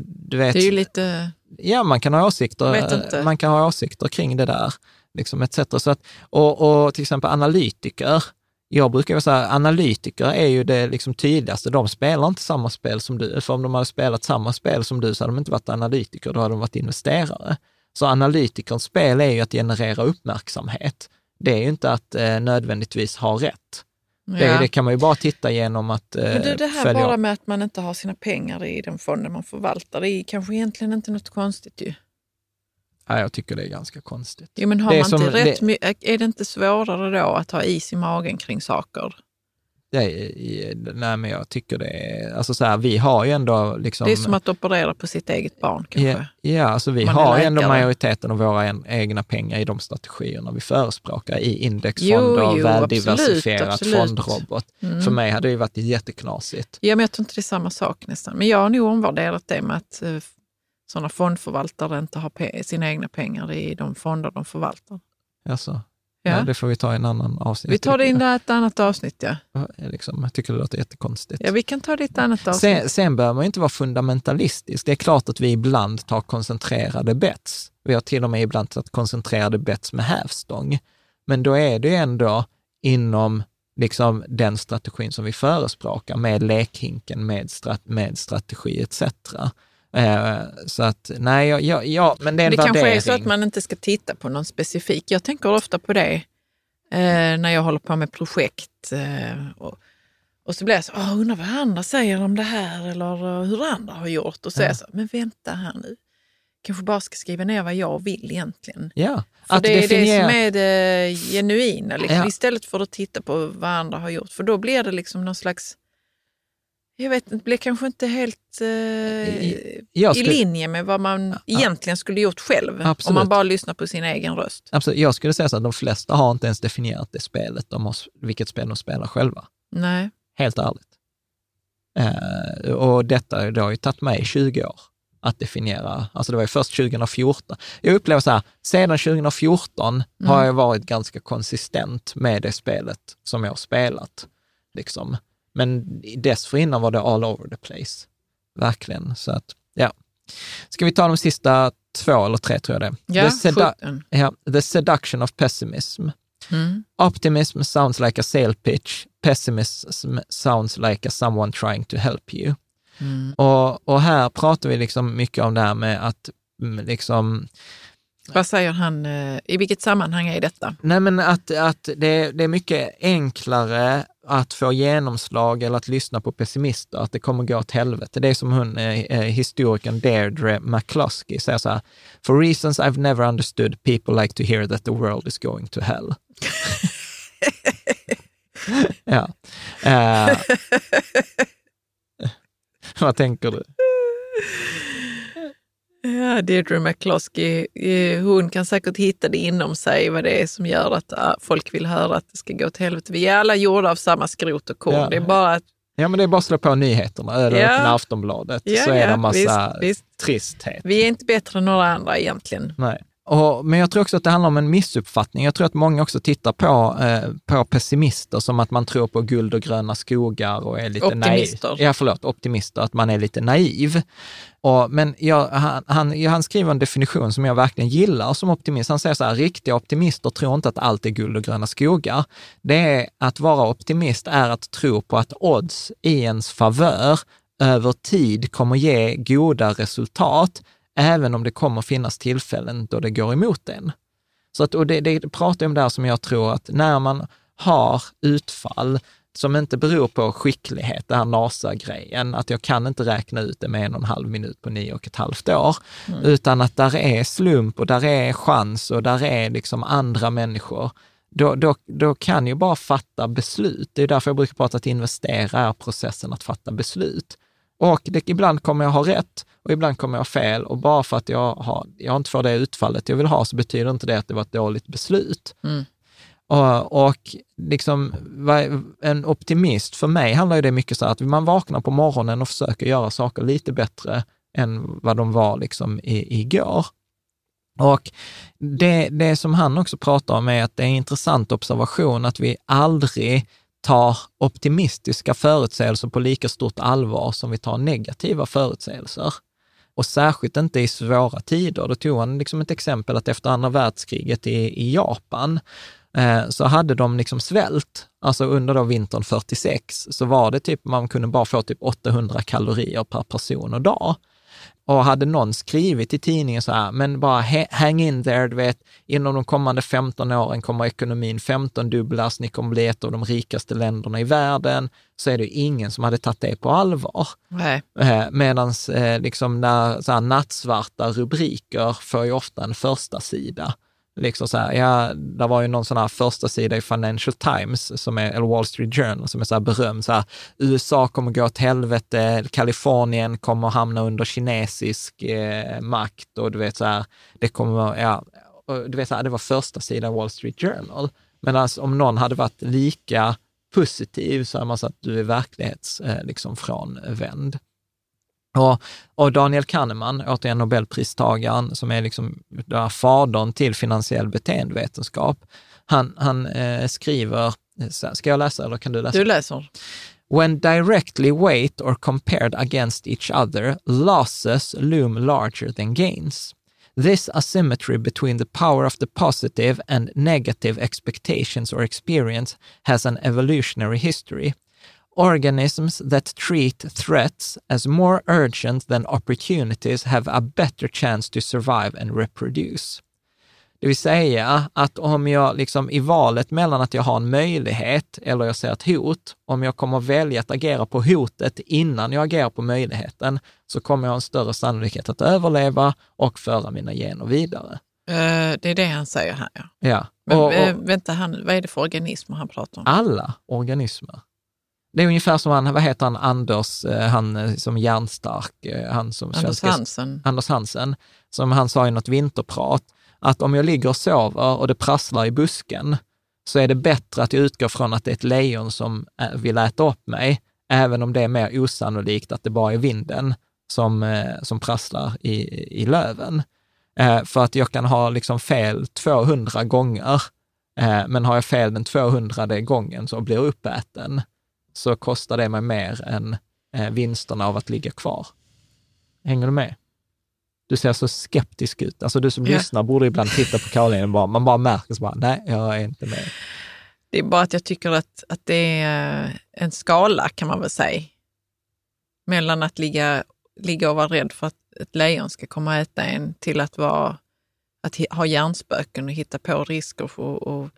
Speaker 4: du vet,
Speaker 5: det är ju lite...
Speaker 4: ja, man kan ha åsikter, man kan ha åsikter kring det där, liksom etc. Så att, och, och till exempel analytiker, jag brukar säga analytiker är ju det liksom tydligaste. De spelar inte samma spel som du, för om de hade spelat samma spel som du så hade de inte varit analytiker, då hade de varit investerare. Så analytikerns spel är ju att generera uppmärksamhet. Det är ju inte att eh, nödvändigtvis ha rätt. Det,
Speaker 5: Ja.
Speaker 4: det kan man ju bara titta genom att eh,
Speaker 5: Men du, det här
Speaker 4: följa
Speaker 5: bara med att man inte har sina pengar i den fonden man förvaltar, det är kanske egentligen inte något konstigt ju.
Speaker 4: Ja, jag tycker det är ganska konstigt.
Speaker 5: Jo, men har
Speaker 4: Det är
Speaker 5: man
Speaker 4: som-
Speaker 5: inte rätt
Speaker 4: det-
Speaker 5: är det inte svårare då att ha is i magen kring saker?
Speaker 4: Är, nej, men jag tycker det är, alltså så här, vi har ju ändå liksom...
Speaker 5: Det är som att operera på sitt eget barn
Speaker 4: Ja,
Speaker 5: kanske.
Speaker 4: ja alltså vi
Speaker 5: Man
Speaker 4: har ju ändå majoriteten av våra en, egna pengar i de strategierna vi förespråkar i indexfonder,
Speaker 5: jo,
Speaker 4: väldiversifierat
Speaker 5: absolut, absolut.
Speaker 4: fondrobot.
Speaker 5: Mm.
Speaker 4: För mig hade det ju varit jätteknasigt.
Speaker 5: Ja, men jag tror inte det är samma sak nästan. Men jag har nog omvärderat det med att eh, sådana fondförvaltare inte har pe- sina egna pengar i de fonder de förvaltar.
Speaker 4: Alltså,
Speaker 5: Ja.
Speaker 4: ja. det får vi ta i en annan avsnitt.
Speaker 5: Vi tar det in i ett annat avsnitt, ja.
Speaker 4: Liksom, jag tycker det låter jättekonstigt.
Speaker 5: Ja, vi kan ta det i ett annat avsnitt.
Speaker 4: Sen, sen behöver man inte vara fundamentalistisk. Det är klart att vi ibland tar koncentrerade bets. Vi har till och med ibland tagit koncentrerade bets med hävstång. Men då är det ju ändå inom liksom den strategin som vi förespråkar med lekhinken, med, strat, med strategi etc. Eh, så att nej, ja, ja, ja, men det är en
Speaker 5: Det
Speaker 4: värdering.
Speaker 5: kanske är så att man inte ska titta på någon specifik. Jag tänker ofta på det eh, när jag håller på med projekt. Eh, och, och så blir jag så, oh, undrar vad andra säger om det här eller eh, hur andra har gjort. Och så är jag så, men vänta här nu. Kanske bara ska skriva ner vad jag vill egentligen.
Speaker 4: Ja,
Speaker 5: För
Speaker 4: att
Speaker 5: det är det
Speaker 4: definiera-
Speaker 5: som är det genuina, liksom,
Speaker 4: Ja.
Speaker 5: istället för att titta på vad andra har gjort. För då blir det liksom någon slags, jag vet inte, det blir kanske inte helt eh,
Speaker 4: I-
Speaker 5: i,
Speaker 4: skulle-
Speaker 5: linje med vad man egentligen skulle gjort själv. Om
Speaker 4: Absolut.
Speaker 5: man bara lyssnar på sin egen röst.
Speaker 4: Absolut. Jag skulle säga så att de flesta har inte ens definierat det spelet, de har, vilket spel de spelar själva.
Speaker 5: Nej.
Speaker 4: Helt ärligt. Eh, och detta det har ju tagit mig 20 år att definiera. Alltså det var ju först 2014. Jag upplever så här, sedan 2014 har jag varit ganska konsistent med det spelet som jag har spelat. Liksom. Men dessförinnan var det all over the place. Verkligen. Så att, ja. Ska vi ta de sista två eller tre tror jag det.
Speaker 5: Ja,
Speaker 4: The sedu-. Ja, The Seduction of Pessimism. Optimism sounds like a sale pitch. Pessimism sounds like a someone trying to help you. Och, och här pratar vi liksom mycket om det här med att mm, liksom,
Speaker 5: Vad säger han? eh, I vilket sammanhang är detta?
Speaker 4: nej men att, att det, det är mycket enklare att få genomslag eller att lyssna på pessimister, att det kommer gå åt helvete. Det är som hon, eh, eh, historikern Deirdre McCloskey säger så här, for reasons I've never understood, people like to hear that the world is going to hell. [laughs] ja. Eh, [laughs] vad tänker du? [laughs]
Speaker 5: Ja, Deirdre McCloskey, eh, hon kan säkert hitta det inom sig, vad det är som gör att ah, folk vill höra att det ska gå åt helvete. Vi är alla gjorda av samma skrot och korn.
Speaker 4: Ja.
Speaker 5: Det är bara att
Speaker 4: Ja, men det är bara att slå på nyheterna eller
Speaker 5: Ja.
Speaker 4: öppna Aftonbladet
Speaker 5: Ja,
Speaker 4: så är
Speaker 5: ja,
Speaker 4: det en massa
Speaker 5: visst, visst.
Speaker 4: tristhet.
Speaker 5: vi är inte bättre än några andra egentligen.
Speaker 4: Nej. Och, men jag tror också att det handlar om en missuppfattning. Jag tror att många också tittar på, eh, på pessimister som att man tror på guld och gröna skogar och är lite
Speaker 5: Optimister.
Speaker 4: naiv. Ja, förlåt, optimister, att man är lite naiv. Och, men jag, han, han, han skriver en definition som jag verkligen gillar som optimist. Han säger så här, riktiga optimister tror inte att allt är guld och gröna skogar. Det är att vara optimist är att tro på att odds i ens favör över tid kommer ge goda resultat, även om det kommer finnas tillfällen då det går emot en. Så att, och det, det pratar jag om där som jag tror att när man har utfall som inte beror på skicklighet, det här NASA-grejen, att jag kan inte räkna ut det med en och en halv minut på nio och ett halvt år, utan att där är slump och där är chans och där är liksom andra människor. Då, då, då kan jag bara fatta beslut. Det är därför jag brukar prata att investera är processen att fatta beslut. Och det, ibland kommer jag ha rätt och ibland kommer jag fel och bara för att jag, har, jag inte får det utfallet jag vill ha så betyder inte det att det var ett dåligt beslut. Och, och liksom, en optimist, för mig handlar det mycket så att man vaknar på morgonen och försöker göra saker lite bättre än vad de var liksom i, igår. Och det, det som han också pratar om är att det är en intressant observation att vi aldrig tar optimistiska förutsägelser på lika stort allvar som vi tar negativa förutsägelser. Och särskilt inte i svåra tider. Då tog han liksom ett exempel att efter andra världskriget i, i Japan eh, så hade de liksom svält. Alltså under då vintern 46 så var det typ, man kunde bara få typ 800 kalorier per person och dag. Och hade någon skrivit i tidningen så här, men bara hang in there, du vet, inom de kommande 15 åren kommer ekonomin 15 dubblas, ni kommer bli ett av de rikaste länderna i världen, så är det ingen som hade tagit det på allvar.
Speaker 5: Nej.
Speaker 4: Eh, Medan eh, liksom när så här, nattsvarta rubriker får ju ofta en första sida. Liksom så här, ja, det var ju någon sån här första sida i Financial Times, som är, eller Wall Street Journal, som är så här berömd. Så här, USA kommer gå åt helvete, Kalifornien kommer hamna under kinesisk eh, makt och du vet så här, det kommer, ja, du vet så här, det var första sidan Wall Street Journal. Men alltså, om någon hade varit lika positiv så hade man sagt att du är verklighetsfrånvänd. eh, liksom frånvänd. Och, och Daniel Kahneman, återigen Nobelpristagaren, som är liksom där fadern till finansiell beteendevetenskap, han, han eh, skriver, här, ska jag läsa eller kan du läsa?
Speaker 5: Du läser.
Speaker 4: When directly weighed or compared against each other, losses loom larger than gains. This asymmetry between the power of the positive and negative expectations or experience has an evolutionary history. Organisms that treat threats as more urgent than opportunities have a better chance to survive and reproduce. Det vill säga att om jag liksom i valet mellan att jag har en möjlighet eller jag ser ett hot, om jag kommer välja att agera på hotet innan jag agerar på möjligheten, så kommer jag ha en större sannolikhet att överleva och föra mina gener vidare.
Speaker 5: Eh, det är det han säger här. Ja.
Speaker 4: Ja.
Speaker 5: Men
Speaker 4: Och, och
Speaker 5: vänta, han, vad är det för organismer han pratar om?
Speaker 4: alla organismer. Det är ungefär som han, vad heter han, Anders, eh, han eh, som hjärnstark, eh, han som
Speaker 5: Anders
Speaker 4: svenska-
Speaker 5: Hansen.
Speaker 4: Anders Hansen, som han sa i något vinterprat, att om jag ligger och sover och det prasslar i busken, så är det bättre att jag utgår från att det är ett lejon som vill äta upp mig, även om det är mer osannolikt att det bara är vinden som, som prasslar i, i löven. För att jag kan ha liksom fel 200 gånger, men har jag fel den 200 gången så blir jag uppäten, så kostar det mig mer än eh, vinsterna av att ligga kvar. Hänger du med? Du ser så skeptisk ut. Alltså du som
Speaker 5: Ja.
Speaker 4: lyssnar borde ibland titta på Caroline och bara, man bara märker så bara, nej, jag är inte med.
Speaker 5: Det är bara att jag tycker att, att det är eh, en skala kan man väl säga. Mellan att ligga, ligga och vara rädd för att ett lejon ska komma och äta en till att, vara, att ha hjärnspöken och hitta på risker för, och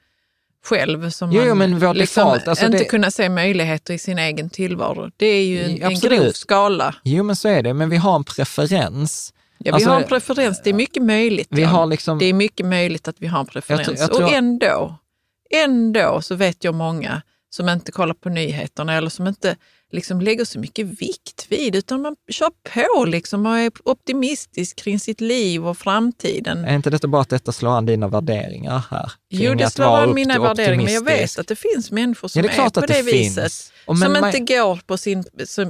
Speaker 5: själv som
Speaker 4: Jo,
Speaker 5: man
Speaker 4: men
Speaker 5: liksom
Speaker 4: alltså
Speaker 5: inte
Speaker 4: det-
Speaker 5: kunna se möjligheter i sin egen tillvaro. Det är ju en, en grov skala.
Speaker 4: Jo, men så är det, men vi har en preferens.
Speaker 5: Ja, vi
Speaker 4: Alltså,
Speaker 5: har en preferens, det är mycket möjligt.
Speaker 4: Vi
Speaker 5: Jan.
Speaker 4: har liksom,
Speaker 5: Det är mycket möjligt att vi har en preferens.
Speaker 4: Jag tror- jag tror-
Speaker 5: Och ändå, ändå så vet jag många som inte kollar på nyheterna eller som inte liksom lägger så mycket vikt vid, utan man kör på liksom och är optimistisk kring sitt liv och framtiden.
Speaker 4: är inte detta bara att detta slår an dina värderingar här?
Speaker 5: Jo, det slår an mina värderingar, men jag vet att det finns människor som
Speaker 4: Ja, det är klart
Speaker 5: på
Speaker 4: att
Speaker 5: det,
Speaker 4: det
Speaker 5: viset. som
Speaker 4: man-
Speaker 5: inte går på sin,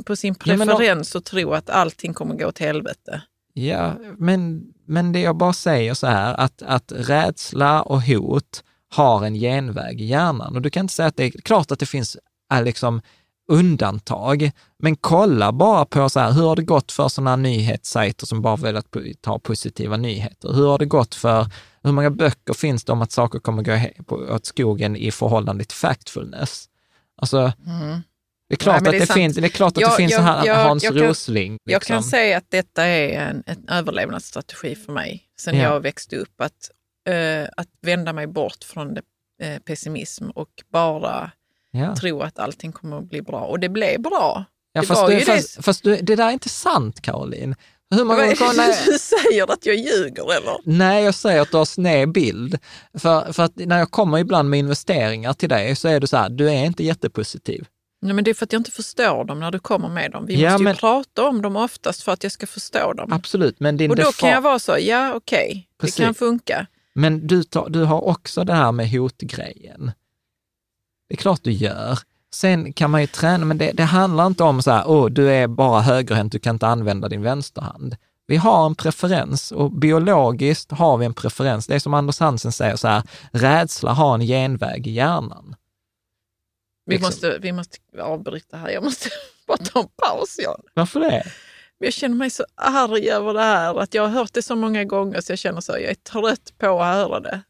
Speaker 5: på sin
Speaker 4: Ja, men då-
Speaker 5: preferens och tror att allting kommer gå till helvete.
Speaker 4: Ja, men, men det jag bara säger så här, att, att rädsla och hot har en genväg i hjärnan. Och du kan inte säga att det är klart att det finns äh, liksom undantag, men kolla bara på så här, hur har det gått för sådana nyhetssajter som bara velat ta positiva nyheter? Hur har det gått för, hur många böcker finns det om att saker kommer gå åt skogen i förhållande till factfulness? Alltså, det är klart
Speaker 5: Nej,
Speaker 4: att
Speaker 5: det
Speaker 4: finns, det är klart att
Speaker 5: Jag-
Speaker 4: det finns
Speaker 5: jag-
Speaker 4: så här
Speaker 5: jag-
Speaker 4: Hans
Speaker 5: jag kan-
Speaker 4: Rosling.
Speaker 5: Jag kan
Speaker 4: liksom.
Speaker 5: säga att detta är en, en överlevnadsstrategi för mig sen
Speaker 4: Ja.
Speaker 5: jag växte upp. Att, eh, att vända mig bort från det, eh, pessimism och bara
Speaker 4: ja.
Speaker 5: tro att allting kommer att bli bra. Och det blev bra.
Speaker 4: Ja,
Speaker 5: det
Speaker 4: fast du,
Speaker 5: ju
Speaker 4: fast,
Speaker 5: det.
Speaker 4: fast du, det där är inte sant, Caroline. Hur många gånger när,
Speaker 5: Du säger att jag ljuger eller?
Speaker 4: Nej, jag säger att du har sned bild. För, för att när jag kommer ibland med investeringar till dig så är du så här, du är inte jättepositiv.
Speaker 5: Nej, men det är för att jag inte förstår dem när du kommer med dem. Vi
Speaker 4: Ja,
Speaker 5: måste ju
Speaker 4: men-
Speaker 5: prata om dem oftast för att jag ska förstå dem.
Speaker 4: Absolut, men din
Speaker 5: och då
Speaker 4: default-
Speaker 5: kan jag vara så, ja okej, det
Speaker 4: Precis.
Speaker 5: kan funka.
Speaker 4: Men du, tar, du har också det här med hotgrejen. Det är klart du gör. Sen kan man ju träna, men det, det handlar inte om så här, åh, du är bara högerhänt, du kan inte använda din vänsterhand. Vi har en preferens och biologiskt har vi en preferens. Det är som Anders Hansen säger så här, rädsla har en genväg i hjärnan.
Speaker 5: Vi,
Speaker 4: Liksom.
Speaker 5: måste, vi måste avbryta här, jag måste [laughs] bara ta en paus. Jan.
Speaker 4: Varför det?
Speaker 5: Jag känner mig så arg över det här, att jag har hört det så många gånger så jag känner så, jag är trött på att höra det.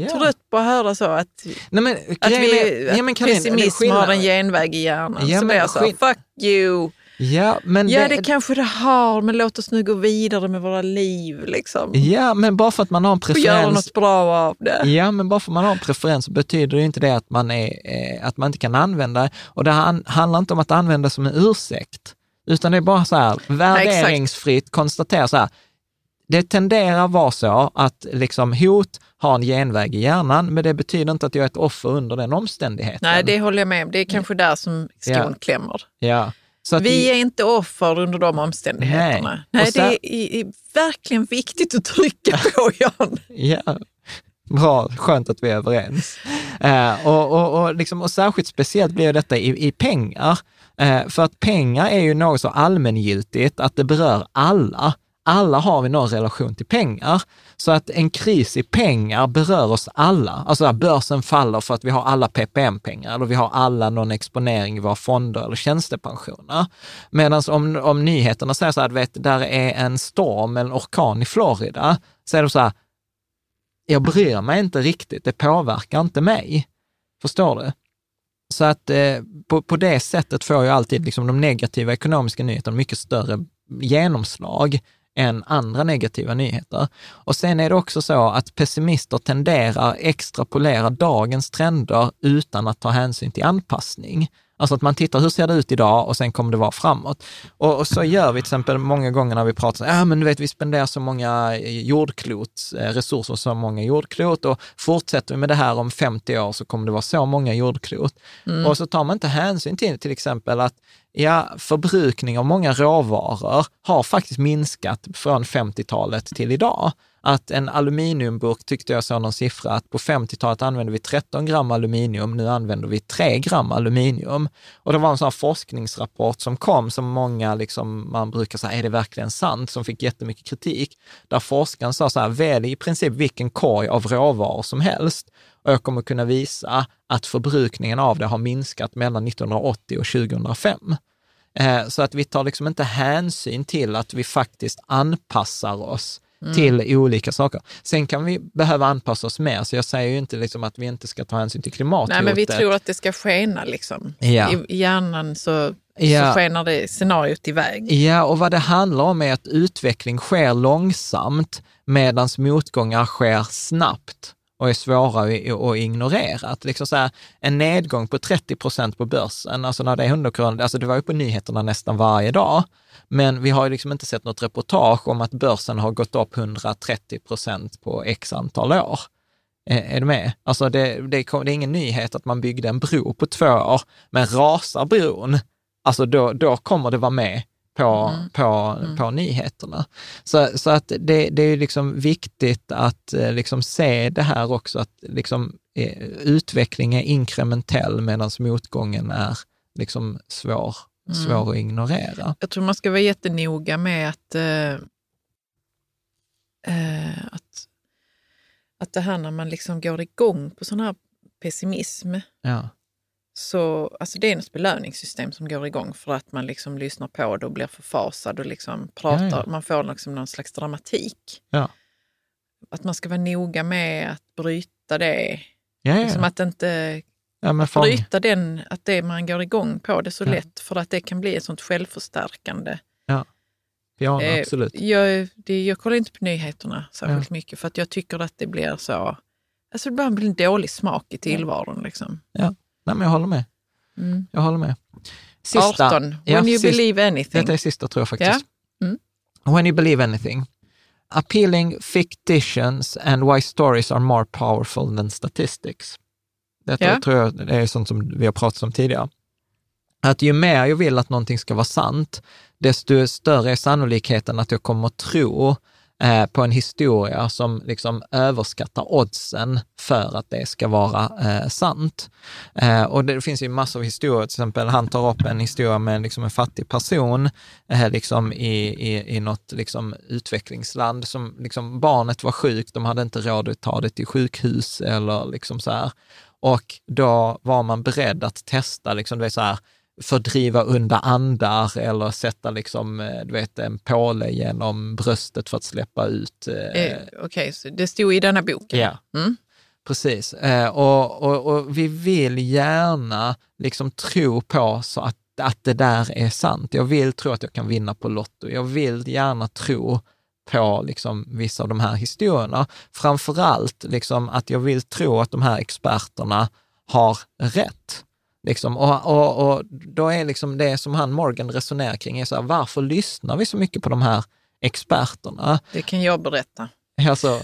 Speaker 4: Ja.
Speaker 5: Trött på att höra så att,
Speaker 4: Nej, men,
Speaker 5: att, vi,
Speaker 4: ja, men Karin, det
Speaker 5: pessimism har en genväg i hjärnan.
Speaker 4: Ja,
Speaker 5: blir jag så, fuck you.
Speaker 4: Ja, men
Speaker 5: Ja, det kanske det har, men låt oss nu gå vidare med våra liv. Liksom.
Speaker 4: Ja, men bara för att man har en
Speaker 5: Och göra
Speaker 4: preferens.
Speaker 5: något bra av det.
Speaker 4: Ja, men bara för att man har en preferens betyder det inte det att man, är, eh, att man inte kan använda det. Och det han, handlar inte om att använda det som en ursäkt, utan det är bara så här, värderingsfritt konstatera så här, det tenderar vara så att liksom hot har en genväg i hjärnan, men det betyder inte att jag är ett offer under den omständigheten.
Speaker 5: Nej, det håller jag med om. Det är kanske där som skon
Speaker 4: Ja.
Speaker 5: klämmer.
Speaker 4: Ja. Så
Speaker 5: Vi är inte offer under de omständigheterna.
Speaker 4: Nej.
Speaker 5: Nej,
Speaker 4: så-
Speaker 5: det är, är verkligen viktigt att trycka på, Jan.
Speaker 4: Ja, bra, skönt att vi är överens. Eh, och, och, och, liksom, och särskilt speciellt blir detta i, i pengar. Eh, för att pengar är ju något så allmängiltigt att det berör alla. Alla har vi någon relation till pengar. Så att en kris i pengar berör oss alla. Alltså att börsen faller för att vi har alla PPM-pengar eller vi har alla någon exponering i våra fonder eller tjänstepensioner. Medan om, om nyheterna säger så här, du vet, där är en storm, en orkan i Florida, så är det så här, jag bryr mig inte riktigt, det påverkar inte mig. Förstår du? Så att eh, på, på det sättet får ju alltid liksom, de negativa ekonomiska nyheterna mycket större genomslag än andra negativa nyheter. Och sen är det också så att pessimister tenderar extrapolera dagens trender utan att ta hänsyn till anpassning. Alltså att man tittar, hur ser det ut idag och sen kommer det vara framåt. Och, och så gör vi till exempel många gånger när vi pratar, ja men du vet vi spenderar så många jordklot, eh, resurser så många jordklot och fortsätter vi med det här om 50 år så kommer det vara så många jordklot. Och så tar man inte hänsyn till till exempel att ja, förbrukning av många råvaror har faktiskt minskat från 50-talet till idag. Att en aluminiumburk tyckte jag såg någon siffra att på 50-talet använde vi 13 gram aluminium, nu använder vi 3 gram aluminium. Och det var en sån här forskningsrapport som kom som många, liksom, man brukar säga, är det verkligen sant? Som fick jättemycket kritik. Där forskaren sa så här, välj i princip vilken korg av råvaror som helst och jag kommer kunna visa att förbrukningen av det har minskat mellan 1980 och 2005. Eh, så att vi tar liksom inte hänsyn till att vi faktiskt anpassar oss
Speaker 5: Mm.
Speaker 4: till olika saker. Sen kan vi behöva anpassa oss mer, så jag säger ju inte liksom att vi inte ska ta hänsyn till klimathotet.
Speaker 5: Nej, men vi tror att det ska skena liksom.
Speaker 4: Ja.
Speaker 5: I hjärnan så,
Speaker 4: Ja.
Speaker 5: så skenar det scenariot iväg.
Speaker 4: Ja, och vad det handlar om är att utveckling sker långsamt medan motgångar sker snabbt och är svåra att- ignorera. Att liksom så här, en nedgång på 30 procent på börsen, alltså när det är 100 kronor, alltså det var ju på nyheterna nästan varje dag, men vi har ju liksom inte sett något reportage om att börsen har gått upp 130 procent på x antal år. Är, du med? Alltså det, det, det är ingen nyhet att man byggde en bro på två år, men rasar bron, alltså då, då kommer det vara med på, på, på nyheterna. Så, så att det, det är liksom viktigt att eh, liksom se det här också, att liksom, eh, utveckling är inkrementell medan motgången är liksom svår, svår att ignorera.
Speaker 5: Jag tror man ska vara jättenoga med att, eh, eh, att, att det här när man liksom går igång på sån här pessimism,
Speaker 4: Ja,
Speaker 5: så alltså det är ett belöningssystem som går igång för att man liksom lyssnar på det och blir förfasad och liksom pratar.
Speaker 4: Ja, ja.
Speaker 5: Man får liksom någon slags dramatik.
Speaker 4: ja.
Speaker 5: Att man ska vara noga med att bryta det.
Speaker 4: Ja, ja,
Speaker 5: Liksom
Speaker 4: ja.
Speaker 5: att inte
Speaker 4: ja fång,
Speaker 5: bryta den, att det man går igång på det så
Speaker 4: Ja.
Speaker 5: lätt för att det kan bli ett sånt självförstärkande.
Speaker 4: ja,
Speaker 5: Eh,
Speaker 4: absolut.
Speaker 5: Jag, det, jag kollar inte på nyheterna särskilt mycket för att jag tycker att det blir så... Alltså det blir en dålig smak i tillvaron. Liksom.
Speaker 4: Nej, men jag håller med.
Speaker 5: Mm.
Speaker 4: Jag håller med.
Speaker 5: 18.
Speaker 4: ja,
Speaker 5: When you
Speaker 4: sist-
Speaker 5: believe anything.
Speaker 4: Detta är sista tror jag faktiskt.
Speaker 5: Ja. Mm.
Speaker 4: When you believe anything. Appealing fictions and why stories are more powerful than statistics. Detta
Speaker 5: Ja.
Speaker 4: tror jag är sånt som vi har pratat om tidigare. Att ju mer jag vill att någonting ska vara sant, desto större är sannolikheten att jag kommer att tro eh, på en historia som liksom överskattar oddsen för att det ska vara eh, sant. Eh, och det finns ju massor av historier, till exempel han tar upp en historia med liksom en fattig person eh, liksom i, i, i något liksom utvecklingsland som liksom barnet var sjukt, de hade inte råd att ta det till sjukhus eller liksom så här. Och då var man beredd att testa, liksom, det är så här, fördriva onda andar eller sätta liksom, eh, du vet, en påle genom bröstet för att släppa ut. Eh,
Speaker 5: Eh, Okej, så det stod i denna boken.
Speaker 4: Ja,
Speaker 5: Mm.
Speaker 4: precis. Eh, och, och, och vi vill gärna liksom tro på så att, att det där är sant. Jag vill tro att jag kan vinna på Lotto. Jag vill gärna tro på liksom vissa av de här historierna. Framförallt liksom att jag vill tro att de här experterna har rätt. Liksom, och, och, och då är liksom det som han Morgan resonerar kring, är så här, varför lyssnar vi så mycket på de här experterna?
Speaker 5: Det kan jag berätta.
Speaker 4: Alltså,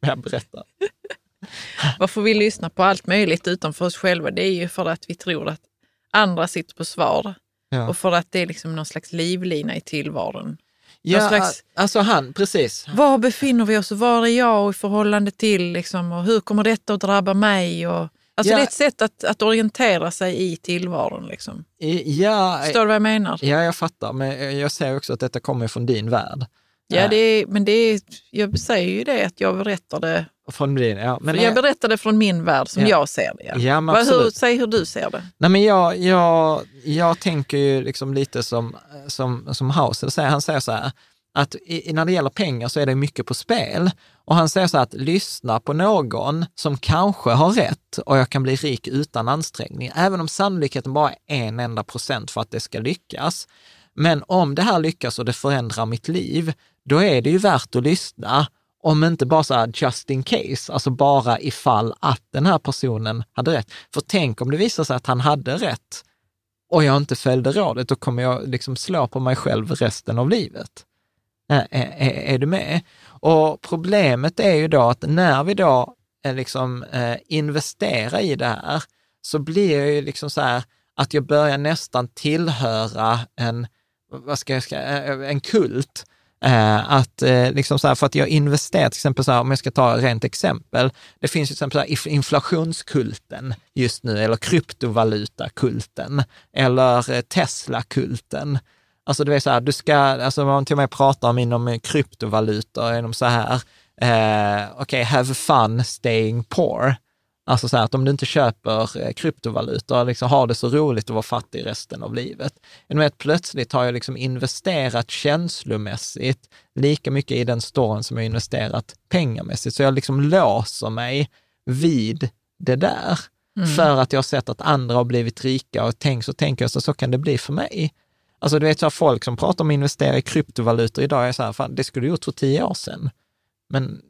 Speaker 4: jag berättar. [laughs]
Speaker 5: Varför vi lyssnar på allt möjligt utanför oss själva, det är ju för att vi tror att andra sitter på svar.
Speaker 4: Ja.
Speaker 5: Och för att det är liksom någon slags livlina i tillvaron.
Speaker 4: Ja,
Speaker 5: slags-
Speaker 4: alltså han, precis.
Speaker 5: Var befinner vi oss och var är jag i förhållande till liksom, och hur kommer detta att drabba mig? Och, alltså
Speaker 4: Ja.
Speaker 5: det är ett sätt att, att orientera sig i tillvaron. Liksom.
Speaker 4: Ja,
Speaker 5: Förstår du vad jag menar?
Speaker 4: ja, jag fattar, men jag säger också att detta kommer från din värld.
Speaker 5: Ja, det är, men det är, jag säger ju det att jag berättar det.
Speaker 4: Från din, ja. Men
Speaker 5: jag berättar det från min värld som
Speaker 4: Ja.
Speaker 5: jag ser det. Ja.
Speaker 4: Ja,
Speaker 5: Vad- hur, säg hur du ser det.
Speaker 4: Nej, men jag, jag, jag tänker ju liksom lite som, som, som säger. Han säger så här, att i, när det gäller pengar så är det mycket på spel. Och han säger så här att lyssna på någon som kanske har rätt och jag kan bli rik utan ansträngning, även om sannolikheten bara är en enda procent för att det ska lyckas. Men om det här lyckas och det förändrar mitt liv, då är det ju värt att lyssna. Om inte bara så här just in case, alltså bara ifall att den här personen hade rätt. För tänk om det visar sig att han hade rätt och jag inte följde rådet, då kommer jag liksom slå på mig själv resten av livet. Är, är, är du med? Och problemet är ju då att när vi då eh, liksom eh, investerar i det här, så blir jag ju liksom så här att jag börjar nästan tillhöra en, vad ska jag säga, eh, eh, en kult. Eh, att eh, liksom så här, för att jag investerar, till exempel så här, om jag ska ta ett rent exempel, det finns ju till exempel så här, inflationskulten just nu, eller kryptovalutakulten, eller Tesla-kulten. Alltså det är så här, du ska, alltså man till och med pratar om inom eh, kryptovalutor, inom så här, eh, okej, have fun staying poor. Alltså så här att om du inte köper eh, kryptovalutor, liksom har det så roligt att vara fattig resten av livet. Att plötsligt har jag liksom investerat känslomässigt lika mycket i den storyn som jag investerat pengamässigt. Så jag liksom låser mig vid det där. Mm. För att jag har sett att andra har blivit rika och tänk så tänker jag så, så kan det bli för mig. Alltså du vet, så folk som pratar om att investera i kryptovalutor idag är så här, fan, det skulle du gjort för tio år sedan. Men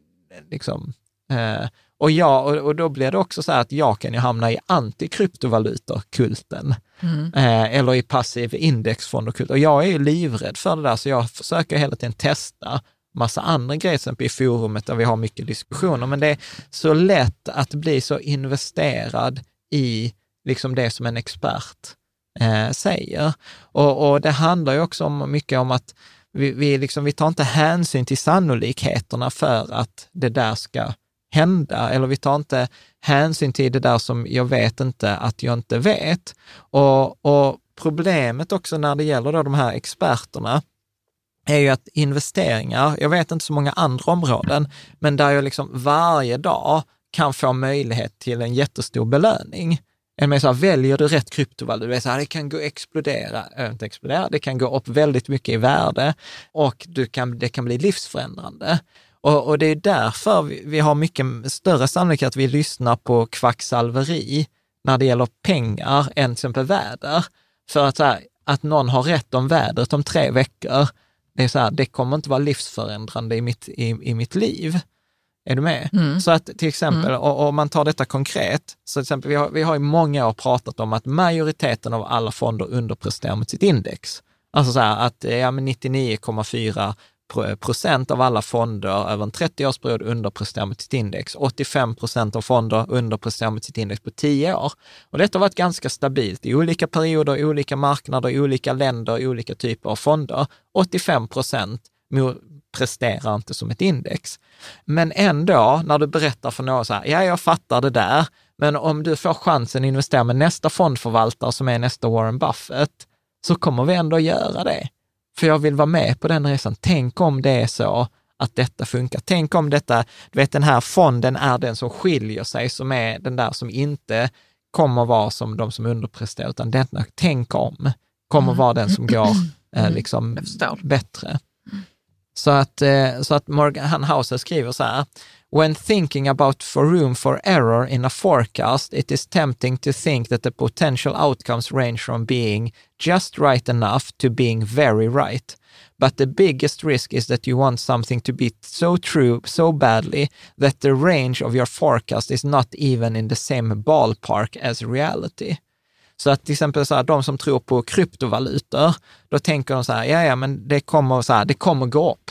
Speaker 4: liksom, eh, och, jag, och, och, då blir det också så här att jag kan ju hamna i antikryptovalutor-kulten. Mm. Eh, eller i passiv indexfonder Och jag är ju livrädd för det där, så jag försöker hela tiden testa massa andra grejer, till exempel i forumet där vi har mycket diskussioner. Men det är så lätt att bli så investerad i liksom det som en expert eh, säger. Och, och, det handlar ju också om, mycket om att vi, vi, liksom, vi tar inte hänsyn till sannolikheterna för att det där ska hända, eller vi tar inte hänsyn till det där som jag vet inte att jag inte vet. Och, och problemet också när det gäller då de här experterna, är ju att investeringar, jag vet inte så många andra områden, men där jag liksom varje dag kan få möjlighet till en jättestor belöning. Än med så här, väljer du rätt kryptovaluta, det kan gå explodera, äh, inte explodera, det kan gå upp väldigt mycket i värde och du kan, det kan bli livsförändrande. Och, och det är därför vi, vi, har mycket större sannolikhet att vi lyssnar på kvacksalveri när det gäller pengar än till exempel väder. För att, här, att någon har rätt om vädret om tre veckor, det är så här, det kommer inte vara livsförändrande i mitt, i, i mitt liv. Är du med? Mm. Så att till exempel, mm. om man tar detta konkret, så till exempel, vi har, vi har i många år pratat om att majoriteten av alla fonder underpresterar mot sitt index. Alltså så här att ja, 99,4 procent av alla fonder över en 30-årsperiod underpresterar mot sitt index. 85 procent av fonder underpresterar mot sitt index på 10 år. Och detta har varit ganska stabilt i olika perioder, i olika marknader, i olika länder, i olika typer av fonder. 85 procent presterar inte som ett index. Men ändå, när du berättar för någon så här, ja, jag fattar det där, men om du får chansen att investera med nästa fondförvaltare som är nästa Warren Buffett, så kommer vi ändå göra det. För jag vill vara med på den resan. Tänk om det är så att detta funkar. Tänk om detta, du vet den här fonden är den som skiljer sig, som är den där som inte kommer vara som de som underpresterar, utan denna, tänk om, kommer mm. vara den som går [clears throat] eh, liksom bättre. Så att, eh, så att Morgan Hauser skriver så här, When thinking about for room for error in a forecast, it is tempting to think that the potential outcomes range from being just right enough to being very right. But the biggest risk is that you want something to be so true so badly that the range of your forecast is not even in the same ballpark as reality. Så att till exempel så här, de som tror på kryptovalutor, då tänker de så här, ja, ja, men det kommer, så här, det kommer gå upp.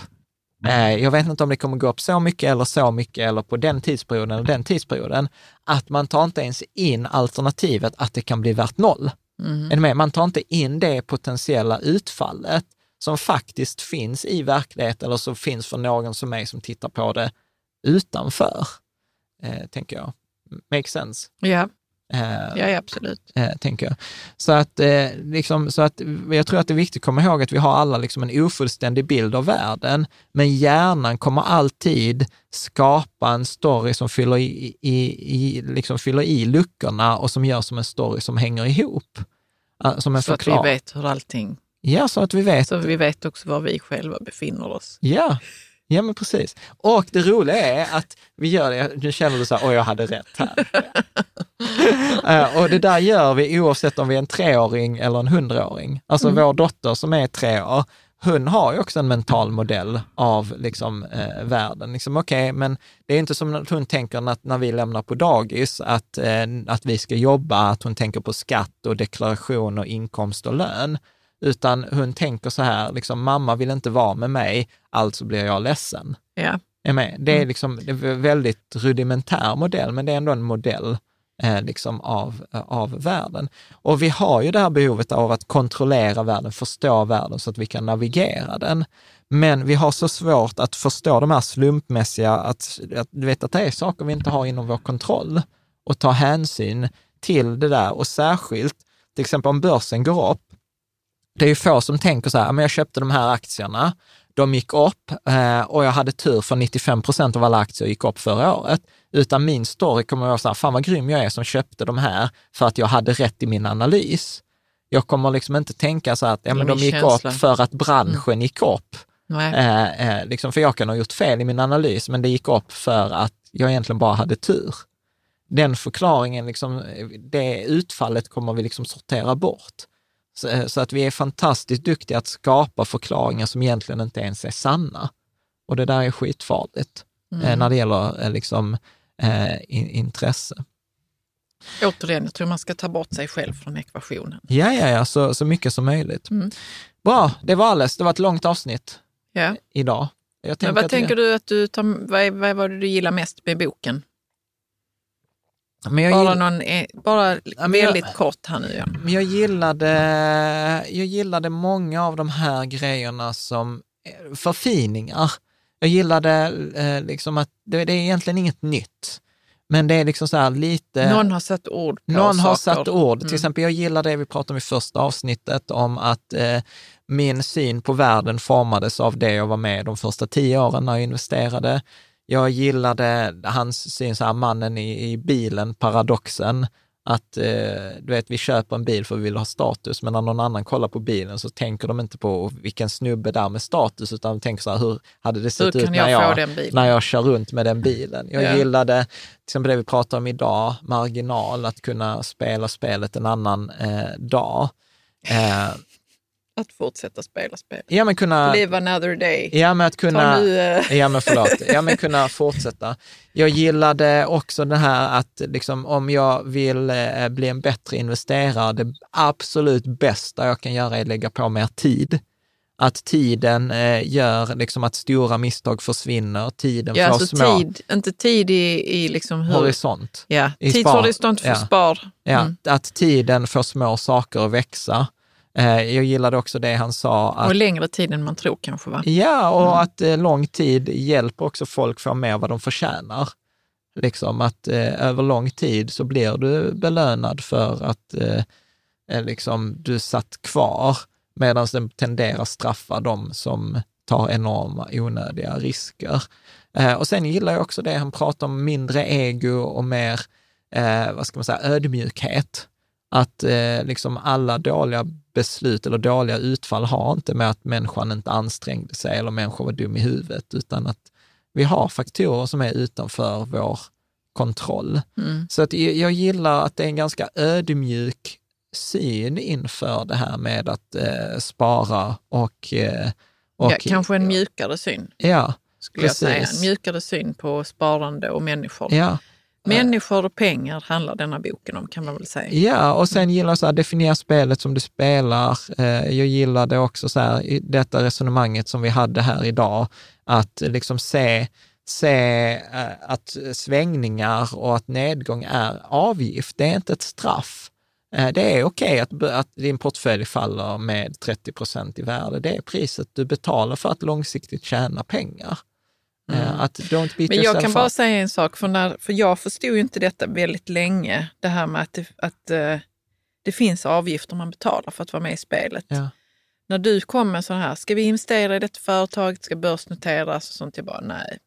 Speaker 4: Eh, jag vet inte om det kommer gå upp så mycket eller så mycket eller på den tidsperioden eller den tidsperioden, att man tar inte ens in alternativet att det kan bli värt noll. Mm. Man tar inte in det potentiella utfallet som faktiskt finns i verkligheten eller som finns för någon som mig som tittar på det utanför, eh, tänker jag. Make sense?
Speaker 5: Ja. Eh, ja, absolut.
Speaker 4: Eh, tänker jag. Så att, eh, liksom, så att jag tror att det är viktigt att komma ihåg att vi har alla liksom en ofullständig bild av världen, men hjärnan kommer alltid skapa en story som fyller i, i, i, liksom fyller i luckorna och som gör som en story som hänger ihop. Som en
Speaker 5: så förklar. att vi vet hur allting...
Speaker 4: Ja, så att vi vet.
Speaker 5: Så vi vet också var vi själva befinner oss.
Speaker 4: Ja, Ja, men precis. Och det roliga är att vi gör det, nu känner du så här, åh, jag hade rätt här. uh, [laughs] och det där gör vi oavsett om vi är en treåring eller en hundraåring. Alltså mm. vår dotter som är tre år, hon har ju också en mental modell av liksom, eh, världen. Liksom, Okej, okay, men det är inte som att hon tänker att när vi lämnar på dagis, att, eh, att vi ska jobba, att hon tänker på skatt och deklaration och inkomst och lön utan hon tänker så här, liksom, mamma vill inte vara med mig, alltså blir jag ledsen.
Speaker 5: Ja.
Speaker 4: Är med? Det är mm. liksom det är en väldigt rudimentär modell, men det är ändå en modell eh, liksom av, eh, av världen. Och vi har ju det här behovet av att kontrollera världen, förstå världen så att vi kan navigera den. Men vi har så svårt att förstå de här slumpmässiga, att, att, du vet att det är saker vi inte har inom vår kontroll och ta hänsyn till det där. Och särskilt, till exempel om börsen går upp, det är ju få som tänker så här, men jag köpte de här aktierna, de gick upp eh, och jag hade tur för 95 procent av alla aktier gick upp förra året. Utan min story kommer att vara så här, fan vad grym jag är som köpte de här för att jag hade rätt i min analys. Jag kommer liksom inte tänka så att ja, men de gick
Speaker 5: känsla.
Speaker 4: upp för att branschen gick upp. Eh, eh, liksom, för jag kan ha gjort fel i min analys, men det gick upp för att jag egentligen bara hade tur. Den förklaringen, liksom, det utfallet kommer vi liksom sortera bort. Så, eh, så att vi är fantastiskt duktiga att skapa förklaringar som egentligen inte ens är sanna. Och det där är skitfarligt eh, när det gäller eh, liksom, eh, in, intresse.
Speaker 5: Återigen, jag tror man ska ta bort sig själv från ekvationen.
Speaker 4: Ja, ja, ja, så, så mycket som möjligt.
Speaker 5: Mm.
Speaker 4: Bra, det var alles. Det var ett långt avsnitt
Speaker 5: Ja.
Speaker 4: idag.
Speaker 5: Vad tänker
Speaker 4: det,
Speaker 5: du att du tar, vad, är, vad var det du gillar mest med boken?
Speaker 4: Men jag
Speaker 5: Bara, någon, bara
Speaker 4: jag-
Speaker 5: väldigt kort här nu. Ja.
Speaker 4: Men jag gillade, jag gillade många av de här grejerna som eh, förfiningar. Jag gillade eh, liksom att det, det är egentligen inget nytt, men det är liksom så här lite...
Speaker 5: Någon har satt ord på
Speaker 4: Någon har
Speaker 5: saker.
Speaker 4: satt ord. Till
Speaker 5: Mm.
Speaker 4: exempel, jag gillar det vi pratade om i första avsnittet, om att eh, min syn på världen formades av det jag var med de första tio åren när jag investerade. Jag gillade hans syn, så här, mannen i, i bilen, paradoxen, att eh, du vet, vi köper en bil för att vi vill ha status, men när någon annan kollar på bilen så tänker de inte på vilken snubbe där med status, utan de tänker så här, hur hade det sett ut när
Speaker 5: jag
Speaker 4: jag, när jag kör runt med den bilen? Jag
Speaker 5: Ja.
Speaker 4: gillade till exempel det vi pratar om idag, marginal, att kunna spela spelet en annan eh, dag. Eh,
Speaker 5: Att fortsätta spela spel.
Speaker 4: ja, men kunna...
Speaker 5: Live another day.
Speaker 4: Ja, men att kunna...
Speaker 5: Nu, eh,
Speaker 4: Ja, men förlåt. [laughs] Ja, men kunna fortsätta. Jag gillade också det här att liksom, om jag vill eh, bli en bättre investerare, det absolut bästa jag kan göra är att lägga på mer tid. Att tiden eh, gör liksom att stora misstag försvinner, tiden
Speaker 5: Ja,
Speaker 4: får
Speaker 5: alltså
Speaker 4: små
Speaker 5: tid, inte tid i, i liksom hur...
Speaker 4: horisont.
Speaker 5: Ja, tidshorisont för
Speaker 4: Ja.
Speaker 5: spar.
Speaker 4: Ja,
Speaker 5: Mm.
Speaker 4: Att tiden får små saker att växa. Eh, jag gillade också det han sa, att
Speaker 5: Och längre tid än man tror kanske va?
Speaker 4: Ja, och
Speaker 5: Mm.
Speaker 4: att eh, lång tid hjälper också folk få mer vad de förtjänar. Liksom att eh, över lång tid så blir du belönad för att eh, eh, liksom, du satt kvar, medan den tenderar straffa de som tar enorma onödiga risker. Eh, och sen gillar jag också det han pratar om, mindre ego och mer, vad ska man säga, ödmjukhet. Att eh, liksom alla dåliga beslut eller dåliga utfall har inte med att människan inte ansträngde sig eller människan var dum i huvudet, utan att vi har faktorer som är utanför vår kontroll.
Speaker 5: Mm.
Speaker 4: Så att jag gillar att det är en ganska ödmjuk syn inför det här med att eh, spara och, eh, och
Speaker 5: ja, kanske en mjukare syn,
Speaker 4: Ja,
Speaker 5: skulle jag säga.
Speaker 4: precis.
Speaker 5: En mjukare syn på sparande och människor.
Speaker 4: ja.
Speaker 5: Människor och pengar handlar denna boken om, kan man väl säga.
Speaker 4: Ja, och sen gillar jag så här, definiera spelet som du spelar. Eh, jag gillar det också så här, detta resonemanget som vi hade här idag, att liksom se, se eh, att svängningar och att nedgång är avgift, det är inte ett straff. Eh, Det är okej att, att din portfölj faller med 30 procent i värde. Det är priset du betalar för att långsiktigt tjäna pengar. Eh, Att don't beat
Speaker 5: Mm. Men jag kan bara
Speaker 4: up.
Speaker 5: säga en sak, för, när, för jag förstod ju inte detta väldigt länge. Det här med att, det, att eh, det finns avgifter man betalar för att vara med i spelet.
Speaker 4: Ja.
Speaker 5: När du kom med så här, ska vi investera i detta företag, ska börsnoteras och sånt, jag bara nej.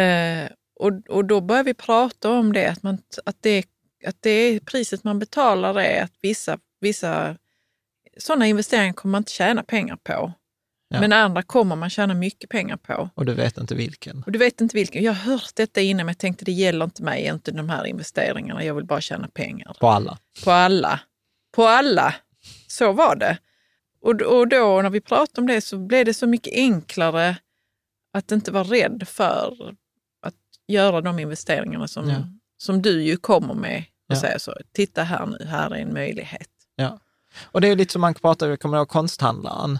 Speaker 5: Eh, och, och då började vi prata om det, att, man, att, det, att det är priset man betalar är att vissa, vissa sådana investeringar kommer man inte tjäna pengar på.
Speaker 4: Ja.
Speaker 5: Men andra kommer man tjäna mycket pengar på.
Speaker 4: Och du vet inte vilken.
Speaker 5: Och du vet inte vilken. Jag har hört detta innan men jag tänkte det gäller inte mig, inte de här investeringarna. Jag vill bara tjäna pengar.
Speaker 4: På alla.
Speaker 5: På alla. På alla. Så var det. Och, och då när vi pratade om det så blev det så mycket enklare att inte vara rädd för att göra de investeringarna som,
Speaker 4: Ja.
Speaker 5: som du ju kommer med och
Speaker 4: Ja.
Speaker 5: säger så. Titta här nu, här är en möjlighet.
Speaker 4: Ja. Och det är lite som man pratar, jag kommer ihåg konsthandlaren.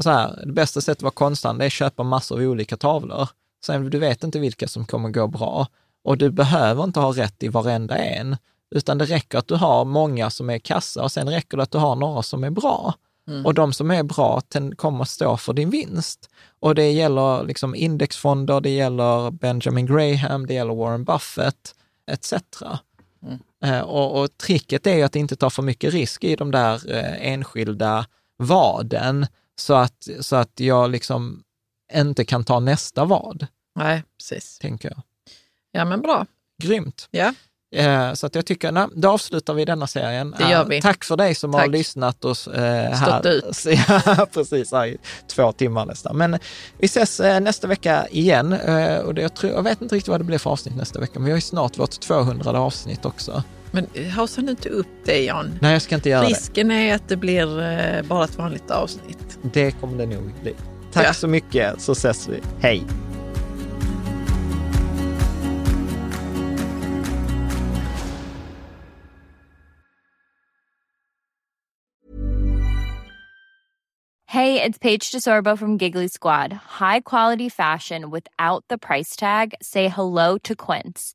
Speaker 4: Så här, det bästa sättet att vara konsthandlare är att köpa massor av olika tavlor. Sen du vet inte vilka som kommer gå bra. Och du behöver inte ha rätt i varenda en, utan det räcker att du har många som är kassa och sen räcker det att du har några som är bra. Och de som är bra kommer att stå för din vinst. Och det gäller liksom indexfonder, det gäller Benjamin Graham, det gäller Warren Buffett, etc. Eh, Och, och tricket är ju att inte ta för mycket risk i de där eh, enskilda vaden så att, så att jag liksom inte kan ta nästa vad,
Speaker 5: Nej, precis.
Speaker 4: tänker jag.
Speaker 5: Ja, men bra.
Speaker 4: Grymt.
Speaker 5: Ja.
Speaker 4: Eh, Så att jag tycker, nej, då avslutar vi denna serien.
Speaker 5: Det gör
Speaker 4: Eh,
Speaker 5: vi.
Speaker 4: Tack för dig som har
Speaker 5: Tack.
Speaker 4: lyssnat och eh, här.
Speaker 5: Stått ut. [laughs]
Speaker 4: Ja, precis, här i två timmar nästan. Men vi ses eh, nästa vecka igen. Eh, och det, jag, tror, jag vet inte riktigt vad det blir för avsnitt nästa vecka, men vi har ju snart vårt 200 avsnitt också.
Speaker 5: Men haussa nu inte upp det, Jan.
Speaker 4: Nej, jag ska inte göra
Speaker 5: Risken är att det blir eh, bara ett vanligt avsnitt.
Speaker 4: det. Det kommer det nog bli. Tack
Speaker 5: Ja.
Speaker 4: så mycket, så ses vi. Hej!
Speaker 6: Hey, it's Paige DeSorbo from Giggly Squad. High quality fashion without the price tag. Say hello to Quince.